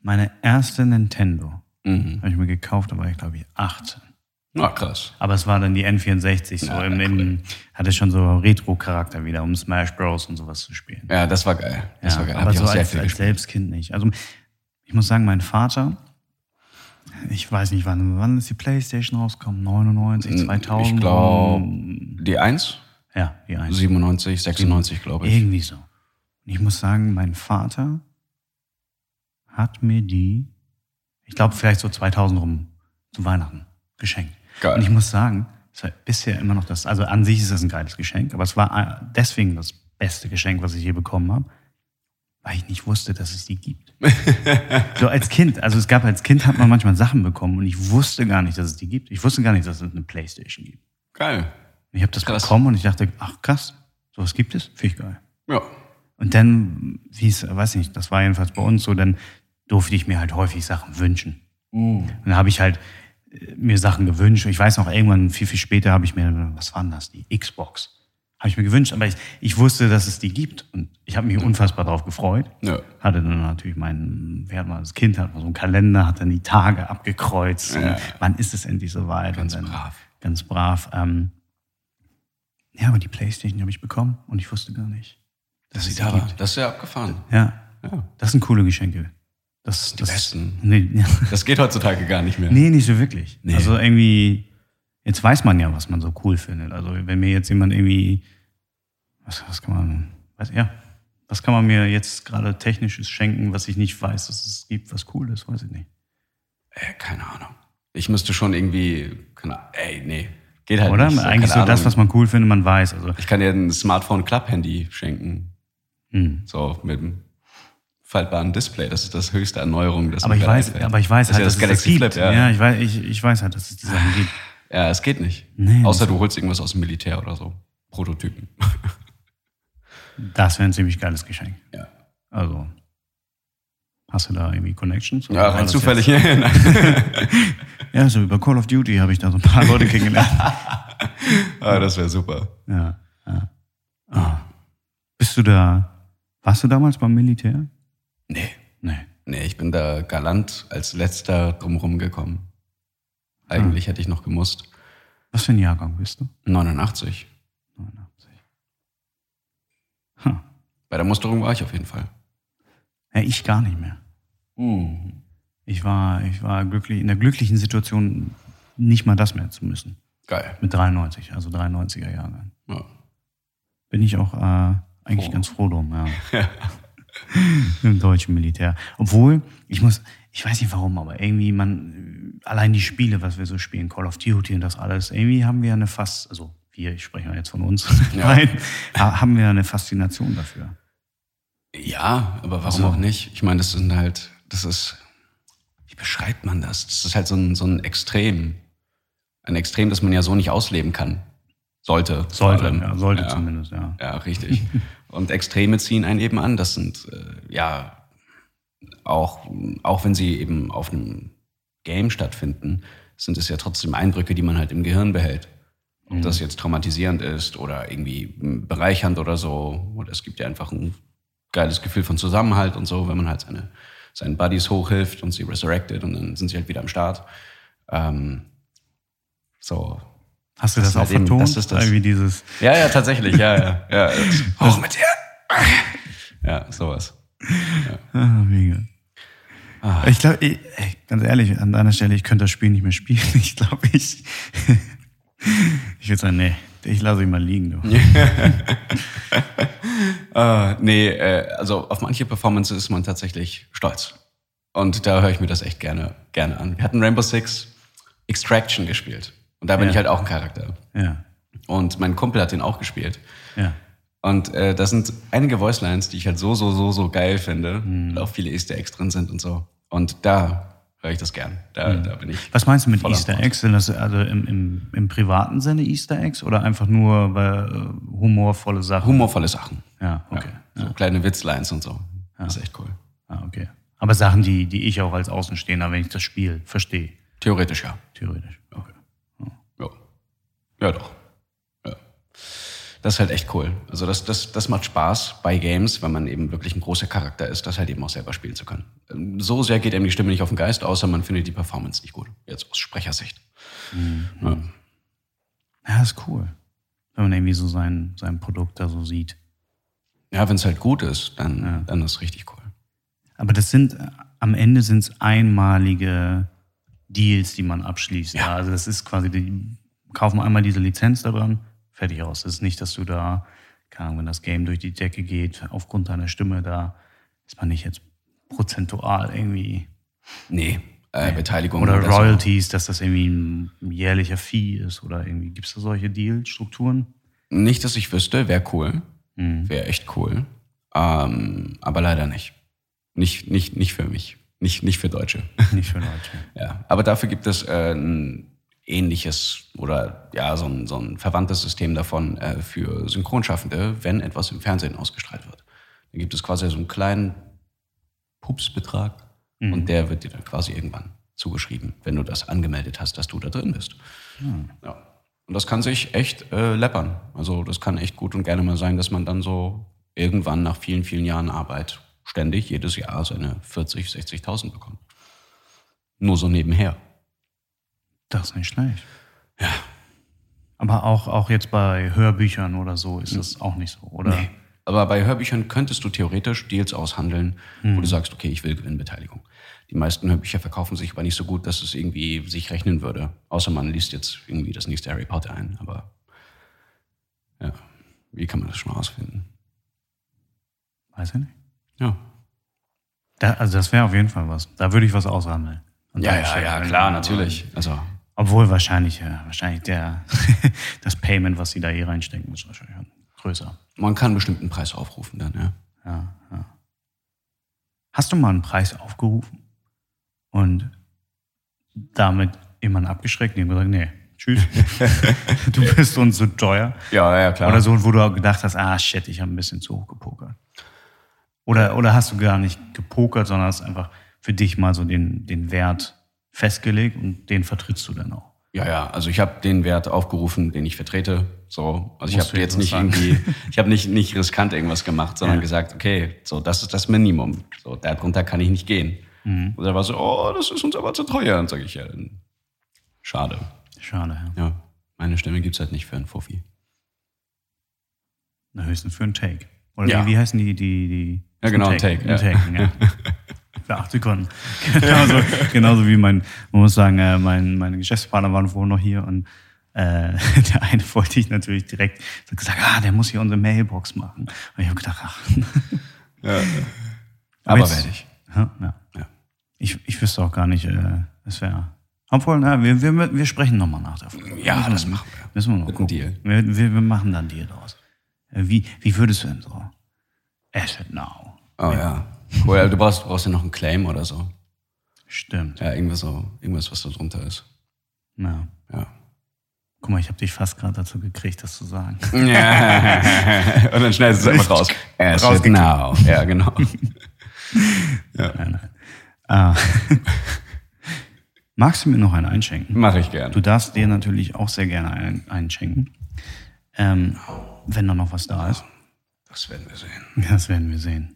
meine erste Nintendo. Mhm. Habe ich mir gekauft, da war ich glaube ich 18. Na, krass. Aber es war dann die N64, so Ja, im, im, hatte schon so Retro-Charakter wieder, um Smash Bros. und sowas zu spielen. Ja, das war geil. Das war geil. Hab aber ich so als, als. Selbstkind nicht. Also ich muss sagen, mein Vater, ich weiß nicht, wann, wann ist die Playstation rausgekommen? 99, 2000? Ich glaube, die 1, Ja, die 1. 97, 96, glaube ich. Irgendwie so. Und ich muss sagen, mein Vater hat mir die, ich glaube vielleicht so 2000 rum zu Weihnachten geschenkt. Geil. Und ich muss sagen, es war bisher immer noch das, also an sich ist das ein geiles Geschenk, aber es war äh, deswegen das beste Geschenk, was ich je bekommen habe, weil ich nicht wusste, dass es die gibt. so als Kind, also es gab als Kind hat man manchmal Sachen bekommen und ich wusste gar nicht, dass es die gibt. Ich wusste gar nicht, dass es eine Playstation gibt. Geil. Ich habe das Krass. bekommen und ich dachte, ach krass, sowas gibt es? Finde ich geil. Ja. Und dann, wie es, weiß nicht, das war jedenfalls bei uns so, dann durfte ich mir halt häufig Sachen wünschen. Und dann habe ich halt äh, mir Sachen gewünscht. Ich weiß noch, irgendwann viel, viel später habe ich mir, was war denn das, die Xbox, habe ich mir gewünscht, aber ich, ich wusste, dass es die gibt und ich habe mich unfassbar darauf gefreut. Ja. Hatte dann natürlich mein, wer hat mal, das Kind hat mal so einen Kalender, hat dann die Tage abgekreuzt. Und wann ist es endlich soweit? Ganz und dann, brav. Ganz brav. Ähm, ja, aber die Playstation habe ich bekommen und ich wusste gar nicht, dass Sie da war. gibt. Das ist ja abgefahren. Ja, Ja. das sind coole Geschenke. Das, Die das, besten. Nee, ja. Das geht heutzutage gar nicht mehr. nee, nicht so wirklich. Nee. Also irgendwie, jetzt weiß man ja, was man so cool findet. Also wenn mir jetzt jemand irgendwie, was, was kann man, was, ja, was kann man mir jetzt gerade technisches schenken, was ich nicht weiß, dass es gibt, was cool ist, weiß ich nicht. Äh, keine Ahnung. Ich müsste schon irgendwie, keine Ahnung, ey, nee, geht halt Oder? nicht. Eigentlich so keine das, Ahnung. was man cool findet, man weiß. Also, Ich kann dir ein Smartphone-Club-Handy schenken. Hm. So, mit einem faltbaren Display. Das ist das höchste Erneuerung. Das Aber ich weiß, einfällt. aber ich weiß das halt, ist dass ja das es Galaxy gibt. Flip, ja. ja, ich, weiß, ich, ich weiß halt, dass es die Sachen gibt. Ja, es geht nicht. Nee, Außer du holst irgendwas aus dem Militär oder so. Prototypen. Das wäre ein ziemlich geiles Geschenk. ja. Also, hast du da irgendwie Connections? Ja, rein zufällig. Ja, so über Call of Duty habe ich da so ein paar Leute kennengelernt. ah, das wäre super. Ja, ja. Ah. Bist du da, warst du damals beim Militär? Nee. Nee. Nee, ich bin da galant als letzter drumherum gekommen. Eigentlich hätte ich noch gemusst. Was für ein Jahrgang bist du? 89. 89. Hm. Bei der Musterung war ich auf jeden Fall. Ja, ich gar nicht mehr. Ich war, ich war glücklich, in der glücklichen Situation, nicht mal das mehr zu müssen. Geil. Mit 93, also 93er Jahrgang. Ja. Bin ich auch äh, eigentlich Froh. ganz froh drum, ja. Im deutschen Militär. Obwohl, ich muss, ich weiß nicht warum, aber irgendwie man, allein die Spiele, was wir so spielen, Call of Duty und das alles, irgendwie haben wir eine fast, also wir, ich spreche jetzt von uns, Ja. rein, ha- haben wir eine Faszination dafür. Ja, aber warum Also- auch nicht? Ich meine, das sind halt, das ist, wie beschreibt man das? Das ist halt so ein, so ein Extrem. Ein Extrem, das man ja so nicht ausleben kann. Sollte. Sollte, ja, sollte ja. zumindest, ja. Ja, richtig. Und Extreme ziehen einen eben an. Das sind, äh, ja, auch, auch wenn sie eben auf einem Game stattfinden, sind es ja trotzdem Eindrücke, die man halt im Gehirn behält. Ob das jetzt traumatisierend ist oder irgendwie bereichernd oder so. Oder es gibt ja einfach ein geiles Gefühl von Zusammenhalt und so, wenn man halt seine, seinen Buddies hochhilft und sie resurrected und dann sind sie halt wieder am Start. Ähm, so. Hast du das, ist auch halt eben- vertont? das ist das. Irgendwie dieses, Ja, ja, tatsächlich, ja, ja. ja. Hoch mit dir! Ja, sowas. ah, mega. Ah. Ich glaube, ey, ganz ehrlich, an deiner Stelle, ich könnte das Spiel nicht mehr spielen. Ich glaube, ich, ich würde sagen, nee, ich lasse ihn mal liegen. Du. Äh, nee, äh, also auf manche Performances ist man tatsächlich stolz. Und da höre ich mir das echt gerne, gerne an. Wir hatten Rainbow Six Extraction gespielt. Und da bin Ja. ich halt auch ein Charakter. Ja, Und mein Kumpel hat den auch gespielt. ja. Und äh, da sind einige Voicelines, die ich halt so, so, so, so geil finde. Und auch viele Easter Eggs drin sind und so. Und da höre ich das gern. Da, da bin ich. Was meinst du mit Easter. Eggs? Sind das also im, im, im privaten Sinne Easter Eggs oder einfach nur bei, äh, humorvolle Sachen? Humorvolle Sachen. Ja, okay. Ja, so kleine Witzlines und so. Das ist echt cool. Ah, okay. Aber Sachen, die, die ich auch als Außenstehender, wenn ich das Spiel verstehe, Theoretisch ja. theoretisch. Okay. Ja. Ja, doch. Ja. Das ist halt echt cool. Also das, das, das macht Spaß bei Games, wenn man eben wirklich ein großer Charakter ist, das halt eben auch selber spielen zu können. Ähm, So sehr geht einem die Stimme nicht auf den Geist, außer man findet die Performance nicht gut. Jetzt aus Sprechersicht. Ja. Ja, ist cool. Wenn man irgendwie so sein, sein Produkt da so sieht. Ja, wenn es halt gut ist, dann, dann ist es richtig cool. Aber das sind, äh, am Ende sind es einmalige Deals, die man abschließt. Ja. Also das ist quasi, die kaufen einmal diese Lizenz da dran, fertig aus. Das ist nicht, dass du da, keine Ahnung, wenn das Game durch die Decke geht, aufgrund deiner Stimme, da ist man nicht jetzt prozentual irgendwie. Nee, äh, Beteiligung Oder so. Royalties, dass das irgendwie ein jährlicher Fee ist oder irgendwie. Gibt es da solche Deal-Strukturen? Nicht, dass ich wüsste, wäre cool. Wäre echt cool. Ähm, aber leider nicht. Nicht, nicht, nicht für mich. Nicht, nicht für Deutsche. Nicht für Leute. Ja, aber dafür gibt es äh, ein ähnliches oder ja, so ein, so ein verwandtes System davon äh, für Synchronschaffende, wenn etwas im Fernsehen ausgestrahlt wird. Da gibt es quasi so einen kleinen Pupsbetrag und der wird dir dann quasi irgendwann zugeschrieben, wenn du das angemeldet hast, dass du da drin bist. Ja. Und das kann sich echt äh, läppern. Also das kann echt gut und gerne mal sein, dass man dann so irgendwann nach vielen, vielen Jahren Arbeit ständig jedes Jahr seine 40, 60.000 bekommt. Nur so nebenher. Das ist nicht schlecht. Ja. Aber auch, auch jetzt bei Hörbüchern oder so ist das auch nicht so, oder? Nee. Aber bei Hörbüchern könntest du theoretisch Deals aushandeln, wo du sagst, okay, ich will Gewinnbeteiligung. Die meisten Hörbücher verkaufen sich aber nicht so gut, dass es irgendwie sich rechnen würde. Außer man liest jetzt irgendwie das nächste Harry Potter ein. Aber ja, wie kann man das schon mal ausfinden? Weiß ich nicht. Ja. Da, also das wäre auf jeden Fall was. Da würde ich was aushandeln. An Ja, ja, ja, klar, natürlich. Also, Obwohl wahrscheinlich, ja, wahrscheinlich der, das Payment, was sie da hier reinstecken, ist wahrscheinlich größer. man kann bestimmt einen Preis aufrufen dann, ja. Ja, ja. Hast du mal einen Preis aufgerufen und damit jemanden abgeschreckt und ihm gesagt, nee, tschüss, du bist uns so teuer. Ja, ja, klar. Oder so, wo du auch gedacht hast, ah shit, ich habe ein bisschen zu hoch gepokert. Oder, oder hast du gar nicht gepokert, sondern hast einfach für dich mal so den, den Wert festgelegt und den vertrittst du dann auch. Ja, ja, also ich habe den Wert aufgerufen, den ich vertrete. So, also ich Musst habe jetzt nicht sagen? irgendwie, ich habe nicht nicht riskant irgendwas gemacht, sondern Ja. gesagt, okay, so das ist das Minimum. So darunter kann ich nicht gehen. Mhm. Und er war so, oh, das ist uns aber zu teuer. Und sage ich ja, dann schade. Schade, ja. Ja, meine Stimme gibt's halt nicht für einen Fuffi. Na, höchstens für einen Take. Oder Ja. wie, wie heißen die, die, die? Ja, genau, Take, Ein ja. Take, ja. Für acht Sekunden. genauso, genauso wie mein, man muss sagen, äh, mein, meine Geschäftspartner waren vorhin noch hier und äh, der eine wollte ich natürlich direkt gesagt, ah, der muss hier unsere Mailbox machen. Und ich habe gedacht, ach. Aber jetzt- werde ich. Ja, ja. Ja. Ich, ich wüsste auch gar nicht, äh, es wäre. Obwohl, na, wir, wir, wir sprechen nochmal nach Folge. Ja, das wir- machen wir. Müssen wir noch gucken. Deal. Wir, wir, wir machen dann Deal draus. Äh, Wie, wie würdest du denn so? Asset now. Oh ja. Cool, aber du brauchst, brauchst ja noch einen Claim oder so. Stimmt. Ja, irgendwas so, irgendwas, was da drunter ist. Ja. Ja. Guck mal, ich habe dich fast gerade dazu gekriegt, das zu sagen. Ja. Und dann schneidest du es einfach raus. Rausgekriegt. now. Ja, genau. ja. Nein, nein. Ah. Magst du mir noch einen einschenken? Mache ich gerne. Du darfst dir natürlich auch sehr gerne einen einschenken. Ähm, wenn da noch was da ist. Das werden wir sehen. Das werden wir sehen.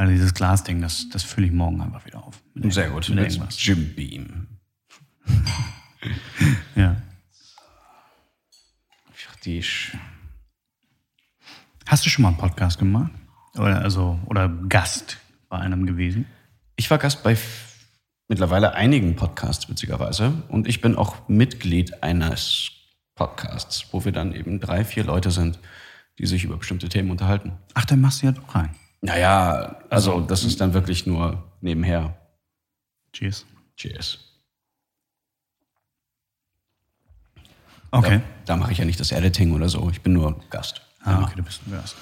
Weil dieses Glasding, das, das fülle ich morgen einfach wieder auf. Sehr gut. Mit irgendwas. Jim Beam. Ja. Fertig. Hast du schon mal einen Podcast gemacht? Oder, also, oder Gast bei einem gewesen? Ich war Gast bei mittlerweile einigen Podcasts, witzigerweise. Und ich bin auch Mitglied eines Podcasts, wo wir dann eben drei, vier Leute sind, die sich über bestimmte Themen unterhalten. Ach, dann machst du ja doch rein. Naja, also das ist dann wirklich nur nebenher. Cheers. Cheers. Okay. Da, da mache ich ja nicht das Editing oder so. Ich bin nur Gast. Ah, okay, du bist ein Gast.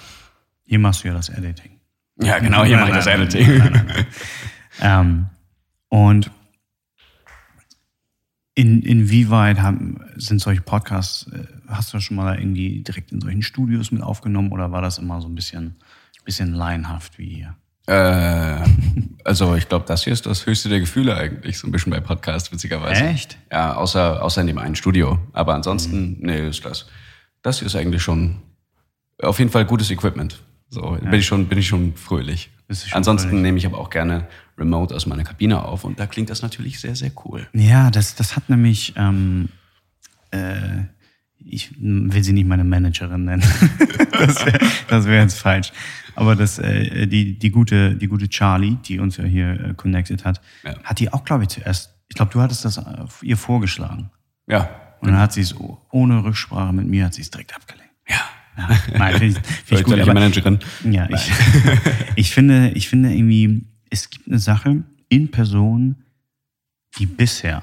Hier machst du ja das Editing. Ja, genau, hier mache ich das Editing. nein, nein, nein. ähm, und in, inwieweit haben, sind solche Podcasts, äh, hast du schon mal irgendwie direkt in solchen Studios mit aufgenommen oder war das immer so ein bisschen, bisschen laienhaft wie hier? Äh, also ich glaube, das hier ist das höchste der Gefühle eigentlich, so ein bisschen bei Podcasts, witzigerweise. Echt? Ja, außer, außer in dem einen Studio. Aber ansonsten, nee, ist das. Das hier ist eigentlich schon auf jeden Fall gutes Equipment. So, bin ich schon, bin ich schon fröhlich. Schon Ansonsten fröhlich? nehme ich aber auch gerne remote aus meiner Kabine auf und da klingt das natürlich sehr, sehr cool. Ja, das, das hat nämlich, ähm, äh, ich will sie nicht meine Managerin nennen. das wäre wär jetzt falsch. Aber das, äh, die, die, gute, die gute Charlie, die uns ja hier äh, connected hat, Ja. hat die auch, glaube ich, zuerst, ich glaube, du hattest das äh, ihr vorgeschlagen. Ja. Und dann hat sie es ohne Rücksprache mit mir, hat sie es direkt abgelehnt. Ja. Ja, nein, finde ich, find ich gut. Aber, Managerin. ja, ich, ich, finde, ich finde irgendwie, es gibt eine Sache in Person, die bisher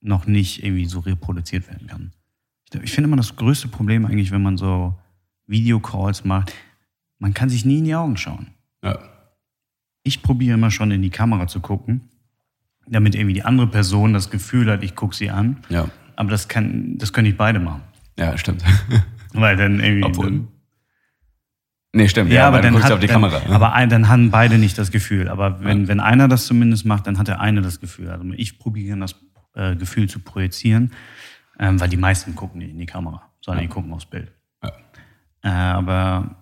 noch nicht irgendwie so reproduziert werden kann. Ich finde immer das größte Problem eigentlich, wenn man so Videocalls macht, man kann sich nie in die Augen schauen. Ja. Ich probiere immer schon in die Kamera zu gucken, damit irgendwie die andere Person das Gefühl hat, ich gucke sie an. Ja. Aber das kann, das können nicht beide machen. Ja, stimmt. Weil dann irgendwie. Obwohl. Nee, stimmt. Ja, aber weil dann, guckst hat, auf die dann, Kamera. ne? aber ein, dann haben beide nicht das Gefühl. Aber wenn, wenn einer das zumindest macht, dann hat der eine das Gefühl. Also ich probiere das äh, Gefühl zu projizieren, ähm, weil die meisten gucken nicht in die Kamera, sondern die gucken aufs Bild. Ja. Äh, aber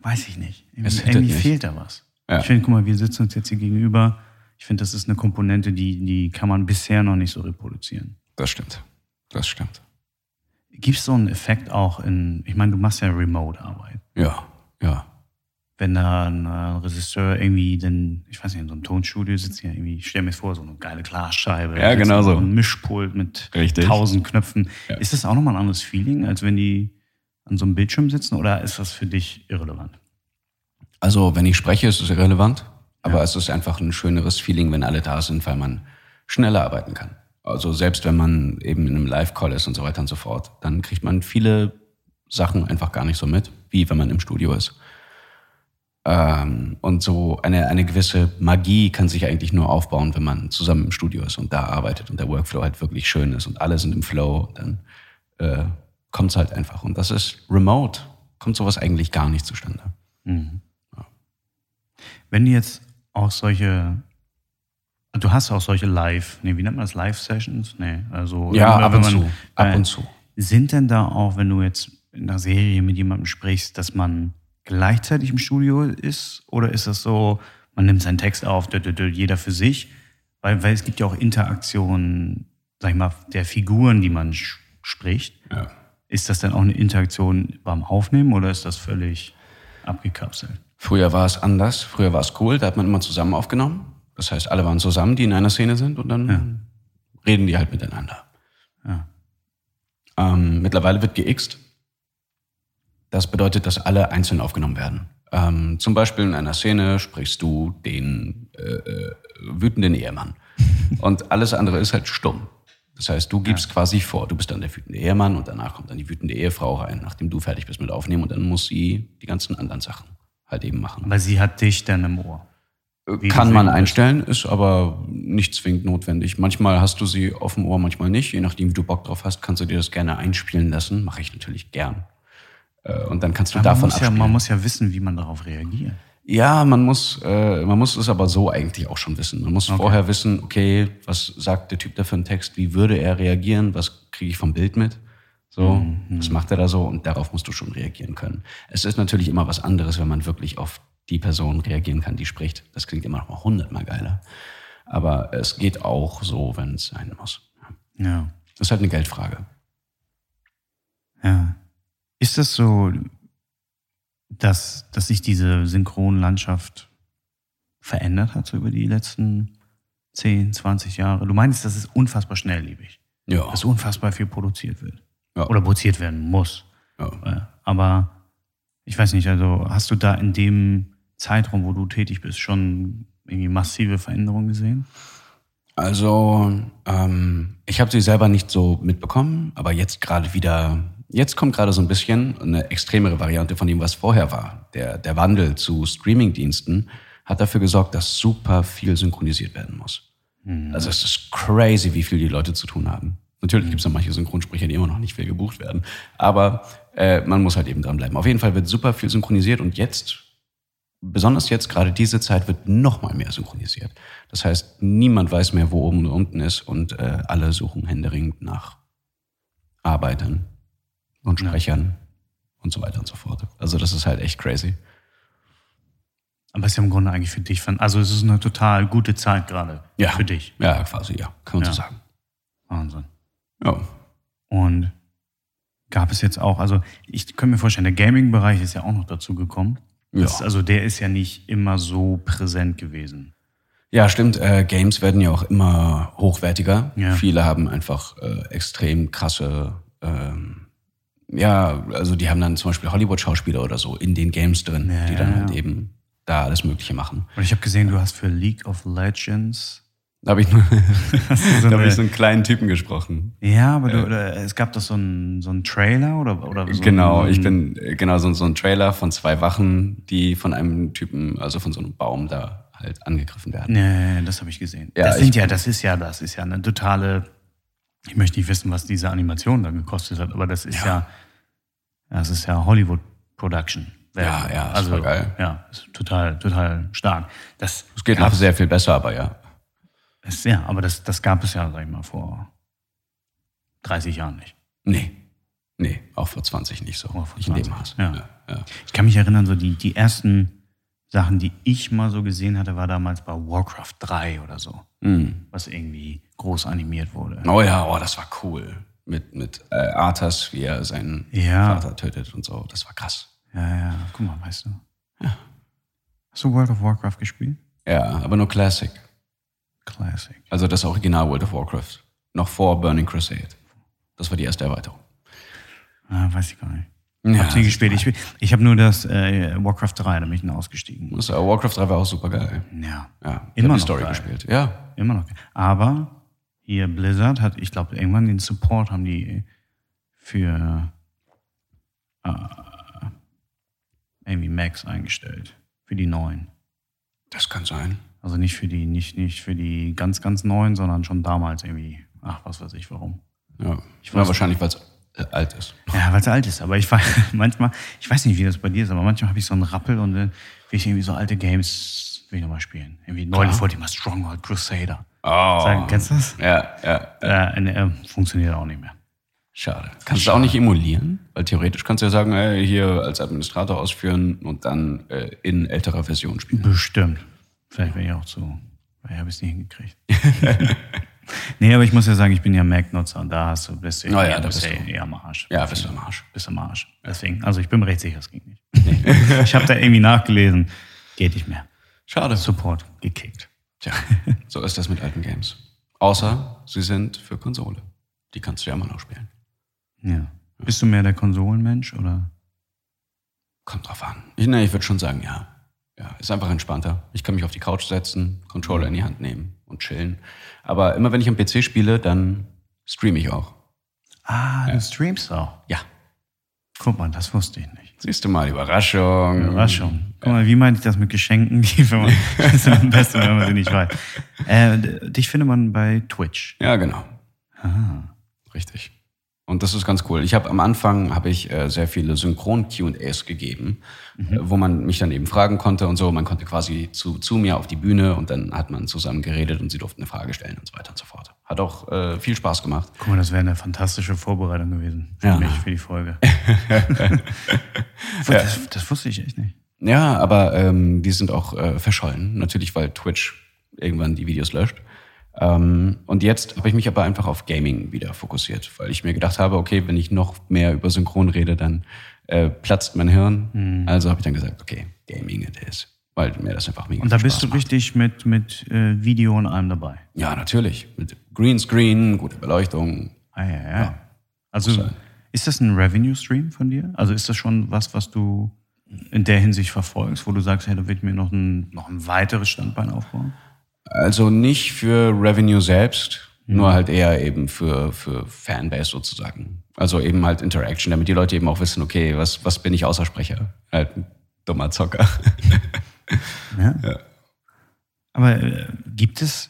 weiß ich nicht. Irgendwie, Es irgendwie nicht. fehlt da was. Ja. Ich finde, guck mal, wir sitzen uns jetzt hier gegenüber. Ich finde, das ist eine Komponente, die, die kann man bisher noch nicht so reproduzieren. Das stimmt. Das stimmt. Gibt es so einen Effekt auch in, ich meine, du machst ja Remote-Arbeit. Ja, ja. wenn da ein äh, Regisseur irgendwie denn, ich weiß nicht, in so einem Tonstudio sitzt, ja irgendwie, ich stell mir vor, so eine geile Glasscheibe. Ja, genau so. Ein Mischpult mit Richtig. tausend Knöpfen. Ja. Ist das auch nochmal ein anderes Feeling, als wenn die an so einem Bildschirm sitzen oder ist das für dich irrelevant? Also, wenn ich spreche, ist es irrelevant. Aber es ist einfach ein schöneres Feeling, wenn alle da sind, weil man schneller arbeiten kann. Also selbst wenn man eben in einem Live-Call ist und so weiter und so fort, dann kriegt man viele Sachen einfach gar nicht so mit, wie wenn man im Studio ist. Ähm, und so eine, eine gewisse Magie kann sich eigentlich nur aufbauen, wenn man zusammen im Studio ist und da arbeitet und der Workflow halt wirklich schön ist und alle sind im Flow, dann äh, kommt es halt einfach. Und das ist remote, kommt sowas eigentlich gar nicht zustande. Wenn du jetzt auch solche, du hast auch solche Live, nee, wie nennt man das, Live-Sessions? Nee, also Ja, ab wenn und man- zu. Ab äh, und zu. Sind denn da auch, wenn du jetzt in einer Serie mit jemandem sprichst, dass man gleichzeitig im Studio ist? Oder ist das so, man nimmt seinen Text auf, jeder für sich? Weil, weil es gibt ja auch Interaktionen, sag ich mal, der Figuren, die man spricht. Ja. Ist das dann auch eine Interaktion beim Aufnehmen oder ist das völlig abgekapselt? Früher war es anders. Früher war es cool. Da hat man immer zusammen aufgenommen. Das heißt, alle waren zusammen, die in einer Szene sind und dann reden die halt miteinander. Ja. Ähm, mittlerweile wird geixt. Das bedeutet, dass alle einzeln aufgenommen werden. Ähm, zum Beispiel in einer Szene sprichst du den äh, äh, wütenden Ehemann. Und alles andere ist halt stumm. Das heißt, du gibst quasi vor, du bist dann der wütende Ehemann und danach kommt dann die wütende Ehefrau rein, nachdem du fertig bist mit Aufnehmen und dann muss sie die ganzen anderen Sachen halt eben machen. Aber sie hat dich dann im Ohr. Wie Kann man einstellen, ist aber nicht zwingend notwendig. Manchmal hast du sie auf dem Ohr, manchmal nicht. Je nachdem, wie du Bock drauf hast, kannst du dir das gerne einspielen lassen. Mache ich natürlich gern. Äh, Und dann kannst du Aber man davon ja, abspielen. man muss ja wissen, wie man darauf reagiert. Ja, man muss, äh, man muss es aber so eigentlich auch schon wissen. Man muss Okay. vorher wissen, okay, was sagt der Typ da für einen Text, wie würde er reagieren, was kriege ich vom Bild mit, so, Mhm. was macht er da so und darauf musst du schon reagieren können. Es ist natürlich immer was anderes, wenn man wirklich auf die Person reagieren kann, die spricht. Das klingt immer noch mal hundertmal geiler. Aber es geht auch so, wenn es sein muss. Ja. Das ist halt eine Geldfrage. Ja. Ist das so, dass, dass sich diese Synchronlandschaft verändert hat so über die letzten 10, 20 Jahre? Du meinst, das ist unfassbar schnelllebig, Ja. dass unfassbar viel produziert wird Ja. oder produziert werden muss. ja. Äh, Aber ich weiß nicht, also hast du da in dem Zeitraum, wo du tätig bist, schon irgendwie massive Veränderungen gesehen? Also, ähm, ich habe sie selber nicht so mitbekommen, aber jetzt gerade wieder, jetzt kommt gerade so ein bisschen eine extremere Variante von dem, was vorher war. Der, der Wandel zu Streamingdiensten hat dafür gesorgt, dass super viel synchronisiert werden muss. Also es ist crazy, wie viel die Leute zu tun haben. Natürlich gibt es noch manche Synchronsprecher, die immer noch nicht viel gebucht werden, aber äh, man muss halt eben dranbleiben. Auf jeden Fall wird super viel synchronisiert und jetzt besonders jetzt gerade diese Zeit wird noch mal mehr synchronisiert. Das heißt, niemand weiß mehr, wo oben und unten ist und äh, alle suchen händeringend nach Arbeitern und Sprechern und so weiter und so fort. Also das ist halt echt crazy. Aber es ist ja im Grunde eigentlich für dich, also es ist eine total gute Zeit gerade Ja. für dich. Ja, quasi, ja, kann man Ja. so sagen. Wahnsinn. Ja. Und gab es jetzt auch, also ich könnte mir vorstellen, der Gaming-Bereich ist ja auch noch dazu gekommen. Ja. Das, also der ist ja nicht immer so präsent gewesen. Ja, stimmt. Äh, Games werden ja auch immer hochwertiger. Ja. Viele haben einfach äh, extrem krasse, ähm, ja, also die haben dann zum Beispiel Hollywood-Schauspieler oder so in den Games drin, Ja, die dann halt ja. eben da alles Mögliche machen. Und ich habe gesehen, du hast für League of Legends. Da habe ich, nur- so da hab ich so einen kleinen Typen gesprochen. Ja, aber du, oder, es gab doch so einen so einen Trailer oder, oder so genau, ich bin äh, genau so, so ein Trailer von zwei Wachen, die von einem Typen, also von so einem Baum da halt angegriffen werden. Nee, das habe ich gesehen. Ja, das sind ja, das ist ja, das ist ja eine totale. Ich möchte nicht wissen, was diese Animation dann gekostet hat, aber das ist ja, Ja. Das ist ja Hollywood Production. Ja, ja, also geil. ja, total, total stark. Das Es geht noch sehr viel besser, aber ja. ist, ja, aber das, das gab es ja, sag ich mal, vor 30 Jahren nicht. Nee. Nee, auch vor 20 nicht so. Oh, vor nicht in dem 20, Maß. ja. Ja, ja. Ich kann mich erinnern, so die, die ersten Sachen, die ich mal so gesehen hatte, war damals bei Warcraft 3 oder so, Mhm. was irgendwie groß animiert wurde. Oh ja, oh, das war cool. Mit, mit äh, Arthas, wie er seinen Ja. Vater tötet und so. Das war krass. Ja, ja, guck mal, weißt du. Hast du World of Warcraft gespielt? Ja, aber nur Classic. Classic. Also das Original World of Warcraft. Noch vor Burning Crusade. Das war die erste Erweiterung. Ah, weiß ich gar nicht. Ja, Hab nie gespielt. Ich, ich habe nur das äh, Warcraft 3, da bin ich dann ausgestiegen. Das, äh, Warcraft 3 war auch super geil. Ja, Ja, Immer ich hab noch die Story geil. gespielt. Ja. immer noch. Aber hier Blizzard hat, ich glaube, irgendwann den Support haben die für äh, irgendwie Max eingestellt. Für die neuen. Das kann sein. Also nicht für die, nicht, nicht für die ganz, ganz neuen, sondern schon damals irgendwie. Ach, was weiß ich warum. Ja. Ich ja weiß wahrscheinlich, weil es äh, alt ist. Ja, weil es alt ist. Aber ich weiß manchmal, ich weiß nicht, wie das bei dir ist, aber manchmal habe ich so einen Rappel und dann will ich irgendwie so alte Games will ich nochmal spielen. Irgendwie neulich wollte ich mal Stronghold Crusader. Oh. Sagen, kennst du das? Ja, ja. Äh, äh, funktioniert auch nicht mehr. Schade. Kannst du auch nicht emulieren? Weil theoretisch kannst du ja sagen, ey, hier als Administrator ausführen und dann äh, in älterer Version spielen. Bestimmt. Vielleicht wäre ich auch zu. Vielleicht habe ich es nicht hingekriegt. nee, aber ich muss ja sagen, ich bin ja Mac-Nutzer und da hast du, bist du Ah ja, eher, da bist du du. eher am Arsch. Ja, bist du am Arsch. Bist am Arsch. Deswegen, also ich bin mir recht sicher, es ging nicht. ich habe da irgendwie nachgelesen. Geht nicht mehr. Schade. Support gekickt. Tja, so ist das mit alten Games. Außer sie sind für Konsole. Die kannst du ja immer noch spielen. Ja. Bist du mehr der Konsolenmensch oder? Kommt drauf an. Ich, nee, ich würde schon sagen, ja. Ja, ist einfach entspannter. Ich kann mich auf die Couch setzen, Controller in die Hand nehmen und chillen. Aber immer wenn ich am PC spiele, dann streame ich auch. Ah, du streamst auch. Ja. Guck mal, das wusste ich nicht. Siehst du mal, Überraschung. Überraschung. Guck mal, wie meinte ich das mit Geschenken? Die, wenn man, das ist am besten, wenn man sie nicht weiß. Äh, dich findet man bei Twitch. Ja, genau. Ah. Richtig. Und das ist ganz cool. Ich habe am Anfang habe ich äh, sehr viele Synchron Q&As gegeben, äh, wo man mich dann eben fragen konnte und so. Man konnte quasi zu, zu mir auf die Bühne und dann hat man zusammen geredet und sie durften eine Frage stellen und so weiter und so fort. Hat auch äh, viel Spaß gemacht. Guck mal, das wäre eine fantastische Vorbereitung gewesen für Ja. mich, für die Folge. das, das wusste ich echt nicht. Ja, aber ähm, die sind auch äh, verschollen. Natürlich, weil Twitch irgendwann die Videos löscht. Ähm, und jetzt habe ich mich aber einfach auf Gaming wieder fokussiert, weil ich mir gedacht habe, okay, wenn ich noch mehr über Synchron rede, dann äh, platzt mein Hirn. Also habe ich dann gesagt, okay, Gaming it is. Weil mir das einfach mega Und da bist Spaß du richtig mit, mit äh, Video und allem dabei. macht. Ja, natürlich. Mit Greenscreen, gute Beleuchtung. Ah, ja, ja. Also ist das ein Revenue-Stream von dir? Also ist das schon was, was du in der Hinsicht verfolgst, wo du sagst, hey, da wird mir noch ein, noch ein weiteres Standbein aufbauen? Also nicht für Revenue selbst, nur halt eher eben für, für Fanbase sozusagen. Also eben halt Interaction, damit die Leute eben auch wissen, okay, was, was bin ich außer Sprecher? Halt ein dummer Zocker. Ja. Aber äh, gibt es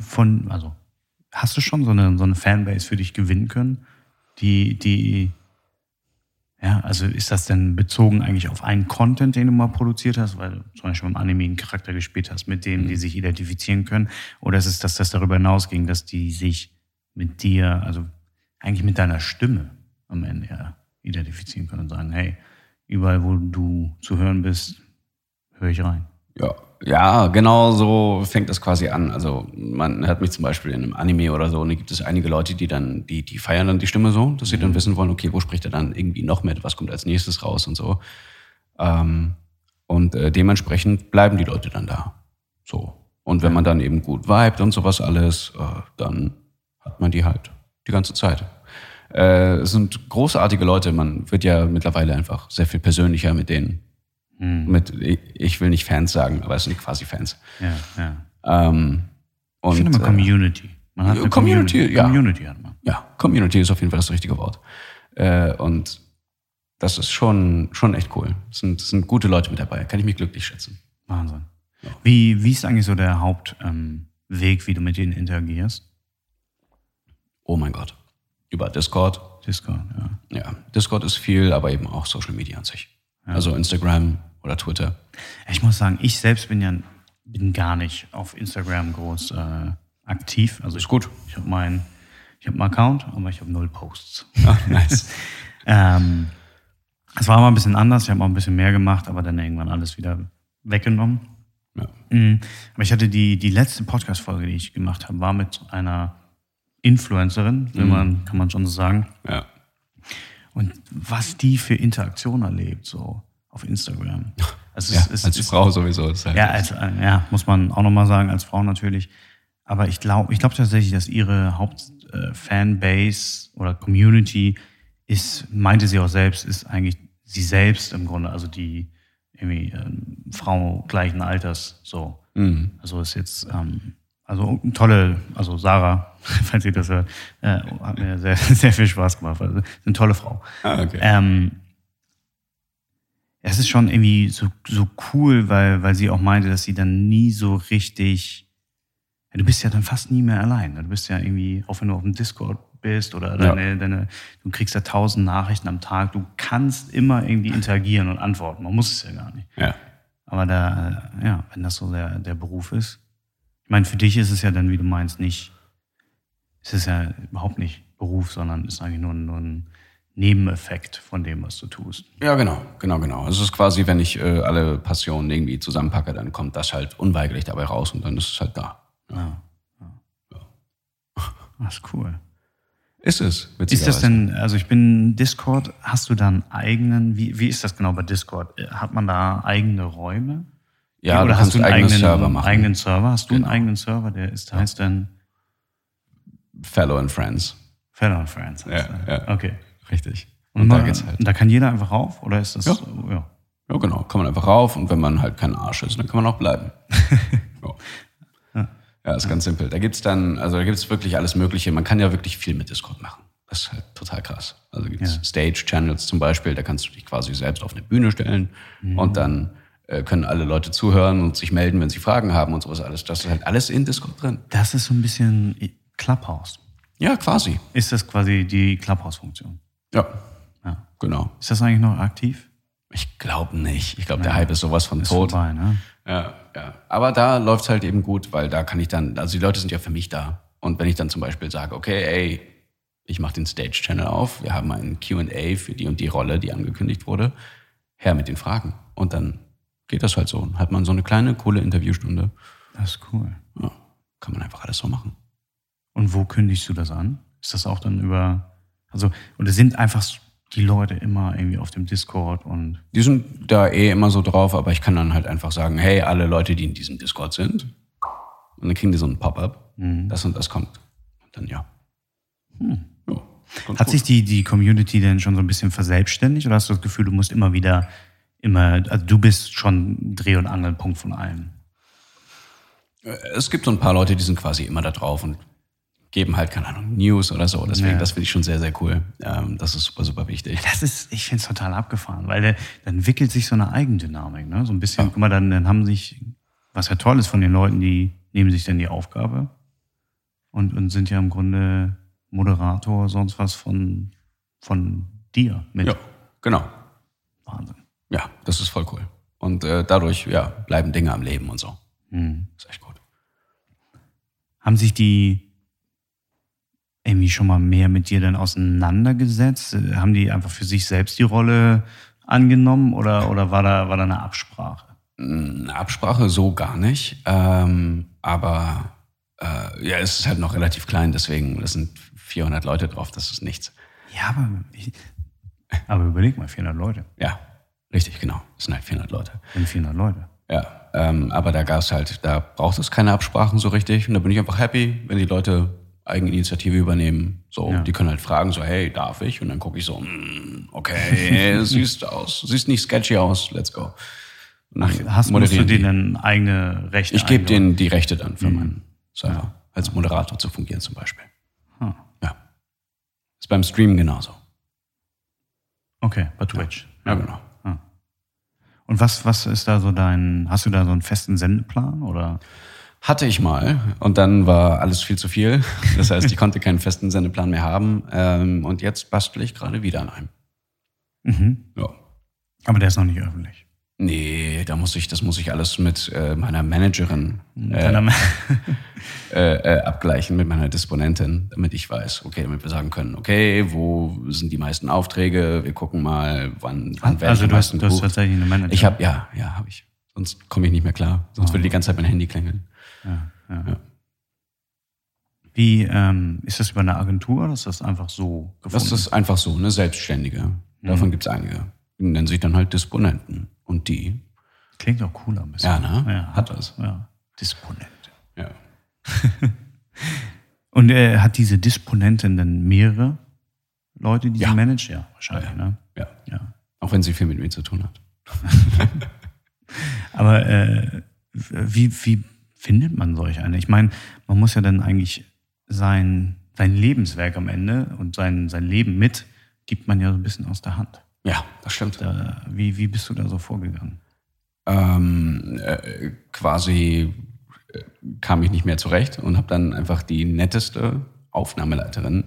von, also hast du schon so eine, so eine Fanbase für dich gewinnen können, die, die, ja, also ist das denn bezogen eigentlich auf einen Content, den du mal produziert hast, weil du zum Beispiel im Anime einen Charakter gespielt hast, mit dem die sich identifizieren können? Oder ist es, dass das darüber hinausging, dass die sich mit dir, also eigentlich mit deiner Stimme am Ende ja identifizieren können und sagen, hey, überall wo du zu hören bist, höre ich rein. Ja, ja, genau so fängt das quasi an. Also man hört mich zum Beispiel in einem Anime oder so und da gibt es einige Leute, die dann, die, die feiern dann die Stimme so, dass sie dann wissen wollen, okay, wo spricht er dann irgendwie noch mit, was kommt als nächstes raus und so. Ähm, und äh, dementsprechend bleiben die Leute dann da. So. Und wenn man dann eben gut vibet und sowas alles, äh, dann hat man die halt die ganze Zeit. Äh, es sind großartige Leute, man wird ja mittlerweile einfach sehr viel persönlicher mit denen. Mit, ich- will nicht Fans sagen, aber es sind quasi Fans. Ja, ja. Ähm, und, Ich finde immer äh, Community. Man hat ja, eine Community, Community, ja. Community hat man. ja, Community ist auf jeden Fall das richtige Wort. Äh, und das ist schon, schon echt cool. Es sind, sind gute Leute mit dabei. Kann ich mich glücklich schätzen. Wahnsinn. Wie, wie ist eigentlich so der Hauptweg, ähm, wie du mit denen interagierst? Oh mein Gott. Über Discord. Discord, ja. Ja, Discord ist viel, aber eben auch Social Media an sich. Also Instagram oder Twitter. Ich muss sagen, ich selbst bin ja bin gar nicht auf Instagram groß äh, aktiv. Also ist gut. Ich habe meinen ich hab einen Account, aber ich habe null Posts. Ah, nice. Ähm, es war mal ein bisschen anders, ich habe auch ein bisschen mehr gemacht, aber dann irgendwann alles wieder weggenommen. ja. Mhm. Aber ich hatte die, die letzte Podcast-Folge, die ich gemacht habe, war mit einer Influencerin, will man, kann man schon so sagen. ja. Und was die für Interaktion erlebt, so auf Instagram. Also ja es, als es, Frau sowieso. Ist halt Ja, als, äh, ja, muss man auch nochmal sagen, als Frau natürlich. Aber ich glaube ich glaub tatsächlich, dass ihre Hauptfanbase oder Community ist, meinte sie auch selbst, ist eigentlich sie selbst im Grunde, also die irgendwie ähm, Frau gleichen Alters so. Mhm. Also ist jetzt, ähm, also eine tolle, also Sarah, falls ihr das hört, äh, hat mir sehr, sehr viel Spaß gemacht. Also, ist eine tolle Frau. Ah, okay. Ähm, es ist schon irgendwie so, so cool, weil, weil sie auch meinte, dass sie dann nie so richtig. Ja, du bist ja dann fast nie mehr allein. Du bist ja irgendwie, auch wenn du auf dem Discord bist oder Ja. deine, deine, du kriegst ja tausend Nachrichten am Tag, du kannst immer irgendwie interagieren und antworten. Man muss es ja gar nicht. ja. Aber da, ja, wenn das so der, der Beruf ist. Ich meine, für dich ist es ja dann, wie du meinst, nicht, es ist ja überhaupt nicht Beruf, sondern ist eigentlich nur, nur ein Nebeneffekt von dem, was du tust. Ja, genau, genau, genau. Also es ist quasi, wenn ich äh, alle Passionen irgendwie zusammenpacke, dann kommt das halt unweigerlich dabei raus und dann ist es halt da. Ja. Das ist cool. Ist es, Ist das denn, also ich bin Discord, hast du da einen eigenen, wie, wie ist das genau bei Discord? Äh, Hat man da eigene Räume? Ja, Oder du hast kannst du einen eigenen Server machen. eigenen Server? Hast du Genau. einen eigenen Server, der ist, heißt dann Fellow and Friends. Fellow and Friends. Ja, ja. Okay. Richtig. Und, Und, da, da geht's halt. und da kann jeder einfach rauf? Oder ist das, Ja. ja. Ja, genau. Kann man einfach rauf und wenn man halt kein Arsch ist, dann kann man auch bleiben. ja. ja, ist ganz simpel. Da gibt's dann, also da gibt's wirklich alles Mögliche. Man kann ja wirklich viel mit Discord machen. Das ist halt total krass. Also gibt's Ja. Stage-Channels zum Beispiel, da kannst du dich quasi selbst auf eine Bühne stellen Mhm. und dann äh, können alle Leute zuhören und sich melden, wenn sie Fragen haben und sowas alles. Das ist halt alles in Discord drin. Das ist so ein bisschen Clubhouse. Ja, quasi. Ist das quasi die Clubhouse-Funktion? Ja, Ja. genau. Ist das eigentlich noch aktiv? Ich glaube nicht. Ich glaube, der Hype ist sowas von Ist tot. vorbei, ne? Ja, ja. Aber da läuft's halt eben gut, weil da kann ich dann, also die Leute sind ja für mich da. Und wenn ich dann zum Beispiel sage, okay, ey, ich mache den Stage-Channel auf, wir haben einen QA für die und die Rolle, die angekündigt wurde, her mit den Fragen. Und dann geht das halt so. Dann hat man so eine kleine, coole Interviewstunde. Das ist cool. Ja, kann man einfach alles so machen. Und wo kündigst du das an? Ist das auch dann über, also, oder sind einfach die Leute immer irgendwie auf dem Discord und, Die sind da eh immer so drauf, aber ich kann dann halt einfach sagen, hey, alle Leute, die in diesem Discord sind, und dann kriegen die so ein Pop-up, das und das kommt. Und dann ja. ja ganz hat gut. sich die, die Community denn schon so ein bisschen verselbstständigt oder hast du das Gefühl, du musst immer wieder, immer, also du bist schon Dreh- und Angelpunkt von allem? Es gibt so ein paar Leute, die sind quasi immer da drauf und geben halt, keine Ahnung, News oder so. Deswegen, Ja. das finde ich schon sehr, sehr cool. Ähm, das ist super, super wichtig. Das ist, ich finde es total abgefahren, weil der, dann entwickelt sich so eine Eigendynamik, ne? So ein bisschen, guck mal, dann, dann haben sich, was ja toll ist von den Leuten, die nehmen sich dann die Aufgabe und, und sind ja im Grunde Moderator, sonst was von, von dir mit. Ja, genau. Wahnsinn. Ja, das ist voll cool. Und äh, dadurch, ja, bleiben Dinge am Leben und so. Mhm. ist echt gut. Haben sich die irgendwie schon mal mehr mit dir dann auseinandergesetzt? Haben die einfach für sich selbst die Rolle angenommen oder, oder war, da, war da eine Absprache? Eine Absprache so gar nicht. Ähm, aber äh, ja, es ist halt noch relativ klein, deswegen, das sind 400 Leute drauf, das ist nichts. Ja, aber, ich, aber überleg mal, 400 Leute. Ja, richtig, genau. Das sind halt 400 Leute. Sind 400 Leute. Ja, ähm, aber da gab's halt, da braucht es keine Absprachen so richtig. Und da bin ich einfach happy, wenn die Leute Eigeninitiative übernehmen. So, Ja. die können halt fragen, so, hey, darf ich? Und dann gucke ich so, mm, okay, siehst aus, siehst nicht sketchy aus, let's go. Dann Hast musst du denen eigene Rechte Ich gebe denen die Rechte dann für meinen Server, als Moderator zu fungieren zum Beispiel. Ah, Ja. Ist beim Stream genauso. Okay, bei Twitch. Ja, genau. Und was, was ist da so dein, hast du da so einen festen Sendeplan oder? Hatte ich mal und dann war alles viel zu viel. Das heißt, ich konnte keinen festen Sendeplan mehr haben. Ähm, und jetzt bastel ich gerade wieder an einem. Mhm. Ja. Aber der ist noch nicht öffentlich. Nee, da muss ich, das muss ich alles mit äh, meiner Managerin äh, äh, äh, abgleichen, mit meiner Disponentin, damit ich weiß, okay, damit wir sagen können, okay, wo sind die meisten Aufträge? Wir gucken mal, wann, wann werde also ich am du hast, meisten du hast tatsächlich eine Manager. Ich habe, ja, ja, habe ich. Sonst komme ich nicht mehr klar. Sonst würde die ganze Zeit mein Handy klingeln. Ja, ja. Ja. Wie, ähm, ist das über eine Agentur oder ist das einfach so gefunden? Das ist einfach so, eine Selbstständige. Davon gibt's einige. Die nennen sich dann halt Disponenten. Und die, Klingt auch cooler ein bisschen. ja, ne? Ja. Hat das. Ja. Disponent. Ja. Und äh, hat diese Disponentin denn mehrere Leute, die Ja. sie managt? Ja, wahrscheinlich, Ja. ne? ja. Ja. Auch wenn sie viel mit mir zu tun hat. Aber äh, wie, wie findet man solch eine? Ich meine, man muss ja dann eigentlich sein, sein Lebenswerk am Ende und sein, sein Leben mit, gibt man ja so ein bisschen aus der Hand. Ja, das stimmt. Da, wie, wie bist du da so vorgegangen? ähm, äh, quasi äh, kam ich nicht mehr zurecht und habe dann einfach die netteste Aufnahmeleiterin,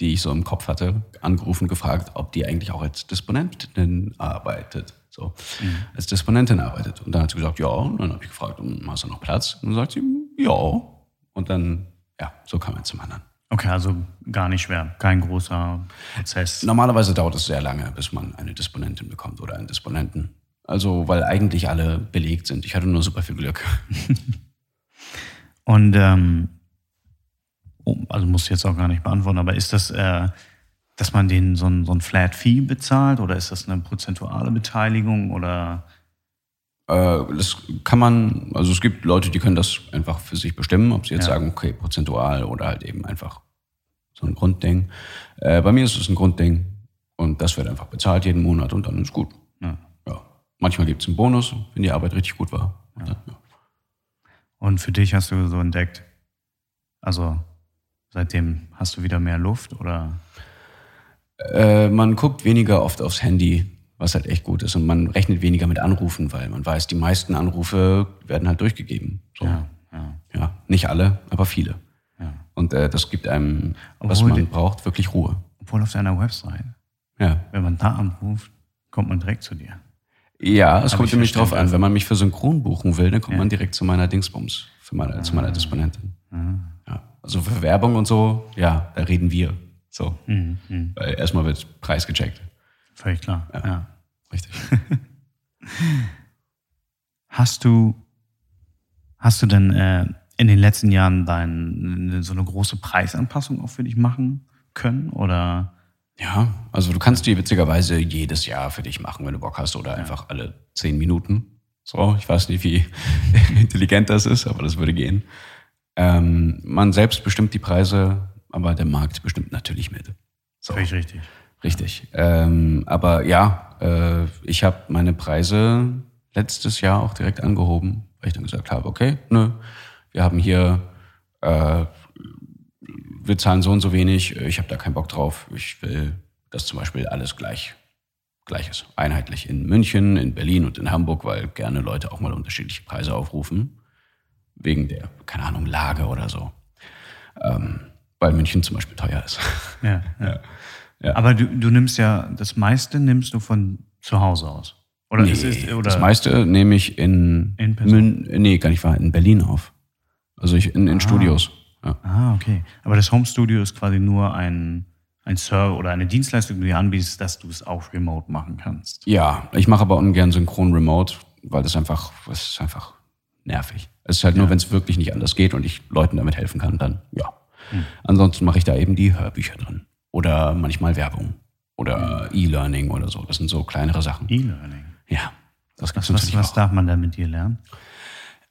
die ich so im Kopf hatte, angerufen, gefragt, ob die eigentlich auch als Disponentin arbeitet. So, als Disponentin arbeitet. Und dann hat sie gesagt, ja. Und dann habe ich gefragt, "Und hast du noch Platz? Und dann sagt sie, ja. Und dann, ja, so kam er zum anderen. Okay, also gar nicht schwer, kein großer Prozess. Normalerweise dauert es sehr lange, bis man eine Disponentin bekommt oder einen Disponenten. Also, weil eigentlich alle belegt sind. Ich hatte nur super viel Glück. Und ähm, oh, also musst du jetzt auch gar nicht beantworten, aber ist das, äh, dass man denen so ein, so ein Flat Fee bezahlt oder ist das eine prozentuale Beteiligung oder Äh, das kann man, also es gibt Leute, die können das einfach für sich bestimmen, ob sie jetzt Ja. sagen, okay, prozentual oder halt eben einfach so ein Grundding. Äh, bei mir ist es ein Grundding und das wird einfach bezahlt jeden Monat und dann ist gut. ja. Ja. Manchmal gibt es einen Bonus, wenn die Arbeit richtig gut war. Und dann, ja. Und für dich hast du so entdeckt, also seitdem hast du wieder mehr Luft oder? Äh, man guckt weniger oft aufs Handy, was halt echt gut ist. Und man rechnet weniger mit Anrufen, weil man weiß, die meisten Anrufe werden halt durchgegeben. So. Ja, ja, Ja, nicht alle, aber viele. ja. Und äh, das gibt einem, was Obwohl man die- braucht, wirklich Ruhe. Obwohl auf deiner Website, Ja. wenn man da anruft, kommt man direkt zu dir. Ja, es kommt ich nämlich drauf an. Wenn man mich für Synchron buchen will, dann kommt man direkt zu meiner Dingsbums, für meine, zu Ah. meiner Disponentin. Ja. Also für Werbung und so, ja, da reden wir. So. Mhm, Weil erstmal wird Preis gecheckt. Völlig klar. Ja. Richtig. Hast du, hast du denn äh, in den letzten Jahren dein, so eine große Preisanpassung auch für dich machen können? Oder ja, also du kannst die witzigerweise jedes Jahr für dich machen, wenn du Bock hast, oder einfach alle zehn Minuten. So, ich weiß nicht, wie intelligent das ist, aber das würde gehen. Ähm, man selbst bestimmt die Preise, aber der Markt bestimmt natürlich mit. So. völlig richtig? Richtig. Ähm, aber ja, äh, ich habe meine Preise letztes Jahr auch direkt angehoben, weil ich dann gesagt habe, okay, nö, wir haben hier, äh, wir zahlen so und so wenig, ich habe da keinen Bock drauf. Ich will, dass zum Beispiel alles gleich, gleich ist. Einheitlich in München, in Berlin und in Hamburg, weil gerne Leute auch mal unterschiedliche Preise aufrufen. Wegen der, keine Ahnung, Lage oder so. Ähm, weil München zum Beispiel teuer ist. Ja, ja. Ja. Aber du, du nimmst ja, das meiste nimmst du von zu Hause aus. Oder Nee, ist oder das meiste nehme ich in, In? Mün, nee, gar nicht wahr, in Berlin auf. Also ich in, in Studios. Ja. Ah, okay. Aber das Home Studio ist quasi nur ein, ein Server oder eine Dienstleistung, die du dir anbietest, dass du es auch remote machen kannst. ja, ich mache aber ungern synchron remote, weil das einfach, das ist einfach nervig. Es ist halt nur, wenn es wirklich nicht anders geht und ich Leuten damit helfen kann, dann ja. Hm. Ansonsten mache ich da eben die Hörbücher drin. Oder manchmal Werbung. Oder E-Learning oder so. Das sind so kleinere Sachen. E-Learning. Ja, das gibt's Was, was, was darf man da mit dir lernen?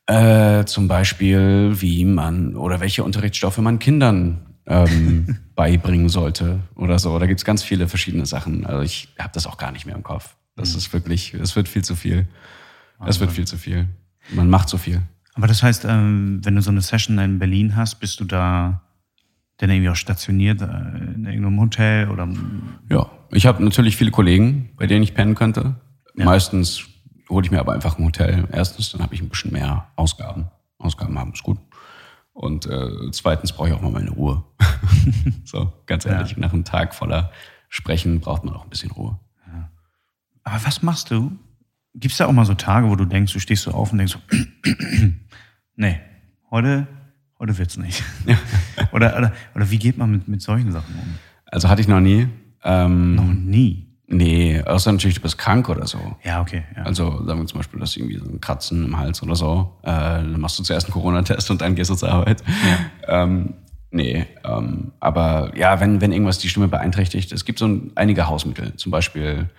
Äh, zum Beispiel, wie man oder welche Unterrichtsstoffe man Kindern ähm, beibringen sollte oder so. Da gibt's ganz viele verschiedene Sachen. Also ich habe das auch gar nicht mehr im Kopf. Das ist wirklich, es wird viel zu viel. Es wird viel zu viel. Man macht zu viel. Aber das heißt, ähm, wenn du so eine Session in Berlin hast, bist du da dann irgendwie auch stationiert äh, in irgendeinem Hotel oder Ja, ich habe natürlich viele Kollegen, bei denen ich pennen könnte. Meistens hole ich mir aber einfach ein Hotel. Erstens, dann habe ich ein bisschen mehr Ausgaben. Ausgaben haben ist gut. Und äh, zweitens brauche ich auch mal meine Ruhe. so, ganz ehrlich, nach einem Tag voller Sprechen braucht man auch ein bisschen Ruhe. Aber was machst du? Gibt es da auch mal so Tage, wo du denkst, du stehst so auf und denkst so, nee, heute, heute wird's nicht. oder, oder, oder wie geht man mit, mit solchen Sachen um? Also hatte ich noch nie. Ähm, Noch nie. Nee, außer natürlich, du bist krank oder so. Ja, okay. Ja. Also sagen wir zum Beispiel, dass irgendwie so ein Kratzen im Hals oder so. Äh, dann machst du zuerst einen Corona-Test und dann gehst du zur Arbeit. Ähm, nee, ähm, aber ja, wenn, wenn irgendwas die Stimme beeinträchtigt, es gibt so ein, einige Hausmittel. Zum Beispiel,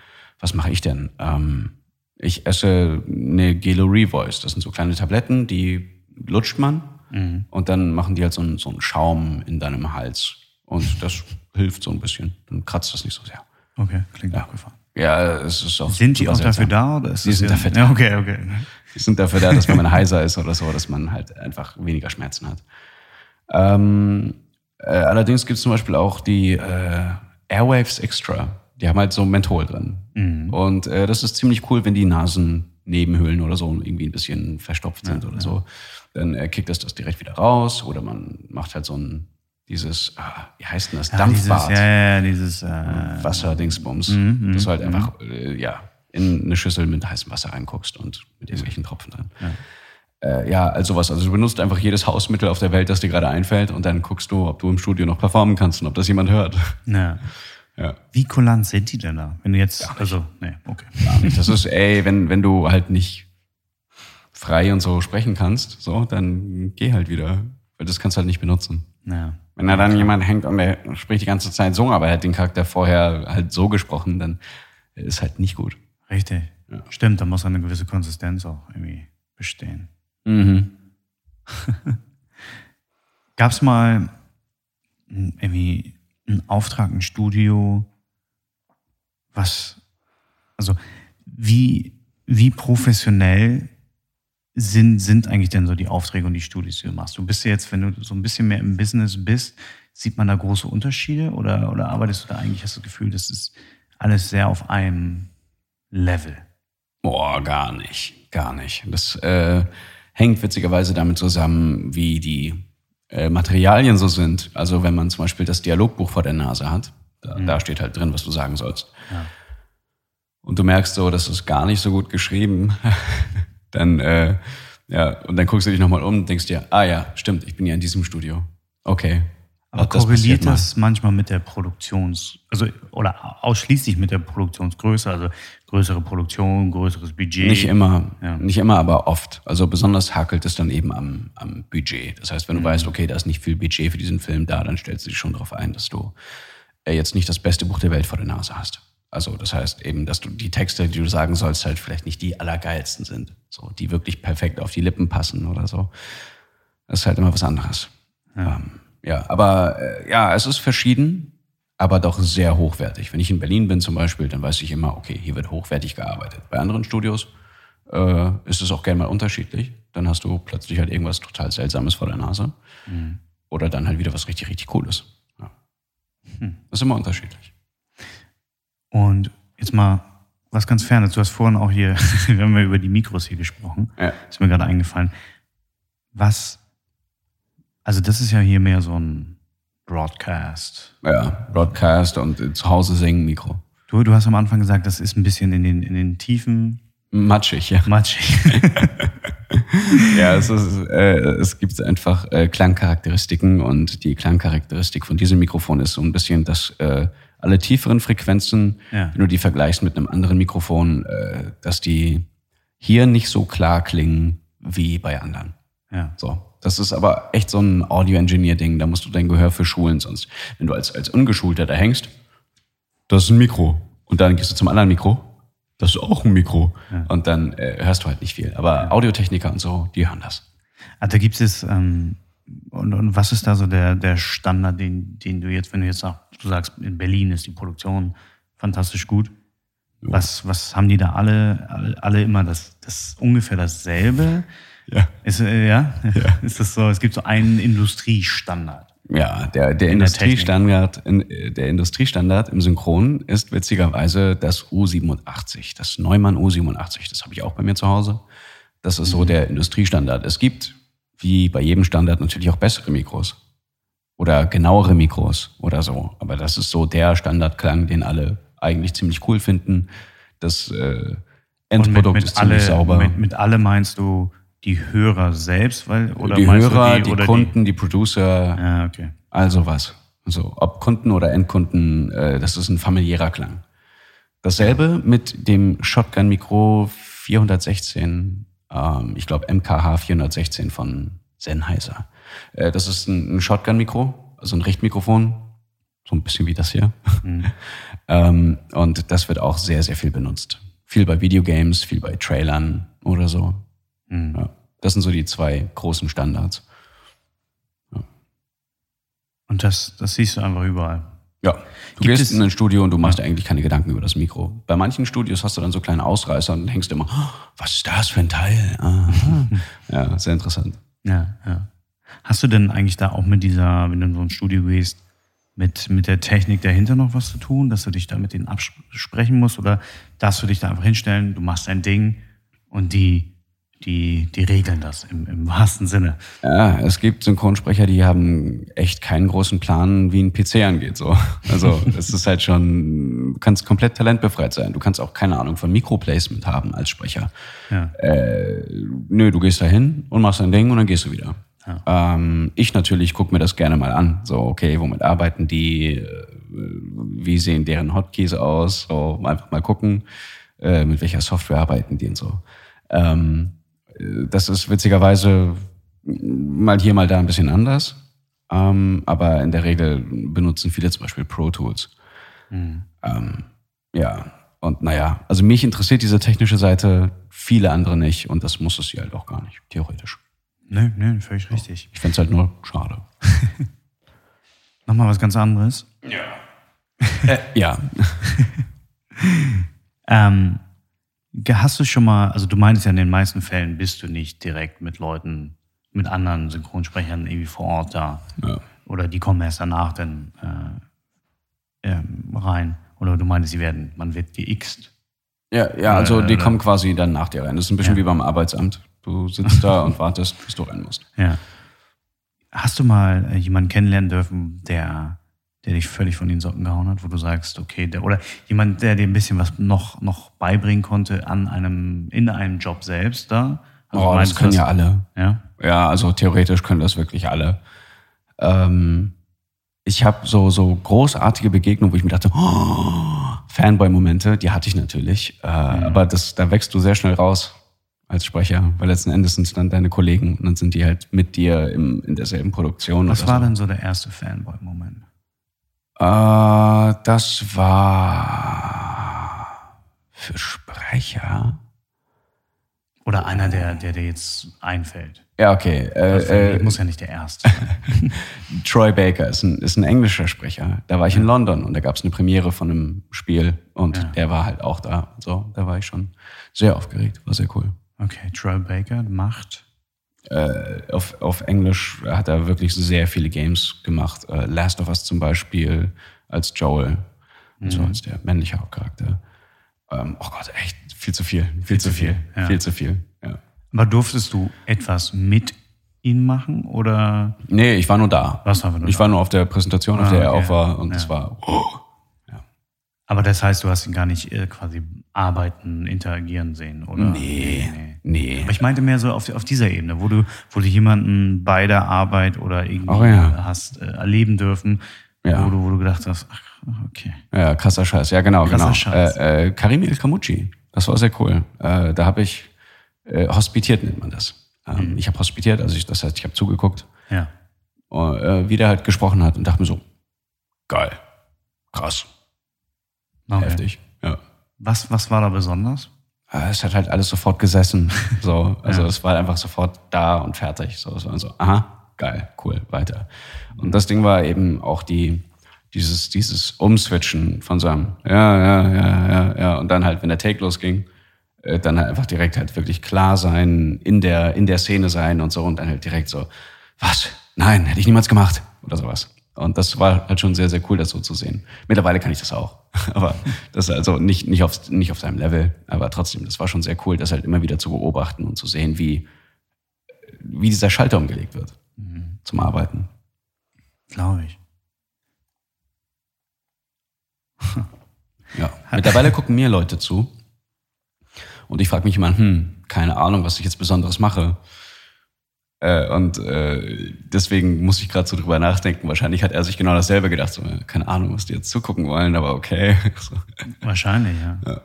was mache ich denn? Ähm, ich esse eine Gelo Revoice. Das sind so kleine Tabletten, die lutscht man und dann machen die halt so einen, so einen Schaum in deinem Hals. Und das hilft so ein bisschen. Dann kratzt das nicht so sehr. Okay, klingt abgefahren. Ja, es ist auch Sind die auch dafür seltsam. da? Oder ist Die sind ja- dafür da. Ja, okay, okay. Die sind dafür da, dass wenn man heiser ist oder so, dass man halt einfach weniger Schmerzen hat. Ähm, äh, allerdings gibt es zum Beispiel auch die äh, Airwaves Extra. Die haben halt so Menthol drin. Und äh, das ist ziemlich cool, wenn die Nasennebenhöhlen oder so irgendwie ein bisschen verstopft sind oder so. Dann äh, kickt das das direkt wieder raus oder man macht halt so ein, dieses, ah, wie heißt denn das, Ja, Dampfbad. Dieses, ja, ja, dieses, äh, Wasserdingsbums, Mhm, dass du halt einfach äh, ja, in eine Schüssel mit heißem Wasser reinguckst und mit irgendwelchen Tropfen drin. Ja. Äh, ja, also was. Also du benutzt einfach jedes Hausmittel auf der Welt, das dir gerade einfällt und dann guckst du, ob du im Studio noch performen kannst und ob das jemand hört. ja. Ja. Wie kulant sind die denn da? Wenn du jetzt, also, nee, okay. Das ist, ey, wenn, wenn du halt nicht frei und so sprechen kannst, so, dann geh halt wieder. Weil das kannst du halt nicht benutzen. Ja. Wenn da dann jemand hängt und der spricht die ganze Zeit so, aber er hat den Charakter vorher halt so gesprochen, dann ist halt nicht gut. Richtig. Stimmt, da muss eine gewisse Konsistenz auch irgendwie bestehen. Mhm. Gab es mal irgendwie einen Auftrag, ein Studio, was, also wie, wie professionell sind, sind eigentlich denn so die Aufträge und die Studios, die du machst? Du bist ja jetzt, wenn du so ein bisschen mehr im Business bist, sieht man da große Unterschiede oder, oder arbeitest du da eigentlich, hast du das Gefühl, das ist alles sehr auf einem Level? Boah, gar nicht. Gar nicht. Das äh, hängt witzigerweise damit zusammen, wie die äh, Materialien so sind. Also wenn man zum Beispiel das Dialogbuch vor der Nase hat, da, Mhm. da steht halt drin, was du sagen sollst. Und du merkst so, das ist gar nicht so gut geschrieben, dann, äh, ja, und dann guckst du dich nochmal um und denkst dir, ah ja, stimmt, ich bin ja in diesem Studio. Okay. Aber Das korreliert mal. das manchmal mit der Produktions-, also oder ausschließlich mit der Produktionsgröße, also größere Produktion, größeres Budget? Nicht immer, Ja. nicht immer, aber oft. Also besonders hakelt es dann eben am, am Budget. Das heißt, wenn du Mhm. weißt, okay, da ist nicht viel Budget für diesen Film da, dann stellst du dich schon darauf ein, dass du äh, jetzt nicht das beste Buch der Welt vor der Nase hast. Also das heißt eben, dass du die Texte, die du sagen sollst, halt vielleicht nicht die allergeilsten sind. So, die wirklich perfekt auf die Lippen passen oder so. Das ist halt immer was anderes. Ja, ähm, ja aber äh, ja, es ist verschieden, aber doch sehr hochwertig. Wenn ich in Berlin bin zum Beispiel, dann weiß ich immer, okay, hier wird hochwertig gearbeitet. Bei anderen Studios äh, ist es auch gerne mal unterschiedlich. Dann hast du plötzlich halt irgendwas total Seltsames vor der Nase. Oder dann halt wieder was richtig, richtig Cooles. Ja. Das ist immer unterschiedlich. Und jetzt mal was ganz Fernes. Du hast vorhin auch hier, wir haben ja über die Mikros hier gesprochen. Ja. Ist mir gerade eingefallen. Was, also das ist ja hier mehr so ein Broadcast. Ja, Broadcast und zu Hause singen, Mikro. Du, du hast am Anfang gesagt, das ist ein bisschen in den, in den Tiefen Matschig, ja. matschig. Ja, es, ist, äh, es gibt einfach äh, Klangcharakteristiken und die Klangcharakteristik von diesem Mikrofon ist so ein bisschen, dass äh, alle tieferen Frequenzen, Ja. wenn du die vergleichst mit einem anderen Mikrofon, äh, dass die hier nicht so klar klingen wie bei anderen. ja. So. Das ist aber echt so ein Audio-Engineer-Ding, da musst du dein Gehör für schulen, sonst, wenn du als, als Ungeschulter da hängst, das ist ein Mikro. Und dann gehst du zum anderen Mikro, das ist auch ein Mikro. Und dann äh, hörst du halt nicht viel. Aber Audiotechniker und so, die hören das. Ah, da gibt es, ähm, und, und was ist da so der, der Standard, den, den du jetzt, wenn du jetzt sagst, du sagst, in Berlin ist die Produktion fantastisch gut. Was, was haben die da alle, alle, alle immer das, das ungefähr dasselbe? Ja. Ist, äh, ja? Ist das so? Es gibt so einen Industriestandard. Ja, der, der In der Industriestandard, in, äh, der Industriestandard im Synchron ist witzigerweise das U87, das Neumann U87. Das habe ich auch bei mir zu Hause. Das ist so der Industriestandard. Es gibt, wie bei jedem Standard, natürlich auch bessere Mikros. Oder genauere Mikros oder so. Aber das ist so der Standardklang, den alle eigentlich ziemlich cool finden. Das äh, Und mit, Endprodukt mit, ist ziemlich alle, sauber. mit, mit alle meinst du die Hörer selbst? Weil, oder die Hörer, die, oder Kunden, die Producer, Ja, okay. Also was. Also ob Kunden oder Endkunden, äh, das ist ein familiärer Klang. Dasselbe mit dem Shotgun Micro 416, ähm, ich glaube MKH 416 von Sennheiser. Äh, das ist ein, ein Shotgun Mikro, also ein Richtmikrofon, so ein bisschen wie das hier. ähm, und das wird auch sehr, sehr viel benutzt. Viel bei Videogames, viel bei Trailern oder so. Ja. Das sind so die zwei großen Standards. Und das, das siehst du einfach überall. Ja, du Gibt gehst in ein Studio und du machst dir eigentlich keine Gedanken über das Mikro. Bei manchen Studios hast du dann so kleine Ausreißer und denkst immer, "Oh, was ist das für ein Teil? Aha. ja, sehr interessant. Ja, ja. Hast du denn eigentlich da auch mit dieser, wenn du in so ein Studio gehst, mit, mit der Technik dahinter noch was zu tun, dass du dich da mit denen absprechen musst? Oder darfst du dich da einfach hinstellen, du machst dein Ding und die, die, die regeln das im, im wahrsten Sinne? Ja, es gibt Synchronsprecher, die haben echt keinen großen Plan, wie ein PC angeht. So. Also es ist halt schon, du kannst komplett talentbefreit sein. Du kannst auch keine Ahnung von Mikroplacement haben als Sprecher. Ja. Äh, nö, du gehst da hin und machst dein Ding und dann gehst du wieder. Ähm, ich natürlich gucke mir das gerne mal an. So, okay, womit arbeiten die? Äh, Wie sehen deren Hotkeys aus? So, einfach mal gucken, äh, mit welcher Software arbeiten die und so. Ähm, äh, das ist witzigerweise mal hier, mal da ein bisschen anders. Ähm, aber in der Regel benutzen viele zum Beispiel Pro Tools. Ähm, ja, und naja, also mich interessiert diese technische Seite, viele andere nicht und das muss es hier halt auch gar nicht, theoretisch. Nö, nö, völlig richtig. Ich find's halt nur schade. Nochmal was ganz anderes. Ja. Ähm, ge- hast du schon mal, also du meinst ja, in den meisten Fällen bist du nicht direkt mit Leuten, mit anderen Synchronsprechern irgendwie vor Ort da. ja. Oder die kommen erst danach dann äh, ähm, rein. Oder du meinst, sie werden, man wird geixt. Ja, ja, also die Äh, kommen quasi dann nach dir rein. Das ist ein bisschen Ja. wie beim Arbeitsamt. Du sitzt da und wartest, bis du rein musst. Ja. Hast du mal äh, jemanden kennenlernen dürfen, der, der dich völlig von den Socken gehauen hat, wo du sagst, okay, der, oder jemand, der dir ein bisschen was noch, noch beibringen konnte an einem, in einem Job selbst da? Also oh, das können ja alle. Ja? Ja, also theoretisch können das wirklich alle. Ähm, ich habe so, so großartige Begegnungen, wo ich mir dachte, oh, Fanboy-Momente, die hatte ich natürlich. Äh, mhm. Aber das, da wächst du sehr schnell raus als Sprecher, weil letzten Endes sind es dann deine Kollegen und dann sind die halt mit dir im, in derselben Produktion. Was war so. denn so der erste Fanboy-Moment? Äh, das war für Sprecher. Oder einer, der, der dir jetzt einfällt. Ja, okay. Äh, äh, muss ja nicht der erste sein. Troy Baker ist ein, ist ein englischer Sprecher. Da war ich in London und da gab es eine Premiere von einem Spiel und ja. der war halt auch da. So, da war ich schon sehr aufgeregt. War sehr cool. Okay, Troy Baker macht. Äh, auf, auf Englisch hat er wirklich sehr viele Games gemacht. Äh, Last of Us zum Beispiel als Joel, mhm. so als der männliche Hauptcharakter. Ähm, oh Gott, echt viel zu viel, viel, viel zu viel, viel, ja. viel zu viel. Ja. Aber durftest du etwas mit ihm machen oder? Nee, ich war nur da. Was war nur ich da? war nur auf der Präsentation, auf ah, der er auch war und es war. Oh, aber das heißt, du hast ihn gar nicht äh, quasi arbeiten, interagieren sehen, oder? Nee, nee. nee. Aber ich meinte mehr so auf, auf dieser Ebene, wo du, wo du jemanden bei der Arbeit oder irgendwie oh, ja. hast äh, erleben dürfen, ja. wo, du, wo du gedacht hast, ach, okay. Ja, krasser Scheiß. Ja, genau, krasser genau. Scheiß. Äh, äh, Karim El Kamuchi, das war sehr cool. Äh, da habe ich äh, hospitiert, nennt man das. Ähm, mhm. Ich habe hospitiert, also ich, das heißt, ich habe zugeguckt. Ja. Äh, wie der halt gesprochen hat und dachte mir so, geil, krass Okay. Heftig. Was, was war da besonders? Es hat halt alles sofort gesessen. So, also ja. es war einfach sofort da und fertig. So, es war so, aha, geil, cool, weiter. Und das Ding war eben auch die, dieses, dieses Umswitchen von so einem, ja, ja, ja, ja, ja, und dann halt, wenn der Take losging, äh, dann halt einfach direkt halt wirklich klar sein, in der, in der Szene sein und so und dann halt direkt so, was? Nein, hätte ich niemals gemacht oder sowas. Und das war halt schon sehr, sehr cool, das so zu sehen. Mittlerweile kann ich das auch. aber das also nicht, nicht, auf, nicht auf seinem Level. Aber trotzdem, das war schon sehr cool, das halt immer wieder zu beobachten und zu sehen, wie, wie dieser Schalter umgelegt wird mhm. zum Arbeiten. Glaube ich. ja. Mittlerweile gucken mir Leute zu. Und ich frage mich immer, hm, keine Ahnung, was ich jetzt Besonderes mache. Äh, und äh, deswegen muss ich gerade so drüber nachdenken. Wahrscheinlich hat er sich genau dasselbe gedacht. So, keine Ahnung, was die jetzt zugucken wollen, aber okay. So. Wahrscheinlich, ja. ja.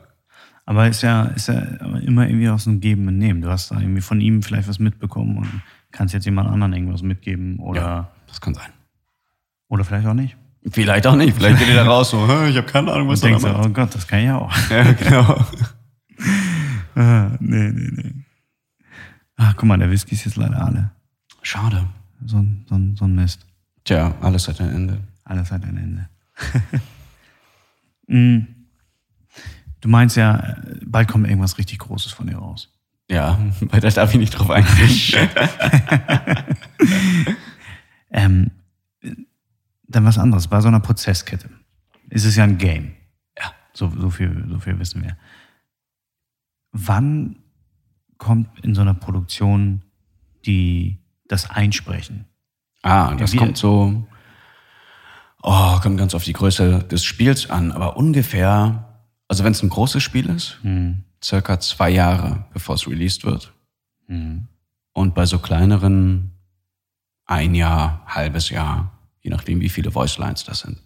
Aber ist ja, ist ja immer irgendwie aus einem Geben und Nehmen. Du hast da irgendwie von ihm vielleicht was mitbekommen und kannst jetzt jemand anderen irgendwas mitgeben oder. Ja, das kann sein. Oder vielleicht auch nicht. Vielleicht auch nicht. Vielleicht geht ihr da raus so, ich habe keine Ahnung, was du denkst. Oh Gott, das kann ich ja auch. Ja, genau. ah, nee, nee, nee. Ach, guck mal, der Whisky ist jetzt leider alle. Schade. So, ein, so, ein, so ein Mist. Tja, alles hat ein Ende. Alles hat ein Ende. Mm. du meinst ja, bald kommt irgendwas richtig Großes von dir raus. Ja, weil da darf ich nicht drauf eingehen. ähm, dann was anderes. Bei so einer Prozesskette ist es ja ein Game. Ja. So, so, viel, so viel wissen wir. Wann kommt in so einer Produktion die, das Einsprechen. Ah, das kommt so, oh, kommt ganz auf die Größe des Spiels an, aber ungefähr, also wenn es ein großes Spiel ist, hm. circa zwei Jahre, bevor es released wird. Hm. Und bei so kleineren ein Jahr, halbes Jahr, je nachdem, wie viele Voice Lines das sind.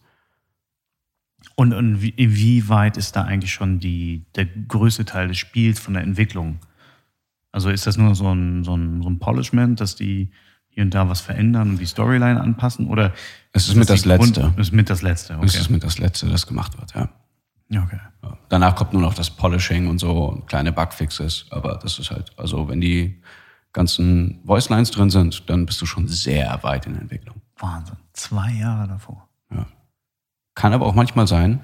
Und, und wie, wie weit ist da eigentlich schon die, der größte Teil des Spiels von der Entwicklung? Also ist das nur so ein, so ein, so ein Polishment, dass die hier und da was verändern und die Storyline anpassen? Oder es ist, ist mit das, das Letzte. Grund, ist mit das Letzte, okay. Es ist mit das Letzte, das gemacht wird, ja. Okay. Danach kommt nur noch das Polishing und so und kleine Bugfixes, aber das ist halt, also wenn die ganzen Voice Lines drin sind, dann bist du schon sehr weit in der Entwicklung. Wahnsinn. Zwei Jahre davor. Ja. Kann aber auch manchmal sein,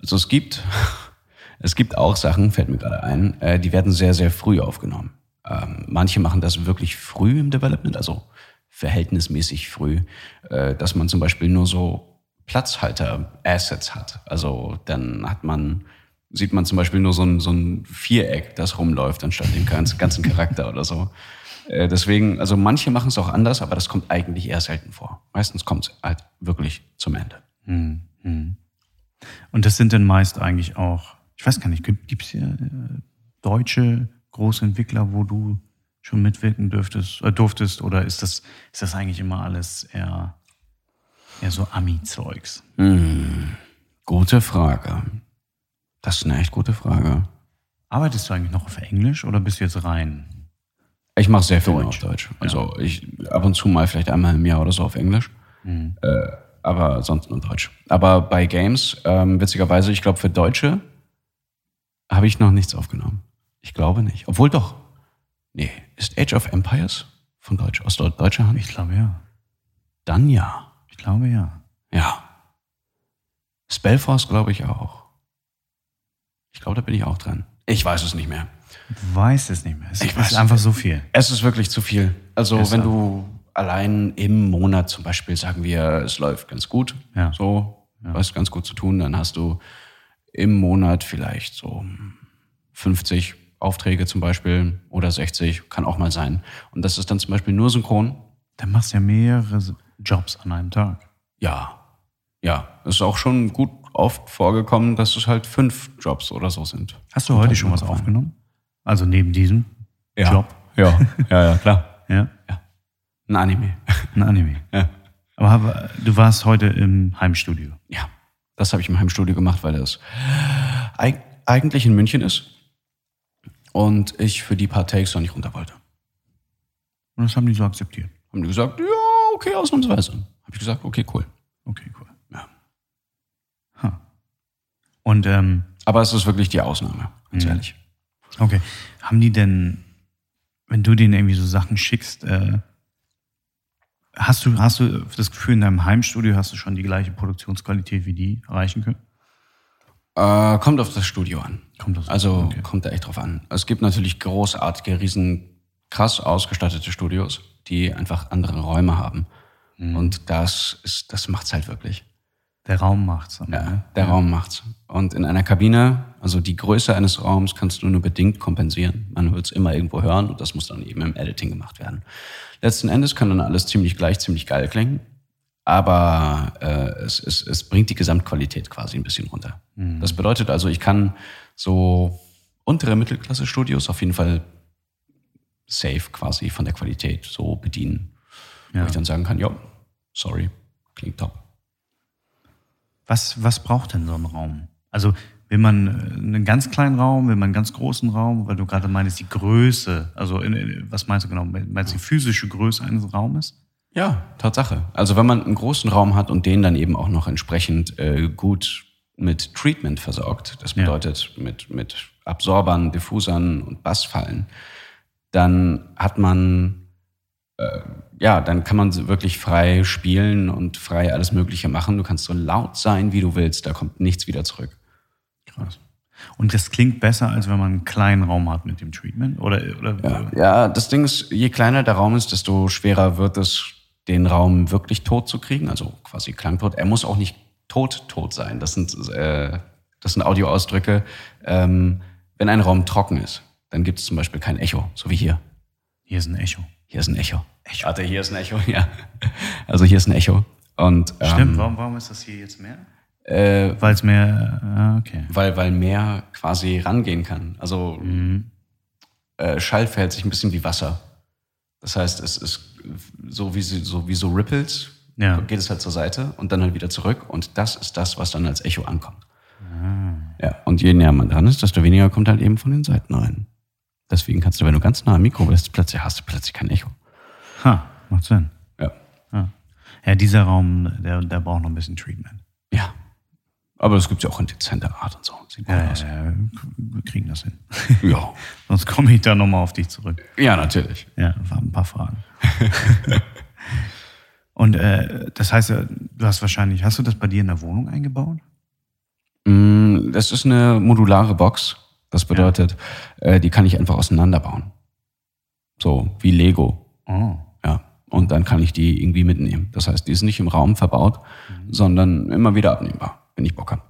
also es gibt es gibt auch Sachen, fällt mir gerade ein, äh, die werden sehr, sehr früh aufgenommen. Ähm, manche machen das wirklich früh im Development, also verhältnismäßig früh, äh, dass man zum Beispiel nur so Platzhalter-Assets hat. Also dann hat man, sieht man zum Beispiel nur so ein, so ein Viereck, das rumläuft, anstatt dem ganzen Charakter oder so. Äh, deswegen, also manche machen es auch anders, aber das kommt eigentlich eher selten vor. Meistens kommt es halt wirklich zum Ende. Hm, hm. Und das sind dann meist eigentlich auch, ich weiß gar nicht, gibt es hier äh, deutsche große Entwickler, wo du schon mitwirken dürftest, äh, durftest? Oder ist das, ist das eigentlich immer alles eher, eher so Ami-Zeugs? Hm, gute Frage. Das ist eine echt gute Frage. Arbeitest du eigentlich noch auf Englisch oder bist du jetzt rein? Ich mache sehr viel auf Deutsch. Also ich ab und zu mal vielleicht einmal im Jahr oder so auf Englisch. Mhm. Äh, aber sonst nur Deutsch. Aber bei Games, ähm, witzigerweise, ich glaube für Deutsche habe ich noch nichts aufgenommen. Ich glaube nicht. Obwohl doch. Nee, ist Age of Empires von Deutsch, aus deutscher Hand? Ich glaube ja. Dann ja. Ich glaube ja. Ja. Spellforce glaube ich auch. Ich glaube, da bin ich auch dran. Ich weiß es nicht mehr. Du weißt es nicht mehr. Es Ich ist weiß einfach es. so viel. Es ist wirklich zu viel. Also Es wenn du allein im Monat zum Beispiel sagen wir, es läuft ganz gut, Ja. so, du hast ganz gut zu tun, dann hast du im Monat vielleicht so 50 Aufträge zum Beispiel oder 60, kann auch mal sein. Und das ist dann zum Beispiel nur synchron. Dann machst du ja mehrere Jobs an einem Tag. Ja, ja, es ist auch schon gut oft vorgekommen, dass es halt fünf Jobs oder so sind. Hast du heute schon was aufgenommen? Also neben diesem Ja. Job? Ja, ja, ja, klar. Ja. Ein Anime. Ein Anime. Ja. Aber du warst heute im Heimstudio. Ja, das habe ich im Heimstudio gemacht, weil das eig eigentlich in München ist und ich für die paar Takes noch nicht runter wollte. Und das haben die so akzeptiert. Haben die gesagt, ja, okay, ausnahmsweise. Habe ich gesagt, okay, cool. Okay, cool. Ja. Ha. Und ähm, Aber es ist wirklich die Ausnahme, ganz ehrlich. okay, haben die denn, wenn du denen irgendwie so Sachen schickst, äh, hast du hast du das Gefühl in deinem Heimstudio hast du schon die gleiche Produktionsqualität wie die erreichen können? Äh, kommt auf das Studio an. Kommt das? Also Okay. kommt da echt drauf an. Es gibt natürlich großartige, riesen krass ausgestattete Studios, die einfach andere Räume haben. Und das ist, das macht's halt wirklich. Der Raum macht's. dann, Ja, ne? der Raum macht's. Und in einer Kabine, also die Größe eines Raums kannst du nur bedingt kompensieren. Man wird's immer irgendwo hören und das muss dann eben im Editing gemacht werden. Letzten Endes kann dann alles ziemlich gleich, ziemlich geil klingen. Aber äh, es, es, es bringt die Gesamtqualität quasi ein bisschen runter. Das bedeutet also, ich kann so untere Mittelklasse-Studios auf jeden Fall safe quasi von der Qualität so bedienen. Ja. Wo ich dann sagen kann, ja, sorry, klingt top. Was, was braucht denn so ein Raum? Also will man äh, einen ganz kleinen Raum, will man einen ganz großen Raum, weil du gerade meinst, die Größe, also in, in, was meinst du genau? Meinst du die physische Größe eines Raumes? Ja, Tatsache. Also wenn man einen großen Raum hat und den dann eben auch noch entsprechend äh, gut mit Treatment versorgt, das Ja. bedeutet mit, mit Absorbern, Diffusern und Bassfallen, dann hat man, äh, ja, dann kann man wirklich frei spielen und frei alles Mögliche machen. Du kannst so laut sein, wie du willst, da kommt nichts wieder zurück. Krass. Und das klingt besser, als wenn man einen kleinen Raum hat mit dem Treatment? Oder, oder Ja, ja, das Ding ist, je kleiner der Raum ist, desto schwerer wird es, den Raum wirklich tot zu kriegen, also quasi klangtot. Er muss auch nicht tot tot sein. Das sind, äh, das sind Audioausdrücke. Ähm, wenn ein Raum trocken ist, dann gibt es zum Beispiel kein Echo, so wie hier. hier ist ein Echo. Hier ist ein Echo. Echo. Warte, hier ist ein Echo, ja. Also hier ist ein Echo. Und, ähm, Stimmt, warum, warum ist das hier jetzt mehr? Äh, Weil es mehr, ah, okay. weil, weil mehr quasi rangehen kann. Also äh, Schall verhält sich ein bisschen wie Wasser. Das heißt, es ist so wie, so wie so Ripples, Ja. geht es halt zur Seite und dann halt wieder zurück. Und das ist das, was dann als Echo ankommt. Ja, und je näher man dran ist, desto weniger kommt halt eben von den Seiten rein. Deswegen kannst du, wenn du ganz nah am Mikro bist, plötzlich hast du plötzlich kein Echo. Ha, macht Sinn. Ja. Ja, ja dieser Raum, der, der braucht noch ein bisschen Treatment. Ja. Aber das gibt's ja auch in dezenter Art und so. Sieht gut Ja, ja, aus. ja, wir kriegen das hin. Ja. Sonst komme ich da nochmal auf dich zurück. ja, natürlich. Ja, waren ein paar Fragen. Und äh, das heißt, äh, du hast wahrscheinlich, hast du das bei dir in der Wohnung eingebaut? Mm, Das ist eine modulare Box. Das bedeutet, äh, die kann ich einfach auseinanderbauen. So wie Lego. Oh. Ja. Und dann kann ich die irgendwie mitnehmen. Das heißt, die ist nicht im Raum verbaut, sondern immer wieder abnehmbar, wenn ich Bock habe.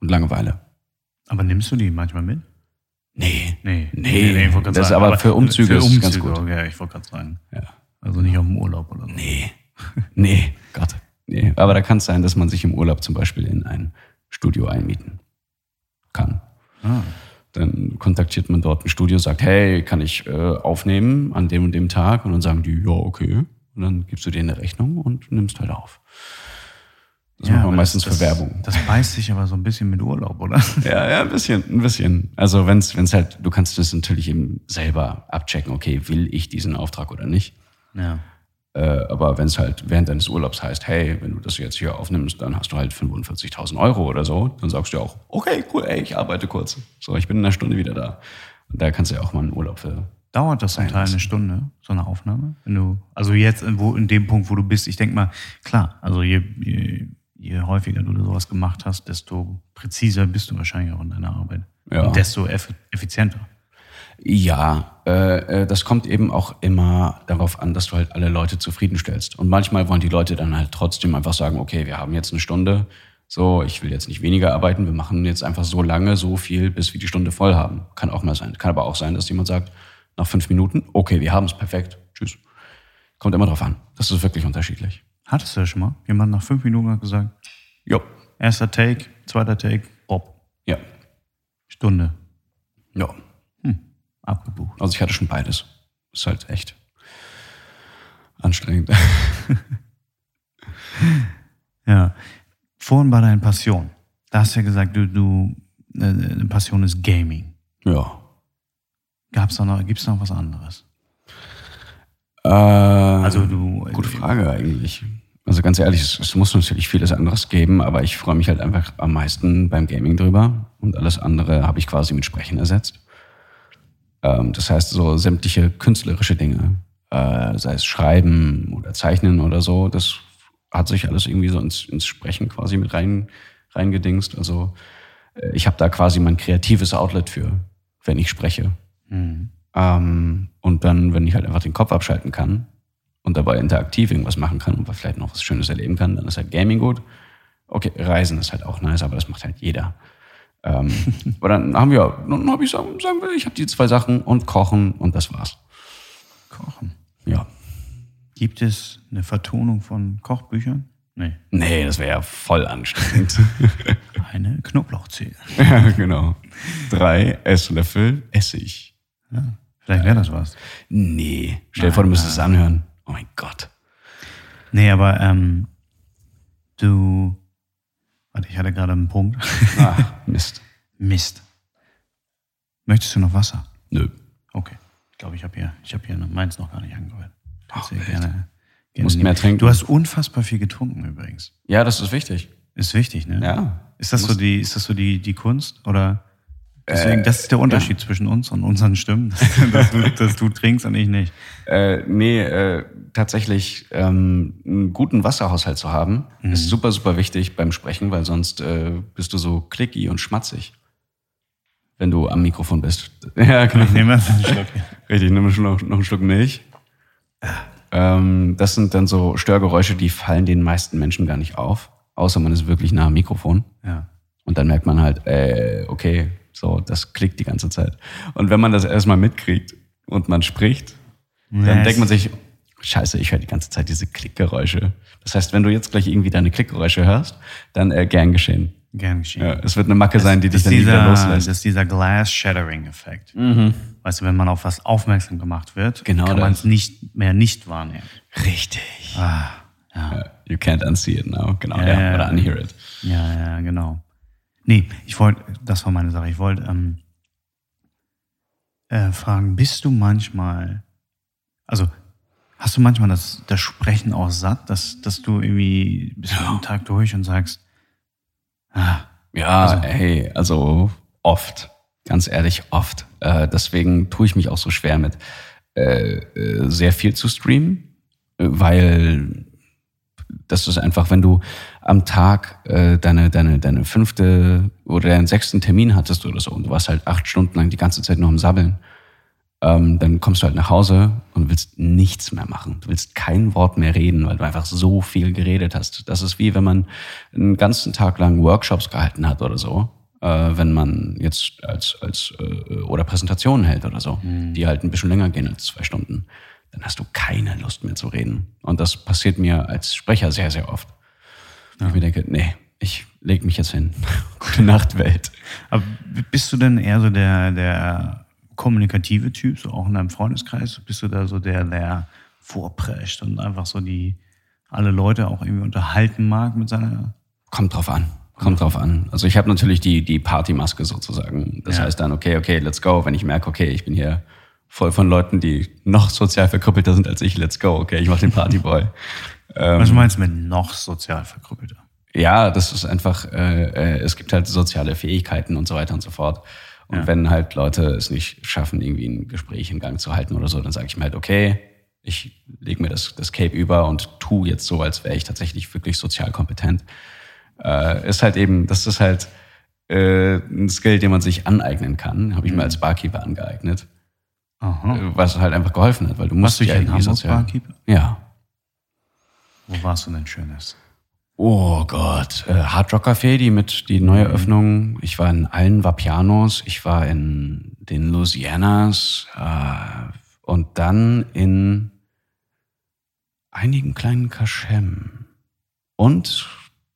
Und Langeweile. Aber nimmst du die manchmal mit? Nee. Nee, Nee, ich wollte grad das ist sagen, aber für Umzüge ist es ganz gut. Okay, ich wollte gerade sagen. Ja. Also nicht auf dem Urlaub oder so. Nee. Nee, Gott. Nee. Aber da kann es sein, dass man sich im Urlaub zum Beispiel in ein Studio einmieten kann. Ah. Dann kontaktiert man dort ein Studio, sagt, hey, kann ich äh, aufnehmen an dem und dem Tag? Und dann sagen die, ja, okay. Und dann gibst du denen eine Rechnung und nimmst halt auf. Das machen wir meistens das, für Werbung. Das beißt sich aber so ein bisschen mit Urlaub, oder? Ja, ja, ein bisschen, ein bisschen. Also wenn's, wenn's halt, du kannst das natürlich eben selber abchecken, okay, will ich diesen Auftrag oder nicht. Ja. Äh, aber wenn es halt während deines Urlaubs heißt, hey, wenn du das jetzt hier aufnimmst, dann hast du halt 45.000 Euro oder so, dann sagst du auch, okay, cool, ey, ich arbeite kurz. So, ich bin in einer Stunde wieder da. Und da kannst du ja auch mal einen Urlaub für. Dauert das zum Teil eine Stunde, so eine Aufnahme? Wenn du, also jetzt, wo, in dem Punkt, wo du bist, ich denke mal, klar, also je, je, je häufiger du sowas gemacht hast, desto präziser bist du wahrscheinlich auch in deiner Arbeit. Ja. Und desto eff effizienter. Ja, äh, äh, das kommt eben auch immer darauf an, dass du halt alle Leute zufriedenstellst. Und manchmal wollen die Leute dann halt trotzdem einfach sagen, okay, wir haben jetzt eine Stunde, so, ich will jetzt nicht weniger arbeiten, wir machen jetzt einfach so lange, so viel, bis wir die Stunde voll haben. Kann auch mal sein. Kann aber auch sein, dass jemand sagt, nach fünf Minuten, okay, wir haben es perfekt, tschüss. Kommt immer drauf an. Das ist wirklich unterschiedlich. Hattest du das schon mal? Jemand nach fünf Minuten hat gesagt, Jo. erster Take, zweiter Take, Bob, Ja. Stunde, Ja. abgebucht. Also ich hatte schon beides. Ist halt echt anstrengend. Ja. Vorhin war deine Passion. Da hast du ja gesagt, du, du, äh, eine Passion ist Gaming. ja. Gab's da noch, gibt's noch was anderes? Äh, Also du, Gute Frage eigentlich. Also ganz ehrlich, es, es muss natürlich vieles anderes geben, aber ich freue mich halt einfach am meisten beim Gaming drüber und alles andere habe ich quasi mit Sprechen ersetzt. Ähm, das heißt, so sämtliche künstlerische Dinge, äh, sei es Schreiben oder Zeichnen oder so, das hat sich alles irgendwie so ins, ins Sprechen quasi mit rein reingedingst. Also äh, ich habe da quasi mein kreatives Outlet für, wenn ich spreche. Hm. Ähm, und dann, wenn ich halt einfach den Kopf abschalten kann und dabei interaktiv irgendwas machen kann und vielleicht noch was Schönes erleben kann, dann ist halt Gaming gut. Okay, Reisen ist halt auch nice, aber das macht halt jeder. Ähm, aber dann haben wir, dann habe ich sagen, sagen wir, ich habe die zwei Sachen und Kochen und das war's. Kochen. Ja. Gibt es eine Vertonung von Kochbüchern? Nee. Nee, das wäre ja voll anstrengend. Eine Knoblauchzehe. ja, genau. Drei Esslöffel Essig. Vielleicht wäre das was. Nee. Stell dir vor, du müsstest es anhören. Oh mein Gott. Nee, aber ähm, du. Warte, ich hatte gerade einen Punkt. Ah, Mist. Mist. Möchtest du noch Wasser? Nö. Okay. Ich glaube, ich habe hier, ich habe hier meins noch gar nicht angehört. Kannst Ach, gerne, gerne musst mehr trinken. Du hast unfassbar viel getrunken übrigens. Ja, das ist wichtig. Ist wichtig, ne? Ja. Ist das so die, ist das so die, die Kunst? Oder deswegen, das ist der Unterschied zwischen uns und unseren Stimmen, dass, du, dass du trinkst und ich nicht. Äh, nee, äh, tatsächlich ähm, einen guten Wasserhaushalt zu haben, ist super, super wichtig beim Sprechen, weil sonst äh, bist du so klicky und schmatzig, wenn du am Mikrofon bist. Ja, genau. Ich nehme einen Schluck. Richtig, nimm schon noch, noch einen Schluck Milch. Ähm, das sind dann so Störgeräusche, die fallen den meisten Menschen gar nicht auf, außer man ist wirklich nah am Mikrofon. Ja. Und dann merkt man halt, äh, okay, so, das klickt die ganze Zeit. Und wenn man das erstmal mitkriegt und man spricht, dann Ja, denkt man sich, scheiße, ich höre die ganze Zeit diese Klickgeräusche. Das heißt, wenn du jetzt gleich irgendwie deine Klickgeräusche hörst, dann äh, gern geschehen. Gern geschehen. Ja, es wird eine Macke sein, die dich das dann nie wieder dieser, loslässt. Das ist dieser Glass-Shattering-Effekt. Weißt du, wenn man auf was aufmerksam gemacht wird, Genau kann man das. es nicht mehr nicht wahrnehmen. Richtig. Ah, ja. You can't unsee it now. Genau, Ja, ja, oder unhear it. Ja, ja, genau. Nee, ich wollte, das war meine Sache. Ich wollte ähm, äh, fragen, bist du manchmal, also hast du manchmal das, das Sprechen auch satt, dass, dass du irgendwie bist du den Tag durch und sagst, ah, Ja, Also- hey, also oft, ganz ehrlich, oft. Äh, deswegen tue ich mich auch so schwer mit äh, äh, sehr viel zu streamen, weil das ist einfach, wenn du am Tag äh, deine, deine, deine fünfte oder deinen sechsten Termin hattest oder so und du warst halt acht Stunden lang die ganze Zeit nur am Sabbeln, ähm, dann kommst du halt nach Hause und willst nichts mehr machen. Du willst kein Wort mehr reden, weil du einfach so viel geredet hast. Das ist wie wenn man einen ganzen Tag lang Workshops gehalten hat oder so. äh, wenn man jetzt als, als äh, oder Präsentationen hält oder so, die halt ein bisschen länger gehen als zwei Stunden, dann hast du keine Lust mehr zu reden. Und das passiert mir als Sprecher sehr, sehr oft. Ja. Ich mir denke, nee, ich leg mich jetzt hin. Gute Nacht, Welt. Aber bist du denn eher so der, der kommunikative Typ, so auch in deinem Freundeskreis? Bist du da so der, der vorprescht und einfach so die alle Leute auch irgendwie unterhalten mag mit seiner. Kommt drauf an. Kommt drauf an. Also ich habe natürlich die, die Partymaske sozusagen. Das ja. heißt dann, okay, okay, let's go. Wenn ich merke, okay, ich bin hier voll von Leuten, die noch sozial verkrüppelter sind als ich, let's go. Okay, ich mache den Partyboy. ähm, Was meinst du mit noch sozial verkrüppelter? Ja, das ist einfach, äh, äh, es gibt halt soziale Fähigkeiten und so weiter und so fort. Und ja. wenn halt Leute es nicht schaffen, irgendwie ein Gespräch in Gang zu halten oder so, dann sage ich mir halt, okay, ich lege mir das, das Cape über und tu jetzt so, als wäre ich tatsächlich wirklich sozial kompetent. Äh, ist halt eben, das ist halt äh, ein Skill, den man sich aneignen kann. Habe ich mhm. mir als Barkeeper angeeignet. Aha. Äh, was halt einfach geholfen hat, weil du musst Warst ja in Hamburg sozial. Barkeeper? Ja. Wo warst du denn Schönes? Oh Gott, äh, Hard Rock Café, die mit die neue. Öffnung. Ich war in allen Vapianos, ich war in den Louisianas äh, und dann in einigen kleinen Kaschem und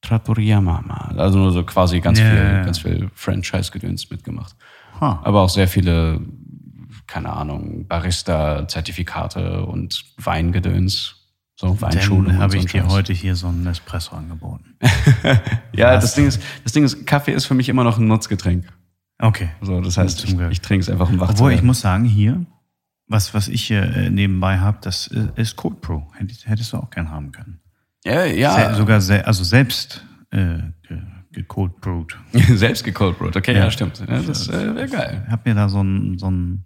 Trattoria Mama. Also nur so quasi ganz yeah. viel, ganz viel Franchise-Gedöns mitgemacht. Huh. Aber auch sehr viele, keine Ahnung, Barista-Zertifikate und Weingedöns. So Weinschulung. Dann habe ich dir heute hier so einen Espresso angeboten. ja, das Ding ist, das Ding ist, Kaffee ist für mich immer noch ein Nutzgetränk. Okay. So, das heißt, ich, ich trinke es einfach um wach Obwohl, ich muss sagen, hier, was, was ich hier äh, nebenbei habe, das äh, ist Code Pro. Hättest du auch gern haben können. Ja, ja. Se sogar se also selbst äh, gecold brewed. selbst gecold brewed, okay, ja, ja stimmt. Ja, das äh, wäre geil. Ich habe mir da so ein, so, ein,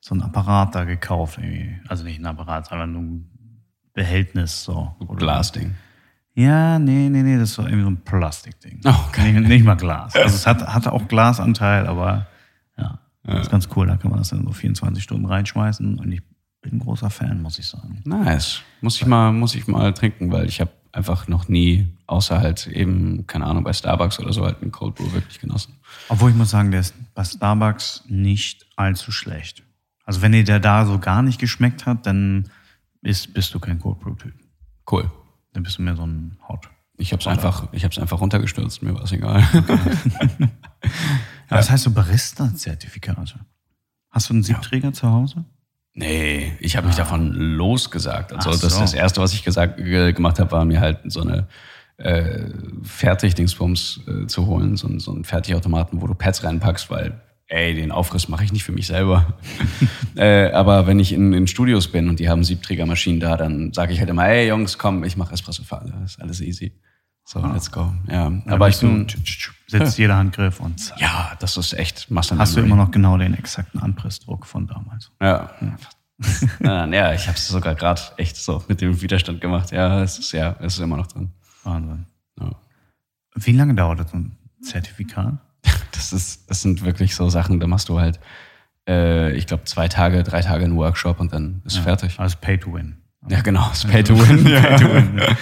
so ein Apparat da gekauft. Irgendwie. Also nicht ein Apparat, sondern ein Behältnis. So. Glasding. Ja, nee, nee, nee, das war irgendwie so ein Plastikding. Oh, okay. nicht, nicht mal Glas. Also es hat, hatte auch Glasanteil, aber ja, ja, das ist ganz cool. Da kann man das dann so 24 Stunden reinschmeißen und ich bin ein großer Fan, muss ich sagen. Nice. Muss ich mal, muss ich mal trinken, weil ich habe einfach noch nie, außer halt eben, keine Ahnung, bei Starbucks oder so, halt einen Cold Brew wirklich genossen. Obwohl ich muss sagen, der ist bei Starbucks nicht allzu schlecht. Also wenn dir der da so gar nicht geschmeckt hat, dann ist, bist du kein Cold Brew-Typ. Cool. Dann bist du mehr so ein Hot. Ich habe es einfach, ich habe einfach runtergestürzt, mir war es egal. ja, was heißt so Barista-Zertifikate? Hast du einen Siebträger ja. zu Hause? Nee, ich habe mich ah. davon losgesagt. Also so. das, das Erste, was ich gesagt, gemacht habe, war mir halt so eine äh, Fertigdingsbums äh, zu holen, so, so einen Fertigautomaten, wo du Pads reinpackst, weil ey, den Aufriss mache ich nicht für mich selber. äh, aber wenn ich in, in Studios bin und die haben Siebträgermaschinen da, dann sage ich halt immer, ey Jungs, komm, ich mache Espresso für alle. ist alles easy. So, ah. let's go. Ja, aber ich bin, setzt jeder Handgriff und zack. Ja, das ist echt Muscle Hast du immer noch genau den exakten Anpressdruck von damals? Ja. Ja, ja ich habe es sogar gerade echt so mit dem Widerstand gemacht. Ja, es ist ja, es ist immer noch drin. Wahnsinn. Ja. Wie lange dauert das so ein Zertifikat? Das ist, das sind wirklich so Sachen, da machst du halt, äh, ich glaube, zwei Tage, drei Tage einen Workshop und dann ist ja, fertig. Also Pay to Win. Ja, genau, es Pay to Win. pay to win ja.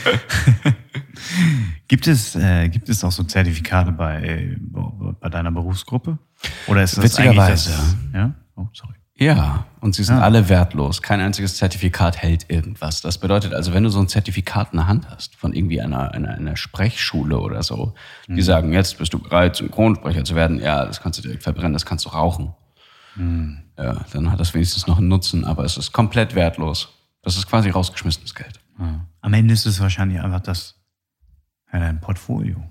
gibt, es, äh, gibt es auch so Zertifikate bei, bei deiner Berufsgruppe? Oder ist das Witzigerweise. Das, ja? Oh, sorry. Ja, und sie sind ja. alle wertlos. Kein einziges Zertifikat hält irgendwas. Das bedeutet also, wenn du so ein Zertifikat in der Hand hast von irgendwie einer, einer, einer Sprechschule oder so, mhm. die sagen, jetzt bist du bereit, Synchronsprecher zu werden, ja, das kannst du direkt verbrennen, das kannst du rauchen. Mhm. Ja, dann hat das wenigstens noch einen Nutzen, aber es ist komplett wertlos. Das ist quasi rausgeschmissenes Geld. Ja. Am Ende ist es wahrscheinlich einfach das, ja, dein Portfolio.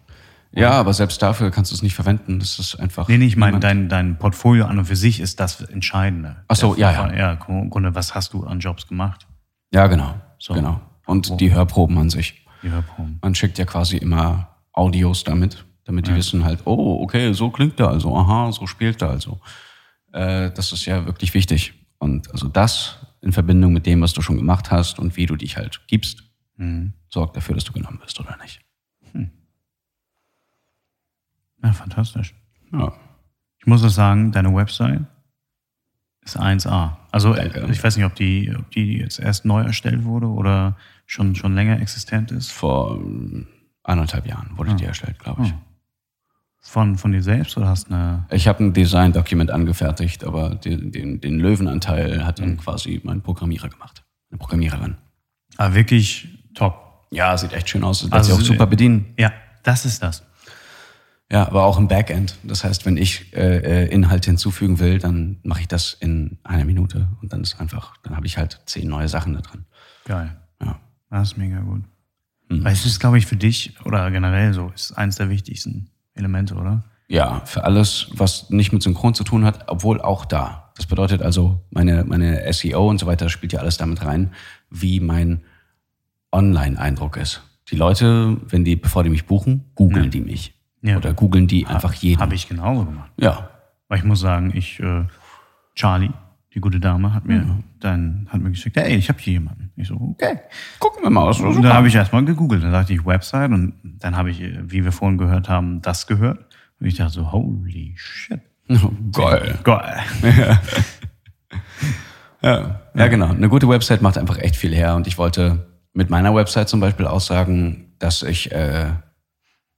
Ja, aber selbst dafür kannst du es nicht verwenden. Das ist einfach. Nee, nee, ich meine, dein, dein Portfolio an und für sich ist das Entscheidende. Ach so, ja, ja. Ja, im Grunde, was hast du an Jobs gemacht? Ja, genau. So. Genau. Und Wo? die Hörproben an sich. Die Hörproben. Man schickt ja quasi immer Audios damit, damit die ja. wissen halt, oh, okay, so klingt er also, aha, so spielt er also. Äh, das ist ja wirklich wichtig. Und also das in Verbindung mit dem, was du schon gemacht hast und wie du dich halt gibst, mhm. sorgt dafür, dass du genommen wirst oder nicht. Ja, fantastisch. Ja. Ich muss auch sagen, deine Website ist 1A. Also Danke. ich weiß nicht, ob die, ob die jetzt erst neu erstellt wurde oder schon, schon länger existent ist. Vor anderthalb Jahren wurde ah. die erstellt, glaube ich. Oh. von, von dir selbst oder hast eine. Ich habe ein Design-Document angefertigt, aber den, den, den Löwenanteil hat Mhm. dann quasi mein Programmierer gemacht. Eine Programmiererin. Ah, wirklich top. Ja, sieht echt schön aus. Lässt Also, sich auch super bedienen. Ja, das ist das. Ja, aber auch im Backend. Das heißt, wenn ich äh, äh, Inhalte hinzufügen will, dann mache ich das in einer Minute und dann ist einfach, dann habe ich halt zehn neue Sachen da drin. Geil. Ja. Das ist mega gut. Mhm. Weil es ist, glaube ich, für dich oder generell so, ist eins der wichtigsten Elemente, oder? Ja, für alles, was nicht mit Synchron zu tun hat, obwohl auch da. Das bedeutet also, meine, meine SEO und so weiter spielt ja alles damit rein, wie mein Online-Eindruck ist. Die Leute, wenn die, bevor die mich buchen, googeln Ja. die mich. Ja. Oder googeln die einfach jeden. Habe ich genauso gemacht. Ja. Weil ich muss sagen, ich, äh, Charlie, die gute Dame, hat mir Mhm. dann hat mir geschickt, hey, ich habe hier jemanden. Ich so, okay. Gucken wir mal, was Und dann habe ich erstmal gegoogelt. Dann dachte ich Website und dann habe ich, äh, wie wir vorhin gehört haben, das gehört. Und ich dachte so, holy shit. Oh, geil. Geil. Ja. ja, genau. Eine gute Website macht einfach echt viel her. Und ich wollte mit meiner Website zum Beispiel aussagen, dass ich, äh,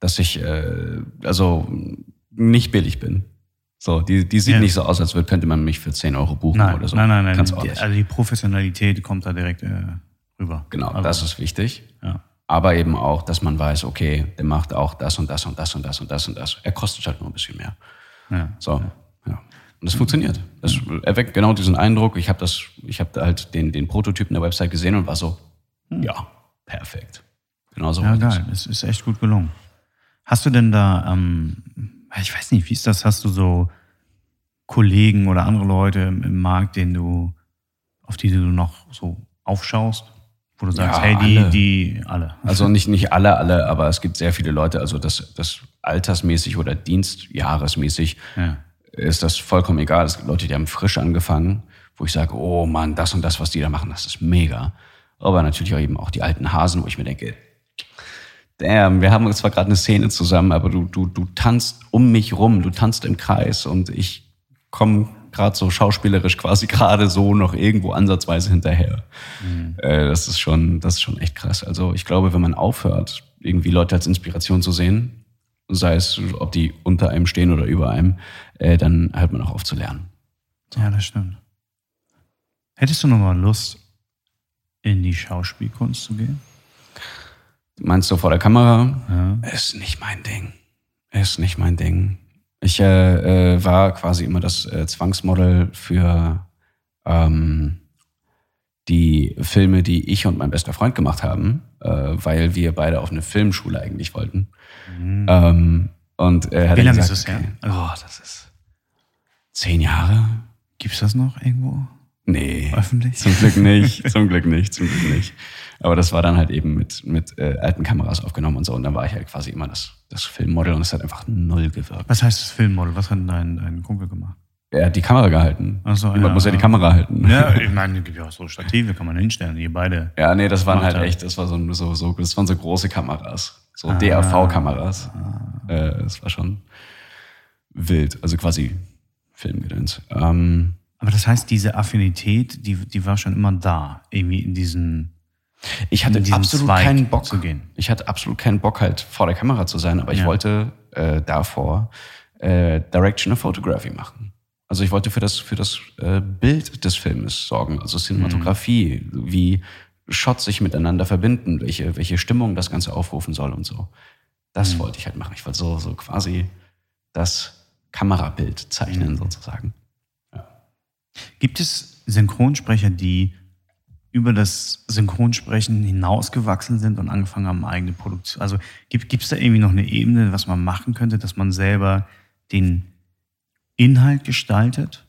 dass ich äh, also nicht billig bin. So, die, die sieht Ja. nicht so aus, als könnte man mich für 10 Euro buchen Nein, oder so. nein, nein, nein. Ganz Die, ordentlich. also die Professionalität kommt da direkt äh, rüber. Genau, also, das ist wichtig. Ja. Aber eben auch, dass man weiß, okay, der macht auch das und das und das und das und das und das. Er kostet halt nur ein bisschen mehr. Ja. So, ja. Und das funktioniert. Das erweckt genau diesen Eindruck. Ich habe das, ich habe halt den, den Prototypen der Website gesehen und war so, ja, perfekt. Genau so. Ja, geil. Es ist echt gut gelungen. Hast du denn da, ähm, ich weiß nicht, wie ist das? Hast du so Kollegen oder andere Leute im, im Markt, denen du, auf die du noch so aufschaust? Wo du sagst, Ja, hey, die, alle. die, alle. Also nicht, nicht alle, alle, aber es gibt sehr viele Leute, also das, das altersmäßig oder dienstjahresmäßig Ja. ist das vollkommen egal. Es gibt Leute, die haben frisch angefangen, wo ich sage, oh Mann, das und das, was die da machen, das ist mega. Aber natürlich auch eben auch die alten Hasen, wo ich mir denke, damn, wir haben zwar gerade eine Szene zusammen, aber du, du, du tanzt um mich rum, du tanzt im Kreis und ich komme gerade so schauspielerisch quasi gerade so noch irgendwo ansatzweise hinterher. Äh, das ist schon, das ist schon echt krass. Also ich glaube, wenn man aufhört, irgendwie Leute als Inspiration zu sehen, sei es, ob die unter einem stehen oder über einem, äh, dann hört man auch auf zu lernen. Ja, das stimmt. Hättest du noch mal Lust, in die Schauspielkunst zu gehen? Meinst du vor der Kamera? Ja. Ist nicht mein Ding. Ist nicht mein Ding. Ich äh, äh, war quasi immer das äh, Zwangsmodel für ähm, die Filme, die ich und mein bester Freund gemacht haben, äh, weil wir beide auf eine Filmschule eigentlich wollten. Ähm, und er hat Wie lange gesagt, ist das her? okay, Also- oh, das ist zehn Jahre? Gibt's das noch irgendwo? Nee. Öffentlich? Zum Glück nicht, zum Glück nicht, zum Glück nicht. Aber das war dann halt eben mit, mit äh, alten Kameras aufgenommen und so. Und dann war ich halt quasi immer das, das Filmmodel und es hat einfach null gewirkt. Was heißt das Filmmodel? Was hat denn dein, dein Kumpel gemacht? Er hat die Kamera gehalten. Ach so, Jemand ja, muss ja die ja. Kamera halten. Ja, ich meine, gibt ja auch so Stative, kann man hinstellen, ihr beide. Ja, nee, das waren halt er. echt, das war so, so, so, das waren so große Kameras. So Ah. DAV-Kameras. Äh, das war schon wild. Also quasi Filmgedöns. Ähm, Aber das heißt, diese Affinität, die, die war schon immer da, irgendwie in diesen. Ich hatte absolut Zweig keinen Bock zu gehen. Ich hatte absolut keinen Bock halt vor der Kamera zu sein, aber ich Ja. wollte äh, davor äh, Direction of Photography machen. Also ich wollte für das für das äh, Bild des Filmes sorgen, also Cinematografie, wie Shots sich miteinander verbinden, welche welche Stimmung das Ganze aufrufen soll und so. Das wollte ich halt machen. Ich wollte so so quasi das Kamerabild zeichnen sozusagen. Gibt es Synchronsprecher, die über das Synchronsprechen hinausgewachsen sind und angefangen haben, eigene Produktion? Also gibt es da irgendwie noch eine Ebene, was man machen könnte, dass man selber den Inhalt gestaltet?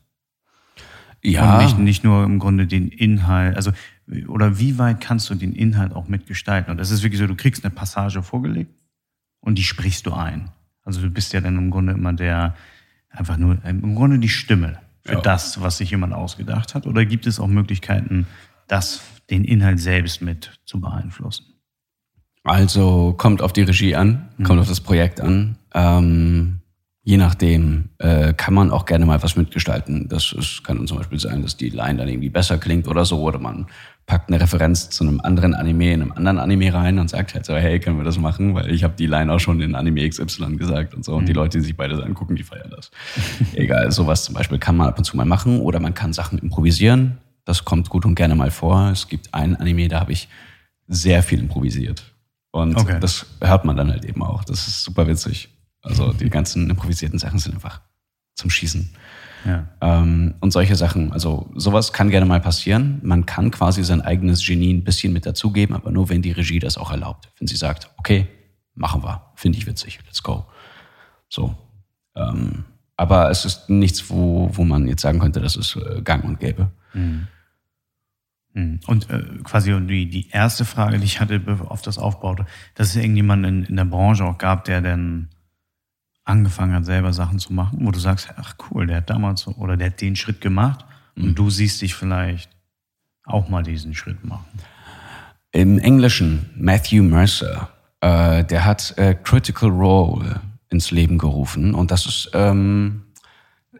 Ja, Und nicht, nicht nur im Grunde den Inhalt, also oder wie weit kannst du den Inhalt auch mitgestalten? Und das ist wirklich so, du kriegst eine Passage vorgelegt und die sprichst du ein. Also du bist ja dann im Grunde immer der, einfach nur, im Grunde die Stimme für Ja. das, was sich jemand ausgedacht hat. Oder gibt es auch Möglichkeiten, das, den Inhalt selbst mit zu beeinflussen? Also kommt auf die Regie an, kommt auf das Projekt an. Ähm, je nachdem äh, kann man auch gerne mal was mitgestalten. Das ist, kann zum Beispiel sein, dass die Line dann irgendwie besser klingt oder so, oder man packt eine Referenz zu einem anderen Anime in einem anderen Anime rein und sagt halt so, hey, können wir das machen? Weil ich habe die Line auch schon in Anime XY gesagt und so. Und die Leute, die sich beides angucken, die feiern das. Egal, sowas zum Beispiel kann man ab und zu mal machen oder man kann Sachen improvisieren. Das kommt gut und gerne mal vor. Es gibt ein Anime, da habe ich sehr viel improvisiert. Und Okay. das hört man dann halt eben auch. Das ist super witzig. Also die ganzen improvisierten Sachen sind einfach zum Schießen. Ja. Ähm, und solche Sachen. Also sowas kann gerne mal passieren. Man kann quasi sein eigenes Genie ein bisschen mit dazugeben, aber nur wenn die Regie das auch erlaubt. Wenn sie sagt, okay, machen wir, finde ich witzig, let's go. So. Ähm, aber es ist nichts, wo, wo man jetzt sagen könnte, das ist äh, gang und gäbe. Hm. Und äh, quasi die, die erste Frage, die ich hatte, auf das aufbaute, dass es irgendjemanden in, in der Branche auch gab, der dann angefangen hat, selber Sachen zu machen, wo du sagst, ach cool, der hat damals so, oder der hat den Schritt gemacht und du siehst dich vielleicht auch mal diesen Schritt machen. Im Englischen Matthew Mercer, äh, der hat äh, Critical Role ins Leben gerufen. Und das ist, ähm,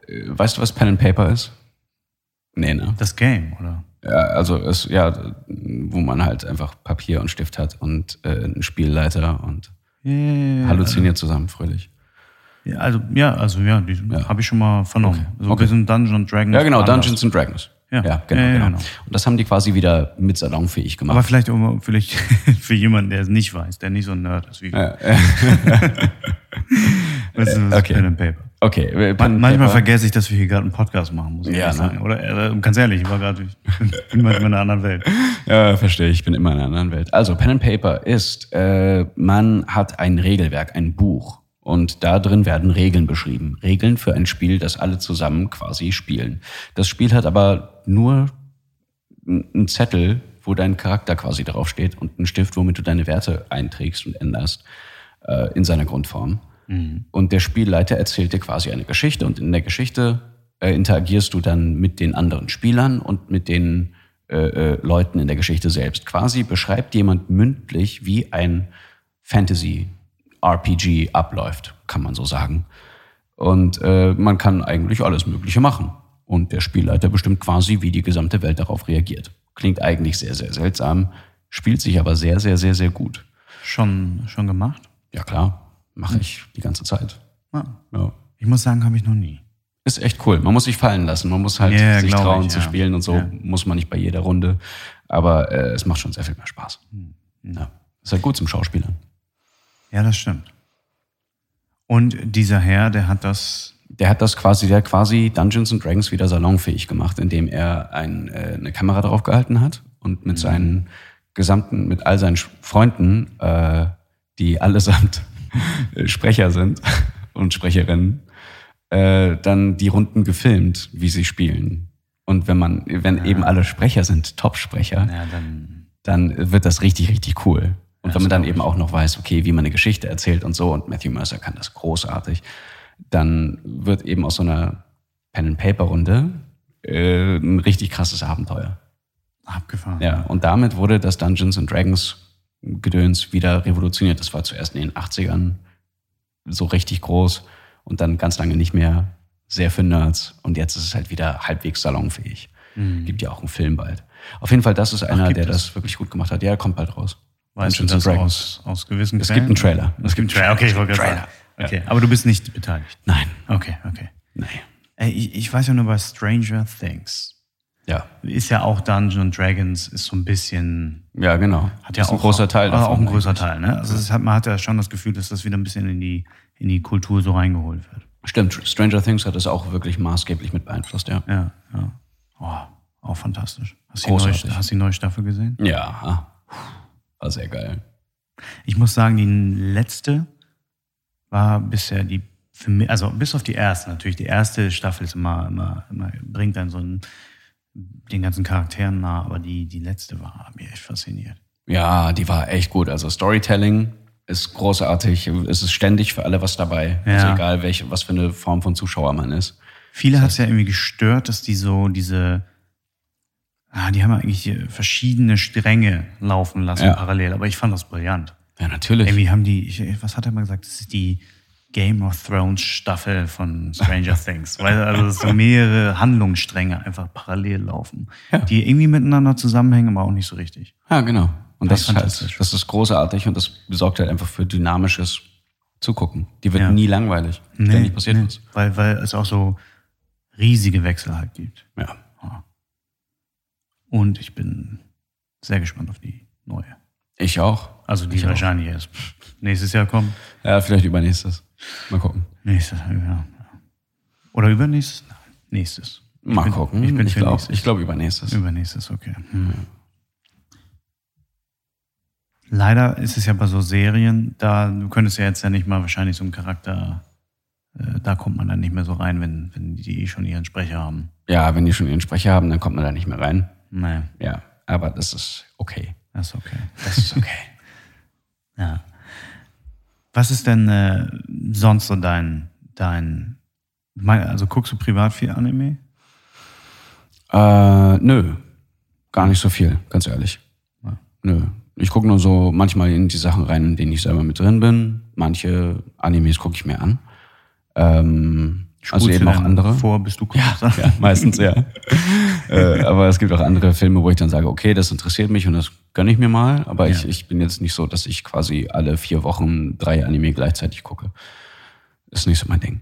äh, weißt du, was Pen and Paper ist? Nee, ne? Das Game, oder? Ja, also es, ja, wo man halt einfach Papier und Stift hat und äh, einen Spielleiter und Ja, halluziniert zusammen fröhlich. Ja, also, ja, also ja, die habe ich schon mal vernommen. So Okay. wir sind Dungeons and Dragons. Ja, genau. Dungeons and Dragons. Ja. ja, genau, Ja, ja, genau. genau. Und das haben die quasi wieder mit salonfähig gemacht. Aber vielleicht, um, vielleicht für jemanden, der es nicht weiß, der nicht so ein Nerd ist wie wir. Weißt du, ist okay. Pen and Paper? Okay, äh, Man, manchmal vergesse ich, dass wir hier gerade einen Podcast machen, muss ich Ja, ne? sagen. Oder äh, ganz ehrlich, ich war gerade, ich bin manchmal in einer anderen Welt. Ja, verstehe, ich bin immer in einer anderen Welt. Also, Pen and Paper ist, äh, man hat ein Regelwerk, ein Buch. Und da drin werden Regeln beschrieben. Regeln für ein Spiel, das alle zusammen quasi spielen. Das Spiel hat aber nur einen Zettel, wo dein Charakter quasi draufsteht und einen Stift, womit du deine Werte einträgst und änderst äh, in seiner Grundform. Und der Spielleiter erzählt dir quasi eine Geschichte und in der Geschichte äh, interagierst du dann mit den anderen Spielern und mit den äh, äh, Leuten in der Geschichte selbst. Quasi beschreibt jemand mündlich, wie ein Fantasy-RPG abläuft, kann man so sagen. Und äh, man kann eigentlich alles Mögliche machen. Und der Spielleiter bestimmt quasi, wie die gesamte Welt darauf reagiert. Klingt eigentlich sehr, sehr seltsam, spielt sich aber sehr, sehr, sehr, sehr gut. Schon, schon gemacht? Ja klar, mache ich die ganze Zeit. Ja. Ja. Ich muss sagen, habe ich noch nie. Ist echt cool. Man muss sich fallen lassen. Man muss halt Ja, sich trauen ich, zu ja. spielen und so. Ja. Muss man nicht bei jeder Runde. Aber äh, es macht schon sehr viel mehr Spaß. Hm. Ja. Ist halt gut zum Schauspielern. Ja, das stimmt. Und dieser Herr, der hat das, Der hat das quasi, der hat quasi Dungeons and Dragons wieder salonfähig gemacht, indem er ein, äh, eine Kamera drauf gehalten hat und Mhm. mit seinen gesamten, mit all seinen Freunden, äh, die allesamt Sprecher sind und Sprecherinnen, äh, dann die Runden gefilmt, wie sie spielen. Und wenn man, wenn eben alle Sprecher sind, Top-Sprecher, ja, dann, dann wird das richtig, richtig cool. Und Ja, wenn man dann eben auch noch weiß, okay, wie man eine Geschichte erzählt und so, und Matthew Mercer kann das großartig, dann wird eben aus so einer Pen-and-Paper-Runde äh, ein richtig krasses Abenteuer. abgefahren. Ja, und damit wurde das Dungeons and Dragons Gedöns wieder revolutioniert. Das war zuerst in den 80ern so richtig groß und dann ganz lange nicht mehr sehr für Nerds. Und jetzt ist es halt wieder halbwegs salonfähig. Gibt ja auch einen Film bald. Auf jeden Fall, das ist einer, gibt der es? das wirklich gut gemacht hat. Ja, kommt bald raus. Weißt du das aus, aus gewissen Es Quellen? gibt einen Trailer. Es gibt einen Trailer, okay, ich wollte gerade sagen. Trailer. Okay, aber du bist nicht beteiligt. Nein. Okay, okay. Nein. Ey, ich, ich weiß ja nur bei Stranger Things. Ja. Ist ja auch Dungeons and Dragons, ist so ein bisschen Ja, genau. hat ja ist auch ein großer Teil also davon. auch ein eigentlich. Teil, ne? Also es hat, man hat ja schon das Gefühl, dass das wieder ein bisschen in die in die Kultur so reingeholt wird. Stimmt, Stranger Things hat es auch wirklich maßgeblich mit beeinflusst, ja. Ja, ja. Oh, auch fantastisch. Hast du die die neue Staffel gesehen? Ja. War sehr geil. Ich muss sagen, die letzte war bisher die für mich, also bis auf die erste natürlich. Die erste Staffel ist immer, immer, immer bringt dann so einen, den ganzen Charakteren nah, aber die, die letzte war mich echt fasziniert. Ja, die war echt gut. Also Storytelling ist großartig. Es ist ständig für alle was dabei. Also Ja. egal, welche, was für eine Form von Zuschauer man ist. Viele hat es ja irgendwie gestört, dass die so diese, ah, die haben eigentlich verschiedene Stränge laufen lassen Ja. parallel, aber ich fand das brillant. Ja, natürlich. Irgendwie haben die, ich, was hat er mal gesagt, das ist die, Game of Thrones Staffel von Stranger Things. Weil also so mehrere Handlungsstränge einfach parallel laufen, Ja. die irgendwie miteinander zusammenhängen, aber auch nicht so richtig. Ja, genau. Und das ist halt, das ist großartig und das sorgt halt einfach für dynamisches Zugucken. Die wird Ja. nie langweilig. Ständig passiert nee, was. weil, weil es auch so riesige Wechsel halt gibt. Ja. Und ich bin sehr gespannt auf die neue. Ich auch. Also die Ich auch. wahrscheinlich erst nächstes Jahr kommt. Ja, vielleicht übernächstes. Mal gucken. Nächstes Jahr, ja. Oder übernächstes? Nein, nächstes. Mal bin- gucken. ich bin ich glaube glaub übernächstes. Übernächstes, okay. Hm. Leider ist es ja bei so Serien, da du könntest ja jetzt ja nicht mal wahrscheinlich so einen Charakter, äh, da kommt man dann nicht mehr so rein, wenn, wenn die eh schon ihren Sprecher haben. Ja, wenn die schon ihren Sprecher haben, dann kommt man da nicht mehr rein. Nee, Ja, aber das ist okay. das ist okay. Das ist okay. Ja. Was ist denn äh, sonst so dein, dein, also guckst du privat viel Anime? äh, nö, gar nicht so viel, ganz ehrlich. Ja. Nö. Ich gucke nur so manchmal in die Sachen rein, in denen ich selber mit drin bin. Manche Animes gucke ich mir an. Ähm, also Spulst eben auch andere. Vor, bis du guckst. Ja, meistens ja. äh, aber es gibt auch andere Filme, wo ich dann sage, okay, das interessiert mich und das gönne ich mir mal. Aber ich, Ja. ich bin jetzt nicht so, dass ich quasi alle vier Wochen drei Anime gleichzeitig gucke. Ist nicht so mein Ding.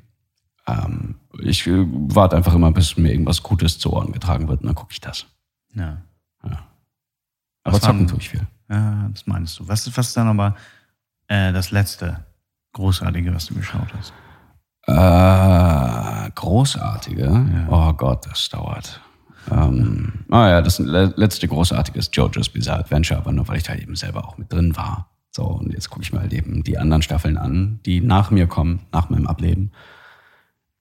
Ähm, ich äh, warte einfach immer, bis mir irgendwas Gutes zu Ohren getragen wird und dann gucke ich das. ja. Aber Was zocken tue ich viel. Ja, das meinst du. Was, ist- was ist dann aber äh, das letzte Großartige, was du geschaut hast? Äh, großartige. Oh Gott, das dauert. Ähm, ah ja, das le- letzte großartige ist JoJo's Bizarre Adventure, aber nur weil ich da eben selber auch mit drin war. So, und jetzt gucke ich mir halt eben die anderen Staffeln an, die nach mir kommen, nach meinem Ableben.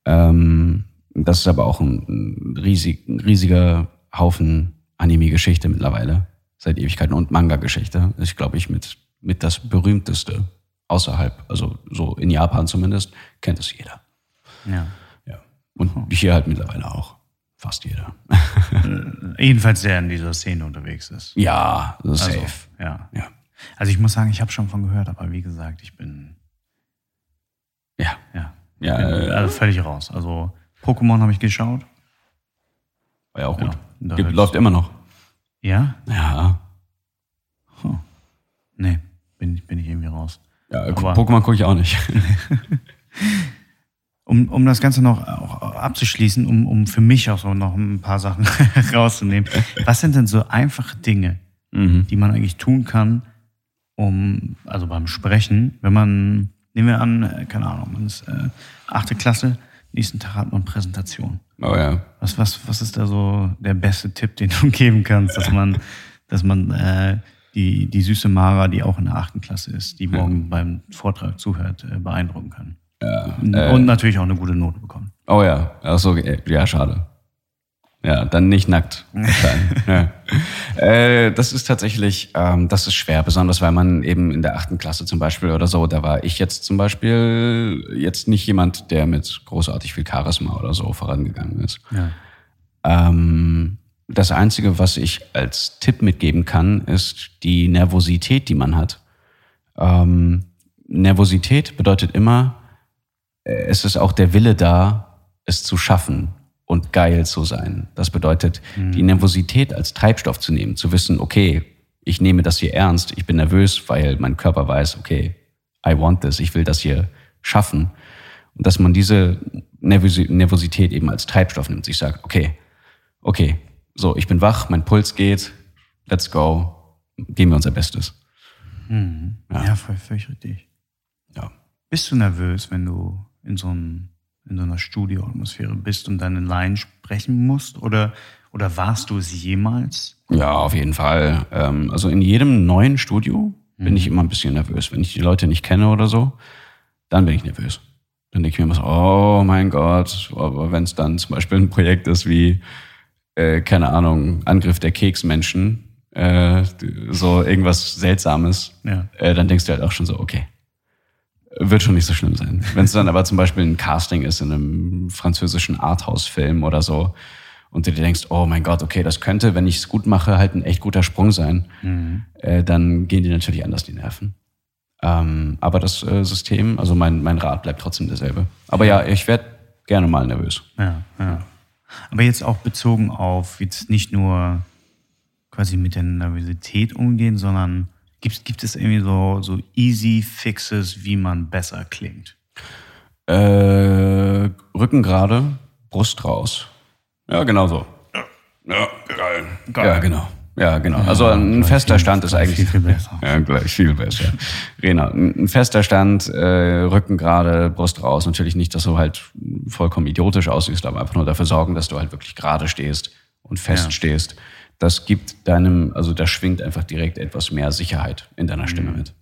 Ähm, das ist aber auch ein, ein, riesig, ein riesiger Haufen Anime-Geschichte mittlerweile, seit Ewigkeiten und Manga-Geschichte. Ist, glaube ich, mit, mit das berühmteste außerhalb, also so in Japan zumindest, kennt es jeder. Ja. Ja. Und hier halt mittlerweile auch. Fast jeder. Jedenfalls der in dieser Szene unterwegs ist. ja, Also, safe. ja. Ja. Also ich muss sagen, ich habe schon von gehört, aber wie gesagt, ich bin Ja. ja, Ja, bin, äh, also völlig raus. Also Pokémon habe ich geschaut. war ja auch gut. Ja, Gibt, läuft immer noch. Ja? Ja. Nee, bin, bin ich irgendwie raus. ja Aber- Pokémon gucke ich auch nicht. Um, um das Ganze noch auch abzuschließen, um, um für mich auch so noch ein paar Sachen rauszunehmen. Was sind denn so einfache Dinge, mhm. die man eigentlich tun kann, um, also beim Sprechen, wenn man, nehmen wir an, äh, keine Ahnung, man ist äh, achte Klasse, nächsten Tag hat man Präsentation. Oh ja. Was, was, was ist da so der beste Tipp, den du geben kannst, dass man, dass man äh, die, die süße Mara, die auch in der achten Klasse ist, die morgen beim Vortrag zuhört, äh, beeindrucken kann? Und natürlich auch eine gute Note bekommen. Oh ja. Ach so, äh, ja, schade. Ja, dann nicht nackt. ja. äh, das ist tatsächlich, ähm, das ist schwer, besonders weil man eben in der achten Klasse zum Beispiel oder so, da war ich jetzt zum Beispiel jetzt nicht jemand, der mit großartig viel Charisma oder so vorangegangen ist. Ja. Ähm, das Einzige, was ich als Tipp mitgeben kann, ist die Nervosität, die man hat. Ähm, Nervosität bedeutet immer, äh, es ist auch der Wille da, es zu schaffen und geil zu sein. Das bedeutet, die Nervosität als Treibstoff zu nehmen, zu wissen, okay, ich nehme das hier ernst, ich bin nervös, weil mein Körper weiß, okay, I want this, ich will das hier schaffen. Und dass man diese Nervosi- Nervosität eben als Treibstoff nimmt, sich sagt, okay, okay, so, ich bin wach, mein Puls geht, let's go, geben wir unser Bestes. Ja, voll, völlig richtig. Ja. Bist du nervös, wenn du in so, einem, in so einer Studioatmosphäre bist und deine Line sprechen musst? Oder, oder warst du es jemals? Ja, auf jeden Fall. Ähm, also in jedem neuen Studio bin ich immer ein bisschen nervös. Wenn ich die Leute nicht kenne oder so, dann bin ich nervös. Dann denke ich mir immer so, oh mein Gott, aber wenn es dann zum Beispiel ein Projekt ist wie, äh, keine Ahnung, Angriff der Keksmenschen, äh, so irgendwas Seltsames, Ja. äh, dann denkst du halt auch schon so, okay, wird schon nicht so schlimm sein. Wenn es dann aber zum Beispiel ein Casting ist in einem französischen Arthouse-Film oder so und du dir denkst, oh mein Gott, okay, das könnte, wenn ich es gut mache, halt ein echt guter Sprung sein, äh, dann gehen die natürlich anders die Nerven. Ähm, aber das äh, System, also mein, mein Rat bleibt trotzdem derselbe. Aber ja, ich werde gerne mal nervös. Ja, ja. Aber jetzt auch bezogen auf jetzt nicht nur quasi mit der Nervosität umgehen, sondern gibt, gibt es irgendwie so, so easy Fixes, wie man besser klingt? Äh, Rücken gerade, Brust raus. Ja, genau so. Ja, geil. Geil. Ja, genau. Ja, genau. Also ein fester Stand ist eigentlich viel, viel besser. Ja, gleich viel besser. Rena, ein fester Stand, äh, Rücken gerade, Brust raus. Natürlich nicht, dass du halt vollkommen idiotisch aussiehst, aber einfach nur dafür sorgen, dass du halt wirklich gerade stehst und fest Ja. stehst. Das gibt deinem, also da schwingt einfach direkt etwas mehr Sicherheit in deiner Stimme mit.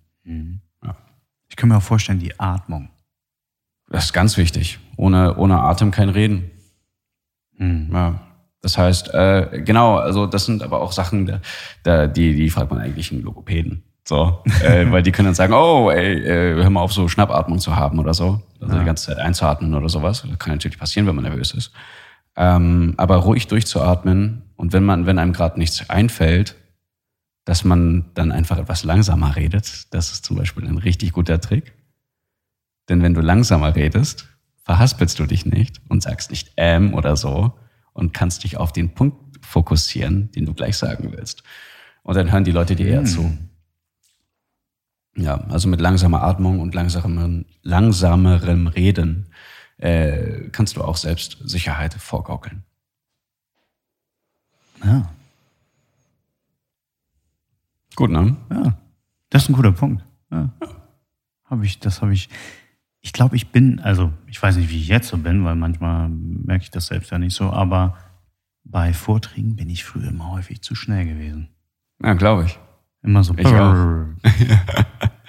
Ich kann mir auch vorstellen, die Atmung. Das ist ganz wichtig. Ohne, ohne Atem kein Reden. Hm. Ja. Das heißt, äh, genau, also das sind aber auch Sachen, da, da, die, die fragt man eigentlich einen Logopäden. So, äh, weil die können dann sagen, oh, ey, äh, hör mal auf, so Schnappatmung zu haben oder so. Also die ganze Zeit einzuatmen oder sowas. Das kann natürlich passieren, wenn man nervös ist. Ähm, aber ruhig durchzuatmen und wenn man, wenn einem gerade nichts einfällt, dass man dann einfach etwas langsamer redet. Das ist zum Beispiel ein richtig guter Trick. Denn wenn du langsamer redest, verhaspelst du dich nicht und sagst nicht ähm oder so und kannst dich auf den Punkt fokussieren, den du gleich sagen willst. Und dann hören die Leute dir eher zu. Ja, also mit langsamer Atmung und langsamerem, langsamerem Reden äh, kannst du auch selbst Sicherheit vorgaukeln. Ja, Gut, ne? ja. Das ist ein guter Punkt. Ja. Hab ich, das habe ich. Ich glaube, ich bin, also ich weiß nicht, wie ich jetzt so bin, weil manchmal merke ich das selbst ja nicht so, aber bei Vorträgen bin ich früher immer häufig zu schnell gewesen. Ja, glaube ich. Immer so. Ich auch.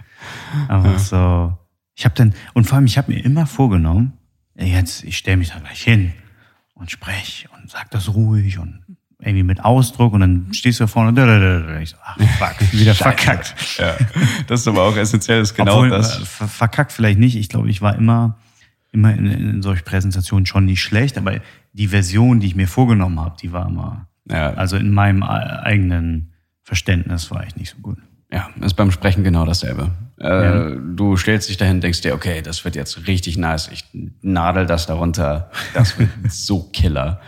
Aber so. Ich habe dann, und vor allem, ich habe mir immer vorgenommen, ja, jetzt, ich stelle mich da gleich hin und spreche und sag das ruhig und irgendwie mit Ausdruck und dann stehst du da vorne und ich so, ach fuck, wieder verkackt. Ja, das ist aber auch essentiell, ist genau Obwohl, das. äh, ver- verkackt vielleicht nicht. Ich glaube, ich war immer, immer in, in solchen Präsentationen schon nicht schlecht, aber die Version, die ich mir vorgenommen habe, die war immer, Ja, also in meinem e- eigenen Verständnis war ich nicht so gut. Ja, ist beim Sprechen genau dasselbe. Äh, Du stellst dich dahin, denkst dir, okay, das wird jetzt richtig nice. Ich nadel das darunter. Das wird so killer.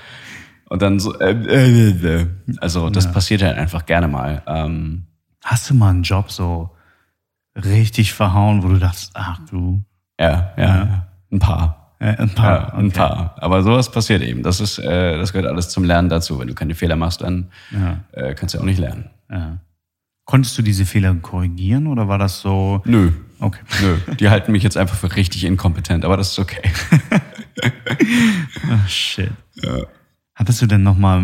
Und dann so, äh, äh, äh. also das passiert halt einfach gerne mal. Ähm, Hast du mal einen Job so richtig verhauen, wo du dachtest, ach du, ja, ja, ein paar. äh, ein Ja, paar, ein okay. paar. Aber sowas passiert eben. Das ist, äh, das gehört alles zum Lernen dazu. Wenn du keine Fehler machst, dann Ja, äh, kannst du auch nicht lernen. ja. Konntest du diese Fehler korrigieren oder war das so? Nö, Okay. nö. Die halten mich jetzt einfach für richtig inkompetent, aber das ist okay. Ach, shit. Hattest du denn nochmal,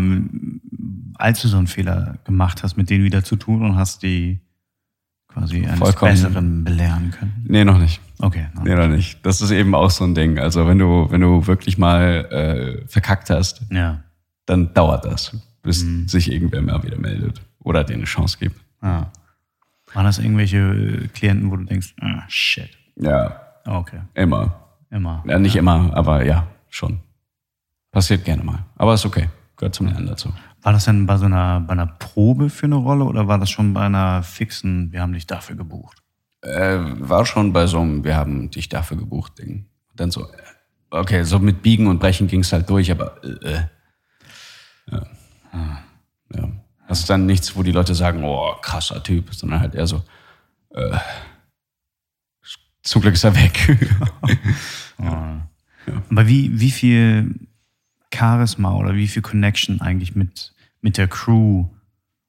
als du so einen Fehler gemacht hast, mit denen wieder zu tun und hast die quasi eines Vollkommen. Besseren belehren können? Nee, noch nicht. Okay. Nee, noch nicht. Das ist eben auch so ein Ding. Also wenn du, wenn du wirklich mal äh, verkackt hast, Ja. dann dauert das, bis sich irgendwer mal wieder meldet oder dir eine Chance gibt. ja. Waren das irgendwelche äh, Klienten, wo du denkst, ah, shit. Ja, Okay. immer. Immer. Ja, nicht immer, aber ja, schon. Passiert gerne mal. Aber ist okay. Gehört zum Lernen dazu. War das denn bei so einer, bei einer Probe für eine Rolle oder war das schon bei einer fixen, wir haben dich dafür gebucht? Äh, war schon bei so einem, wir haben dich dafür gebucht, Ding. Dann so, äh, okay, so mit Biegen und Brechen ging's halt durch, aber äh, äh. Ja. ja. Das ist dann nichts, wo die Leute sagen, oh, krasser Typ, sondern halt eher so, äh, zum Glück ist er weg. Aber wie, wie viel Charisma oder wie viel Connection eigentlich mit, mit der Crew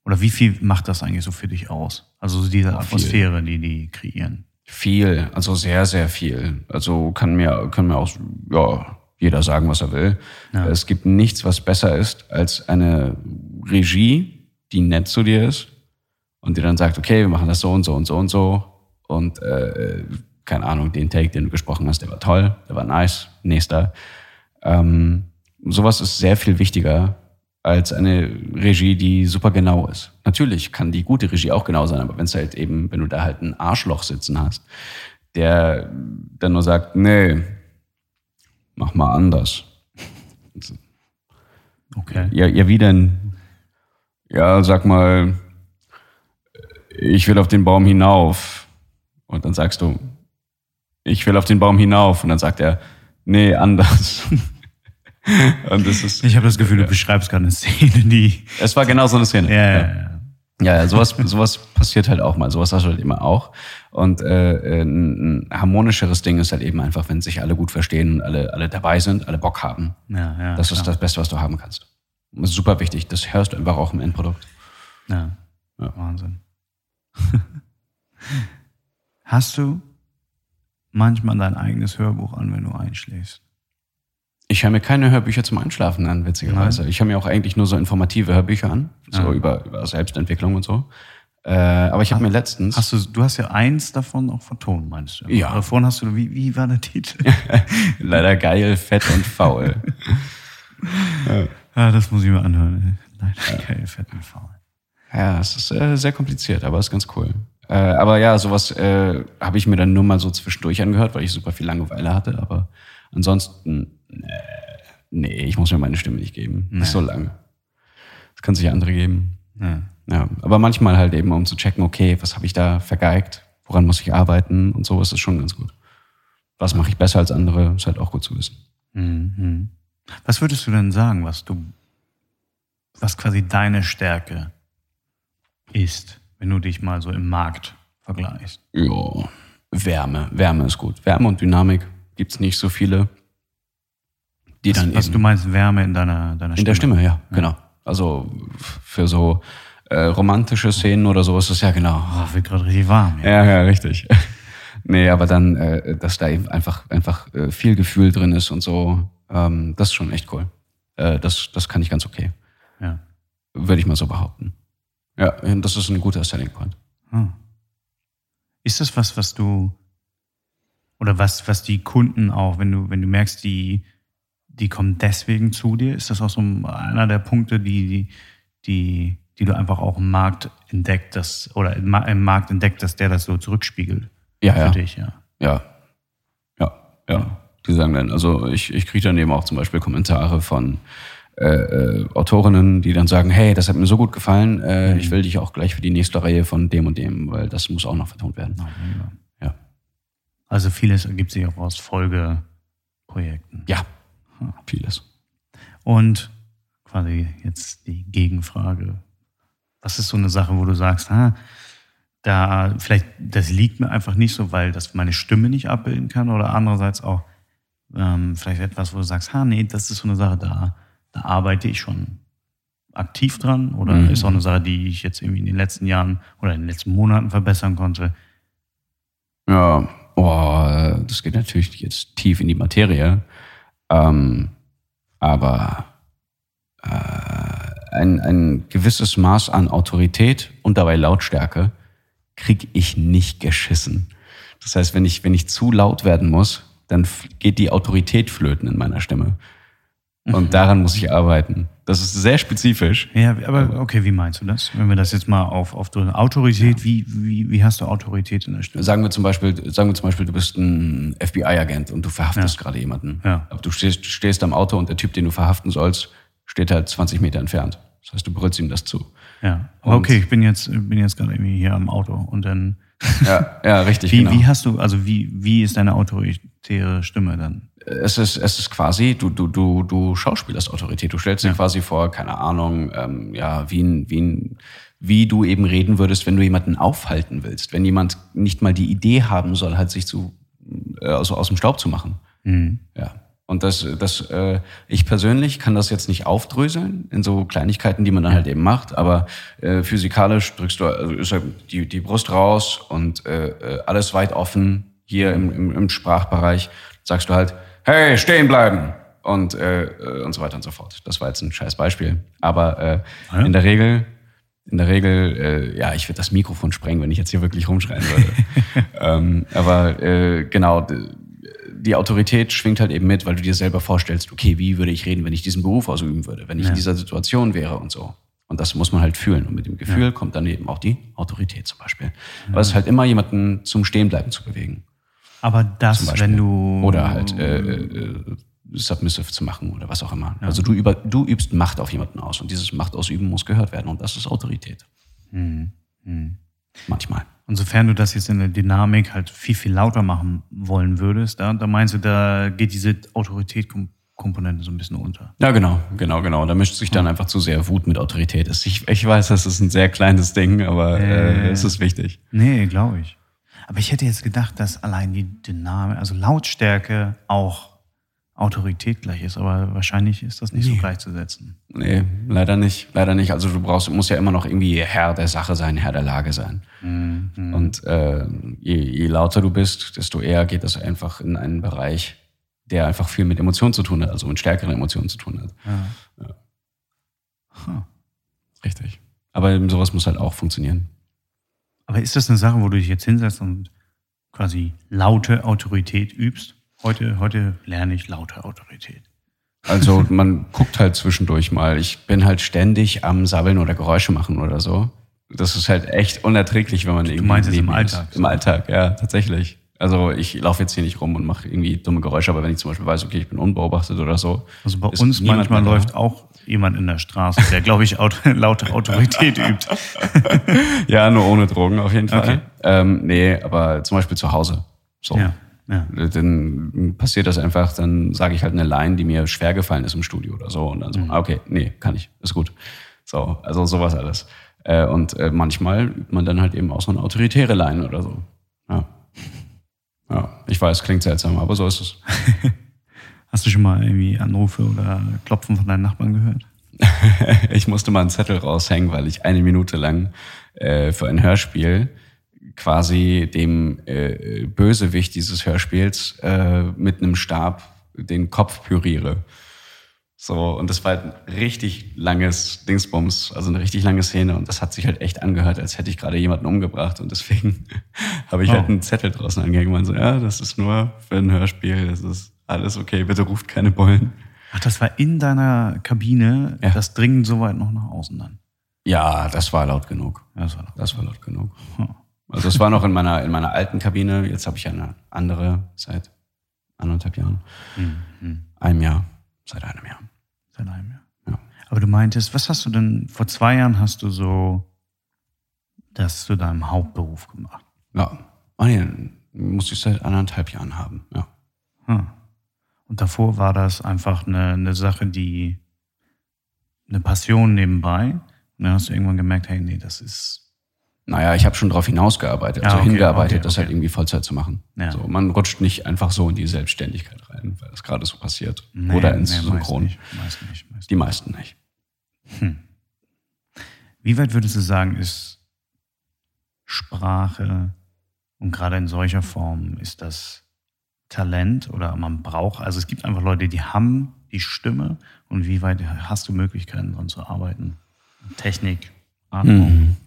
oder wie viel macht das eigentlich so für dich aus? Also so diese Atmosphäre, die die kreieren. Viel, also sehr, sehr viel. Also kann mir, kann mir auch, ja, jeder sagen, was er will. Es gibt nichts, was besser ist als eine Regie, die nett zu dir ist und die dann sagt, okay, wir machen das so und so und so und so und äh, keine Ahnung, den Take, den du gesprochen hast, der war toll, der war nice, nächster. Ähm, sowas ist sehr viel wichtiger als eine Regie, die super genau ist. Natürlich kann die gute Regie auch genau sein, aber wenn es halt eben, wenn du da halt ein Arschloch sitzen hast, der dann nur sagt, nee, mach mal anders. Okay. Ja, ja, wie denn? Ja, sag mal, ich will auf den Baum hinauf. Und dann sagst du, ich will auf den Baum hinauf. Und dann sagt er, nee, anders. ich habe das Gefühl, du beschreibst gerade eine Szene, die. Es war genau so eine Szene. Ja, ja, ja. Ja, ja sowas, sowas passiert halt auch mal. Sowas hast du halt immer auch. Und äh, ein harmonischeres Ding ist halt eben einfach, wenn sich alle gut verstehen und alle, alle dabei sind, alle Bock haben. Ja, ja, das ist das Beste, was du haben kannst. Das ist super wichtig. Das hörst du einfach auch im Endprodukt. Ja. ja. Wahnsinn. Hast du manchmal dein eigenes Hörbuch an, wenn du einschläfst? Ich höre mir keine Hörbücher zum Einschlafen an, witzigerweise. Nein. Ich höre mir auch eigentlich nur so informative Hörbücher an, so ja. über, über Selbstentwicklung und so. Äh, aber ich habe mir letztens. Hast du, du hast ja eins davon auch vertont, meinst du? Ja. Davon hast du, wie, wie war der Titel? Leider geil, fett und faul. ja. ja. das muss ich mir anhören. Leider geil, fett und faul. Ja, es ist äh, sehr kompliziert, aber es ist ganz cool. Äh, aber ja, sowas äh, habe ich mir dann nur mal so zwischendurch angehört, weil ich super viel Langeweile hatte. Aber ansonsten, nee, ich muss mir meine Stimme nicht geben. Nee. Das ist so lang. Das kann sich andere geben. Ja. ja. Aber manchmal halt eben, um zu checken, okay, was habe ich da vergeigt? Woran muss ich arbeiten? Und so ist es schon ganz gut. Was mache ich besser als andere? Ist halt auch gut zu wissen. Mhm. Was würdest du denn sagen, was du, was quasi deine Stärke ist, wenn du dich mal so im Markt vergleichst? Ja, Wärme. Wärme ist gut. Wärme und Dynamik gibt es nicht so viele. Die was, dann was du meinst, Wärme in deiner, deiner Stimme? In der Stimme, ja, ja. genau. Also für so äh, romantische Szenen oder so ist es ja genau. Oh, wird gerade richtig warm. Ja, ja, ja richtig. nee, aber dann, äh, dass da eben einfach, einfach äh, viel Gefühl drin ist und so, ähm, das ist schon echt cool. Äh, das, das kann ich ganz okay. Ja. Würde ich mal so behaupten. Ja, das ist ein guter Selling Point. Hm. Ist das was, was du oder was, was die Kunden auch, wenn du, wenn du merkst, die, die kommen deswegen zu dir, ist das auch so einer der Punkte, die, die, die du einfach auch im Markt entdeckt, dass, oder im Markt entdeckt, dass der das so zurückspiegelt? Ja, für ja. dich, ja. Ja. Ja, ja. Die sagen dann, also ich, ich kriege dann eben auch zum Beispiel Kommentare von äh, äh, Autorinnen, die dann sagen, hey, das hat mir so gut gefallen, äh, mhm. ich will dich auch gleich für die nächste Reihe von dem und dem, weil das muss auch noch vertont werden. Ja. ja. Also vieles ergibt sich auch aus Folgeprojekten. Ja, vieles. Und quasi jetzt die Gegenfrage. Was ist so eine Sache, wo du sagst, ha, da vielleicht, das liegt mir einfach nicht so, weil das meine Stimme nicht abbilden kann oder andererseits auch ähm, vielleicht etwas, wo du sagst, ha, nee, das ist so eine Sache, da da arbeite ich schon aktiv dran oder mhm. ist auch eine Sache, die ich jetzt irgendwie in den letzten Jahren oder in den letzten Monaten verbessern konnte? Ja, oh, das geht natürlich jetzt tief in die Materie. Ähm, aber äh, ein, ein gewisses Maß an Autorität und dabei Lautstärke kriege ich nicht geschissen. Das heißt, wenn ich, wenn ich zu laut werden muss, dann geht die Autorität flöten in meiner Stimme. Und mhm. daran muss ich arbeiten. Das ist sehr spezifisch. Ja, aber okay, wie meinst du das? Wenn wir das jetzt mal auf, auf Autorität, ja. wie, wie, wie hast du Autorität in der Stimme? Sagen wir zum Beispiel, sagen wir zum Beispiel, du bist ein FBI-Agent und du verhaftest ja. gerade jemanden. Ja. Aber du stehst, stehst am Auto und der Typ, den du verhaften sollst, steht halt 20 Meter entfernt. Das heißt, du brüllst ihm das zu. Ja. Aber okay, ich bin jetzt, bin jetzt gerade irgendwie hier am Auto und dann. Ja, ja, richtig. wie, genau. wie hast du, also wie, wie ist deine autoritäre Stimme dann? Es ist, es ist quasi, du, du, du, du schauspielerst Autorität. Du stellst dir ja. quasi vor, keine Ahnung, ähm, ja, wie, ein, wie, ein, wie du eben reden würdest, wenn du jemanden aufhalten willst. Wenn jemand nicht mal die Idee haben soll, halt sich zu, äh, also aus dem Staub zu machen. Mhm. Ja. Und das, das, äh, ich persönlich kann das jetzt nicht aufdröseln in so Kleinigkeiten, die man dann halt eben macht, aber äh, physikalisch drückst du also ist halt die, die Brust raus und äh, äh alles weit offen hier im, im, im Sprachbereich. Sagst du halt, hey, stehen bleiben und, äh, äh, und so weiter und so fort. Das war jetzt ein scheiß Beispiel. Aber äh, ja. in der Regel, in der Regel, äh, ja, ich würde das Mikrofon sprengen, wenn ich jetzt hier wirklich rumschreien würde. ähm, aber äh, genau, die Autorität schwingt halt eben mit, weil du dir selber vorstellst, okay, wie würde ich reden, wenn ich diesen Beruf ausüben würde, wenn ich ja. in dieser Situation wäre und so. Und das muss man halt fühlen. Und mit dem Gefühl ja. kommt dann eben auch die Autorität zum Beispiel. Ja. Aber es ist halt immer jemanden zum Stehenbleiben zu bewegen. Aber das, wenn du. Oder halt äh, äh, submissive zu machen oder was auch immer. Ja. Also du, über, du übst Macht auf jemanden aus und dieses Machtausüben muss gehört werden und das ist Autorität. Mhm. Mhm. Manchmal. Und sofern du das jetzt in der Dynamik halt viel, viel lauter machen wollen würdest, da, da meinst du, da geht diese Autorität-Komponente so ein bisschen unter. Ja, genau, genau, genau. Da mischt sich dann einfach zu sehr Wut mit Autorität. Ich, ich weiß, das ist ein sehr kleines Ding, aber äh, Äh. es ist wichtig. Nee, glaube ich. Aber ich hätte jetzt gedacht, dass allein die Dynamik, also Lautstärke auch Autorität gleich ist, aber wahrscheinlich ist das nicht so gleichzusetzen. Nee, leider nicht. Leider nicht. Also du brauchst, musst ja immer noch irgendwie Herr der Sache sein, Herr der Lage sein. Und äh, je, je lauter du bist, desto eher geht das einfach in einen Bereich, der einfach viel mit Emotionen zu tun hat, also mit stärkeren Emotionen zu tun hat. Ja. Huh. Richtig. Aber sowas muss halt auch funktionieren. Aber ist das eine Sache, wo du dich jetzt hinsetzt und quasi laute Autorität übst? Heute, heute lerne ich laute Autorität. Also man guckt halt zwischendurch mal. Ich bin halt ständig am Sabbeln oder Geräusche machen oder so. Das ist halt echt unerträglich, wenn man irgendwie. meinst jetzt im mir ist. Alltag? Im Alltag, ja, tatsächlich. Also ich laufe jetzt hier nicht rum und mache irgendwie dumme Geräusche, aber wenn ich zum Beispiel weiß, okay, ich bin unbeobachtet oder so. Also bei uns manchmal läuft auch jemand in der Straße, der, glaube ich, Auto, laute Autorität übt. Ja, nur ohne Drogen auf jeden Fall. Okay. Ähm, nee, aber zum Beispiel zu Hause. So. Ja, ja. Dann passiert das einfach, dann sage ich halt eine Line, die mir schwer gefallen ist im Studio oder so. Und dann so, ah, okay, nee, kann ich, ist gut. So, also sowas alles. Äh, und äh, manchmal übt man dann halt eben auch so eine autoritäre Line oder so. Ja. Ja, ich weiß, klingt seltsam, aber so ist es. Hast du schon mal irgendwie Anrufe oder Klopfen von deinen Nachbarn gehört? ich musste mal einen Zettel raushängen, weil ich eine Minute lang äh, für ein Hörspiel quasi dem äh, Bösewicht dieses Hörspiels äh, mit einem Stab den Kopf püriere. So, und das war halt ein richtig langes Dingsbums, also eine richtig lange Szene und das hat sich halt echt angehört, als hätte ich gerade jemanden umgebracht und deswegen habe ich Oh. halt einen Zettel draußen angehängt und so, ja, das ist nur für ein Hörspiel, das ist alles okay, bitte ruft keine Bullen. Ach, das war in deiner Kabine, Ja. das dringend so weit noch nach außen dann. Ja, das war laut genug. Ja, das war doch. Das war laut genug. Hm. Also es war noch in meiner, in meiner alten Kabine. Jetzt habe ich eine andere seit anderthalb Jahren. Mhm. Einem Jahr. Seit einem Jahr. Seit einem Jahr. Ja. Aber du meintest, was hast du denn, vor zwei Jahren hast du so das zu deinem Hauptberuf gemacht. Ja. Oh nee, muss ich seit anderthalb Jahren haben. Ja. Hm. Und davor war das einfach eine, eine Sache, die eine Passion nebenbei. Und dann hast du irgendwann gemerkt, hey, nee, das ist Naja, ich habe schon darauf hinausgearbeitet, Ja, also okay, hingearbeitet, okay, das halt okay. irgendwie Vollzeit zu machen. Ja. So, man rutscht nicht einfach so in die Selbstständigkeit rein, weil das gerade so passiert. nee, Oder ins nee, Synchron. Meist nicht, meist nicht, meist Die meisten nicht. Wie weit würdest du sagen, ist Sprache und gerade in solcher Form ist das Talent oder man braucht, also es gibt einfach Leute, die haben die Stimme und wie weit hast du Möglichkeiten dran zu arbeiten? Technik, Atmung,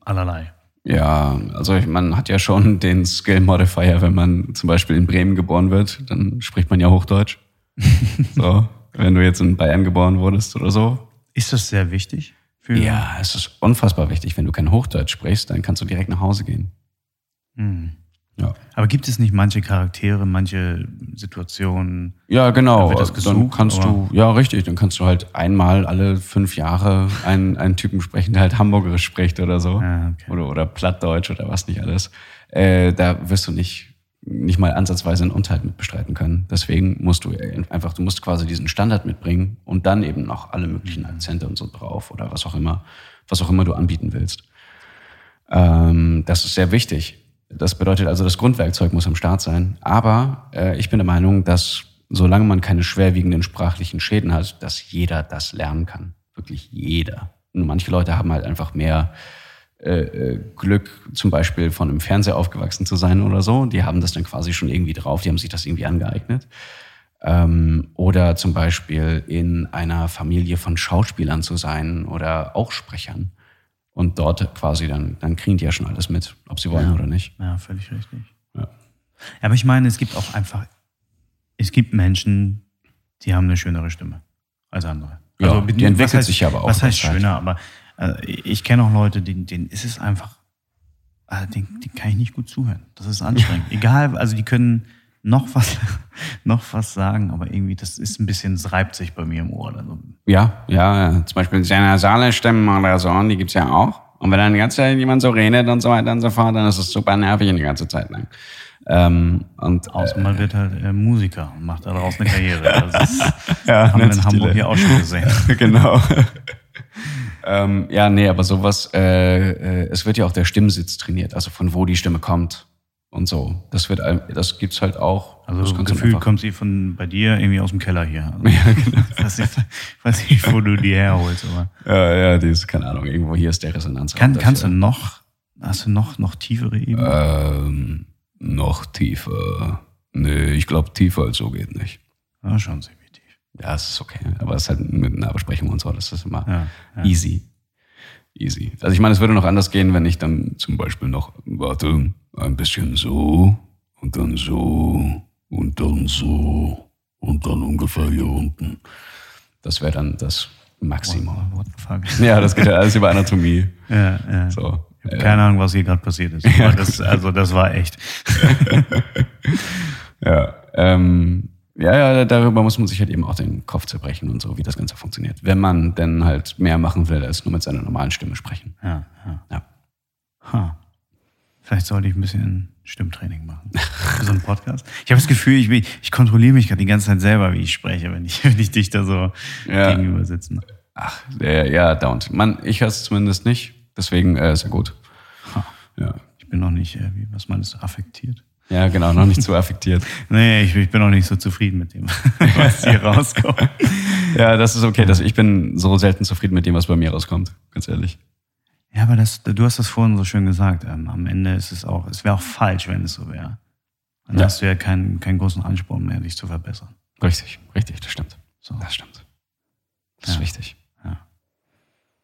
allerlei. Ja, also ich, man hat ja schon den Skill Modifier, wenn man zum Beispiel in Bremen geboren wird, dann spricht man ja Hochdeutsch. so, wenn du jetzt in Bayern geboren wurdest oder so. Ist das sehr wichtig? Für Ja, es ist unfassbar wichtig. Wenn du kein Hochdeutsch sprichst, dann kannst du direkt nach Hause gehen. Hm. Ja, Aber gibt es nicht manche Charaktere, manche Situationen? ja genau. Dann gesucht, kannst aber- du, ja richtig, dann kannst du halt einmal alle fünf Jahre einen, einen Typen sprechen, der halt Hamburgerisch spricht oder so. Ja, okay. oder, oder Plattdeutsch oder was nicht alles. Äh, da wirst du nicht, nicht mal ansatzweise einen Unterhalt mit bestreiten können. Deswegen musst du einfach, du musst quasi diesen Standard mitbringen und dann eben noch alle möglichen Akzente und so drauf oder was auch immer, was auch immer du anbieten willst. Ähm, das ist sehr wichtig. Das bedeutet also, das Grundwerkzeug muss am Start sein. Aber äh, ich bin der Meinung, dass solange man keine schwerwiegenden sprachlichen Schäden hat, dass jeder das lernen kann. Wirklich jeder. Nur manche Leute haben halt einfach mehr äh, äh, Glück, zum Beispiel von einem Fernseher aufgewachsen zu sein oder so. Die haben das dann quasi schon irgendwie drauf, die haben sich das irgendwie angeeignet. Ähm, oder zum Beispiel in einer Familie von Schauspielern zu sein oder auch Sprechern. Und dort quasi dann, dann kriegen die ja schon alles mit, ob sie wollen Ja. oder nicht. Ja, völlig richtig. Ja. Ja, aber ich meine, es gibt auch einfach, es gibt Menschen, die haben eine schönere Stimme als andere. Ja, die was entwickelt heißt- sich aber auch Was heißt Zeit. schöner? Aber äh, ich kenne auch Leute, denen, denen ist es einfach, äh, denen, denen kann ich nicht gut zuhören. Das ist anstrengend. Egal, also die können noch was, noch was sagen, aber irgendwie, das ist ein bisschen, es reibt sich bei mir im Ohr. Also, Ja, ja, ja. zum Beispiel nasale Stimmen oder so, die gibt's ja auch. Und wenn dann die ganze Zeit jemand so redet und so weiter und so fort, dann ist es super nervig die ganze Zeit lang. Ähm, und, Außer man wird halt äh, Musiker und macht daraus eine Karriere. Das Ja, haben wir in Hamburg hier auch schon gesehen. genau. ähm, ja, nee, aber sowas, äh, äh, es wird ja auch der Stimmsitz trainiert, also von wo die Stimme kommt und so. Das wird, all- das gibt's halt auch. Also das das Gefühl kommt sie von bei dir irgendwie aus dem Keller hier. Also, ich weiß, nicht, weiß nicht, wo du die herholst, aber. Ja, ja, die ist, keine Ahnung, irgendwo hier ist der Resonanz. Kann, kannst du noch, hast du noch, noch tiefere Ebenen? Ähm, noch tiefer. Nee, ich glaube, tiefer als so geht nicht. Ja, schon ziemlich tief. Ja, es ist okay. Aber es ist halt mit einer Besprechung und so, das ist immer Ja, ja. easy. Easy. Also ich meine, es würde noch anders gehen, wenn ich dann zum Beispiel noch, warte, ein bisschen so und dann so und dann so und dann ungefähr hier unten. Das wäre dann das Maximum. What the fuck? Ja, das geht ja alles über Anatomie. Ja, ja. So. Keine Ahnung, was hier gerade passiert ist. Aber das, also das war echt. Ja, ähm, ja, ja, darüber muss man sich halt eben auch den Kopf zerbrechen und so, wie das Ganze funktioniert. Wenn man denn halt mehr machen will, als nur mit seiner normalen Stimme sprechen. Ja, ja. Ja. Ha. Vielleicht sollte ich ein bisschen Stimmtraining machen. Für so einen Podcast. Ich habe das Gefühl, ich, ich kontrolliere mich gerade die ganze Zeit selber, wie ich spreche, wenn ich, wenn ich dich da so Ja. gegenüber sitzen. Ach, ja, ja, dauernd. Man, ich höre es zumindest nicht, deswegen äh, ist ja gut. Ja. Ich bin noch nicht, äh, wie, was meinst du, affektiert? ja, genau, noch nicht zu affektiert. Nee, ich, ich bin noch nicht so zufrieden mit dem, was hier rauskommt. Ja, das ist okay. Das, ich bin so selten zufrieden mit dem, was bei mir rauskommt, ganz ehrlich. Ja, aber das, du hast das vorhin so schön gesagt. Ähm, am Ende ist es auch, es wäre auch falsch, wenn es so wäre. Dann Ja. hast du ja keinen, keinen großen Ansporn mehr, dich zu verbessern. Richtig, richtig, das stimmt. So. Das stimmt. Das ist Ja. wichtig.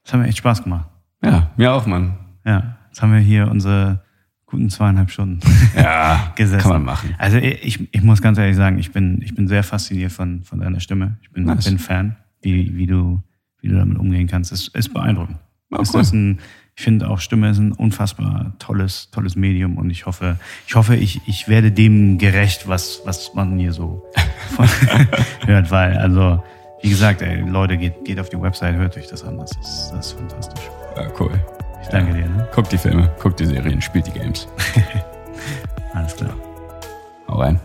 Das hat mir echt Spaß gemacht. Ja, mir auch, Mann. Ja, jetzt haben wir hier unsere guten zweieinhalb Stunden Ja, gesessen. kann man machen. Also ich, ich muss ganz ehrlich sagen, ich bin, ich bin sehr fasziniert von, von deiner Stimme. Ich bin, Nice. bin Fan, wie, wie, du, wie du damit umgehen kannst. Es ist beeindruckend. Es cool. ist ein, ich finde auch Stimme ist ein unfassbar tolles, tolles Medium und ich hoffe, ich hoffe, ich, ich werde dem gerecht, was, was man hier so hört, weil, also, wie gesagt, ey, Leute, geht, geht auf die Website, hört euch das an. Das ist, das ist fantastisch. Ja, cool. Ich danke dir, ne? Guckt die Filme, guckt die Serien, spielt die Games. Alles klar. Hau rein.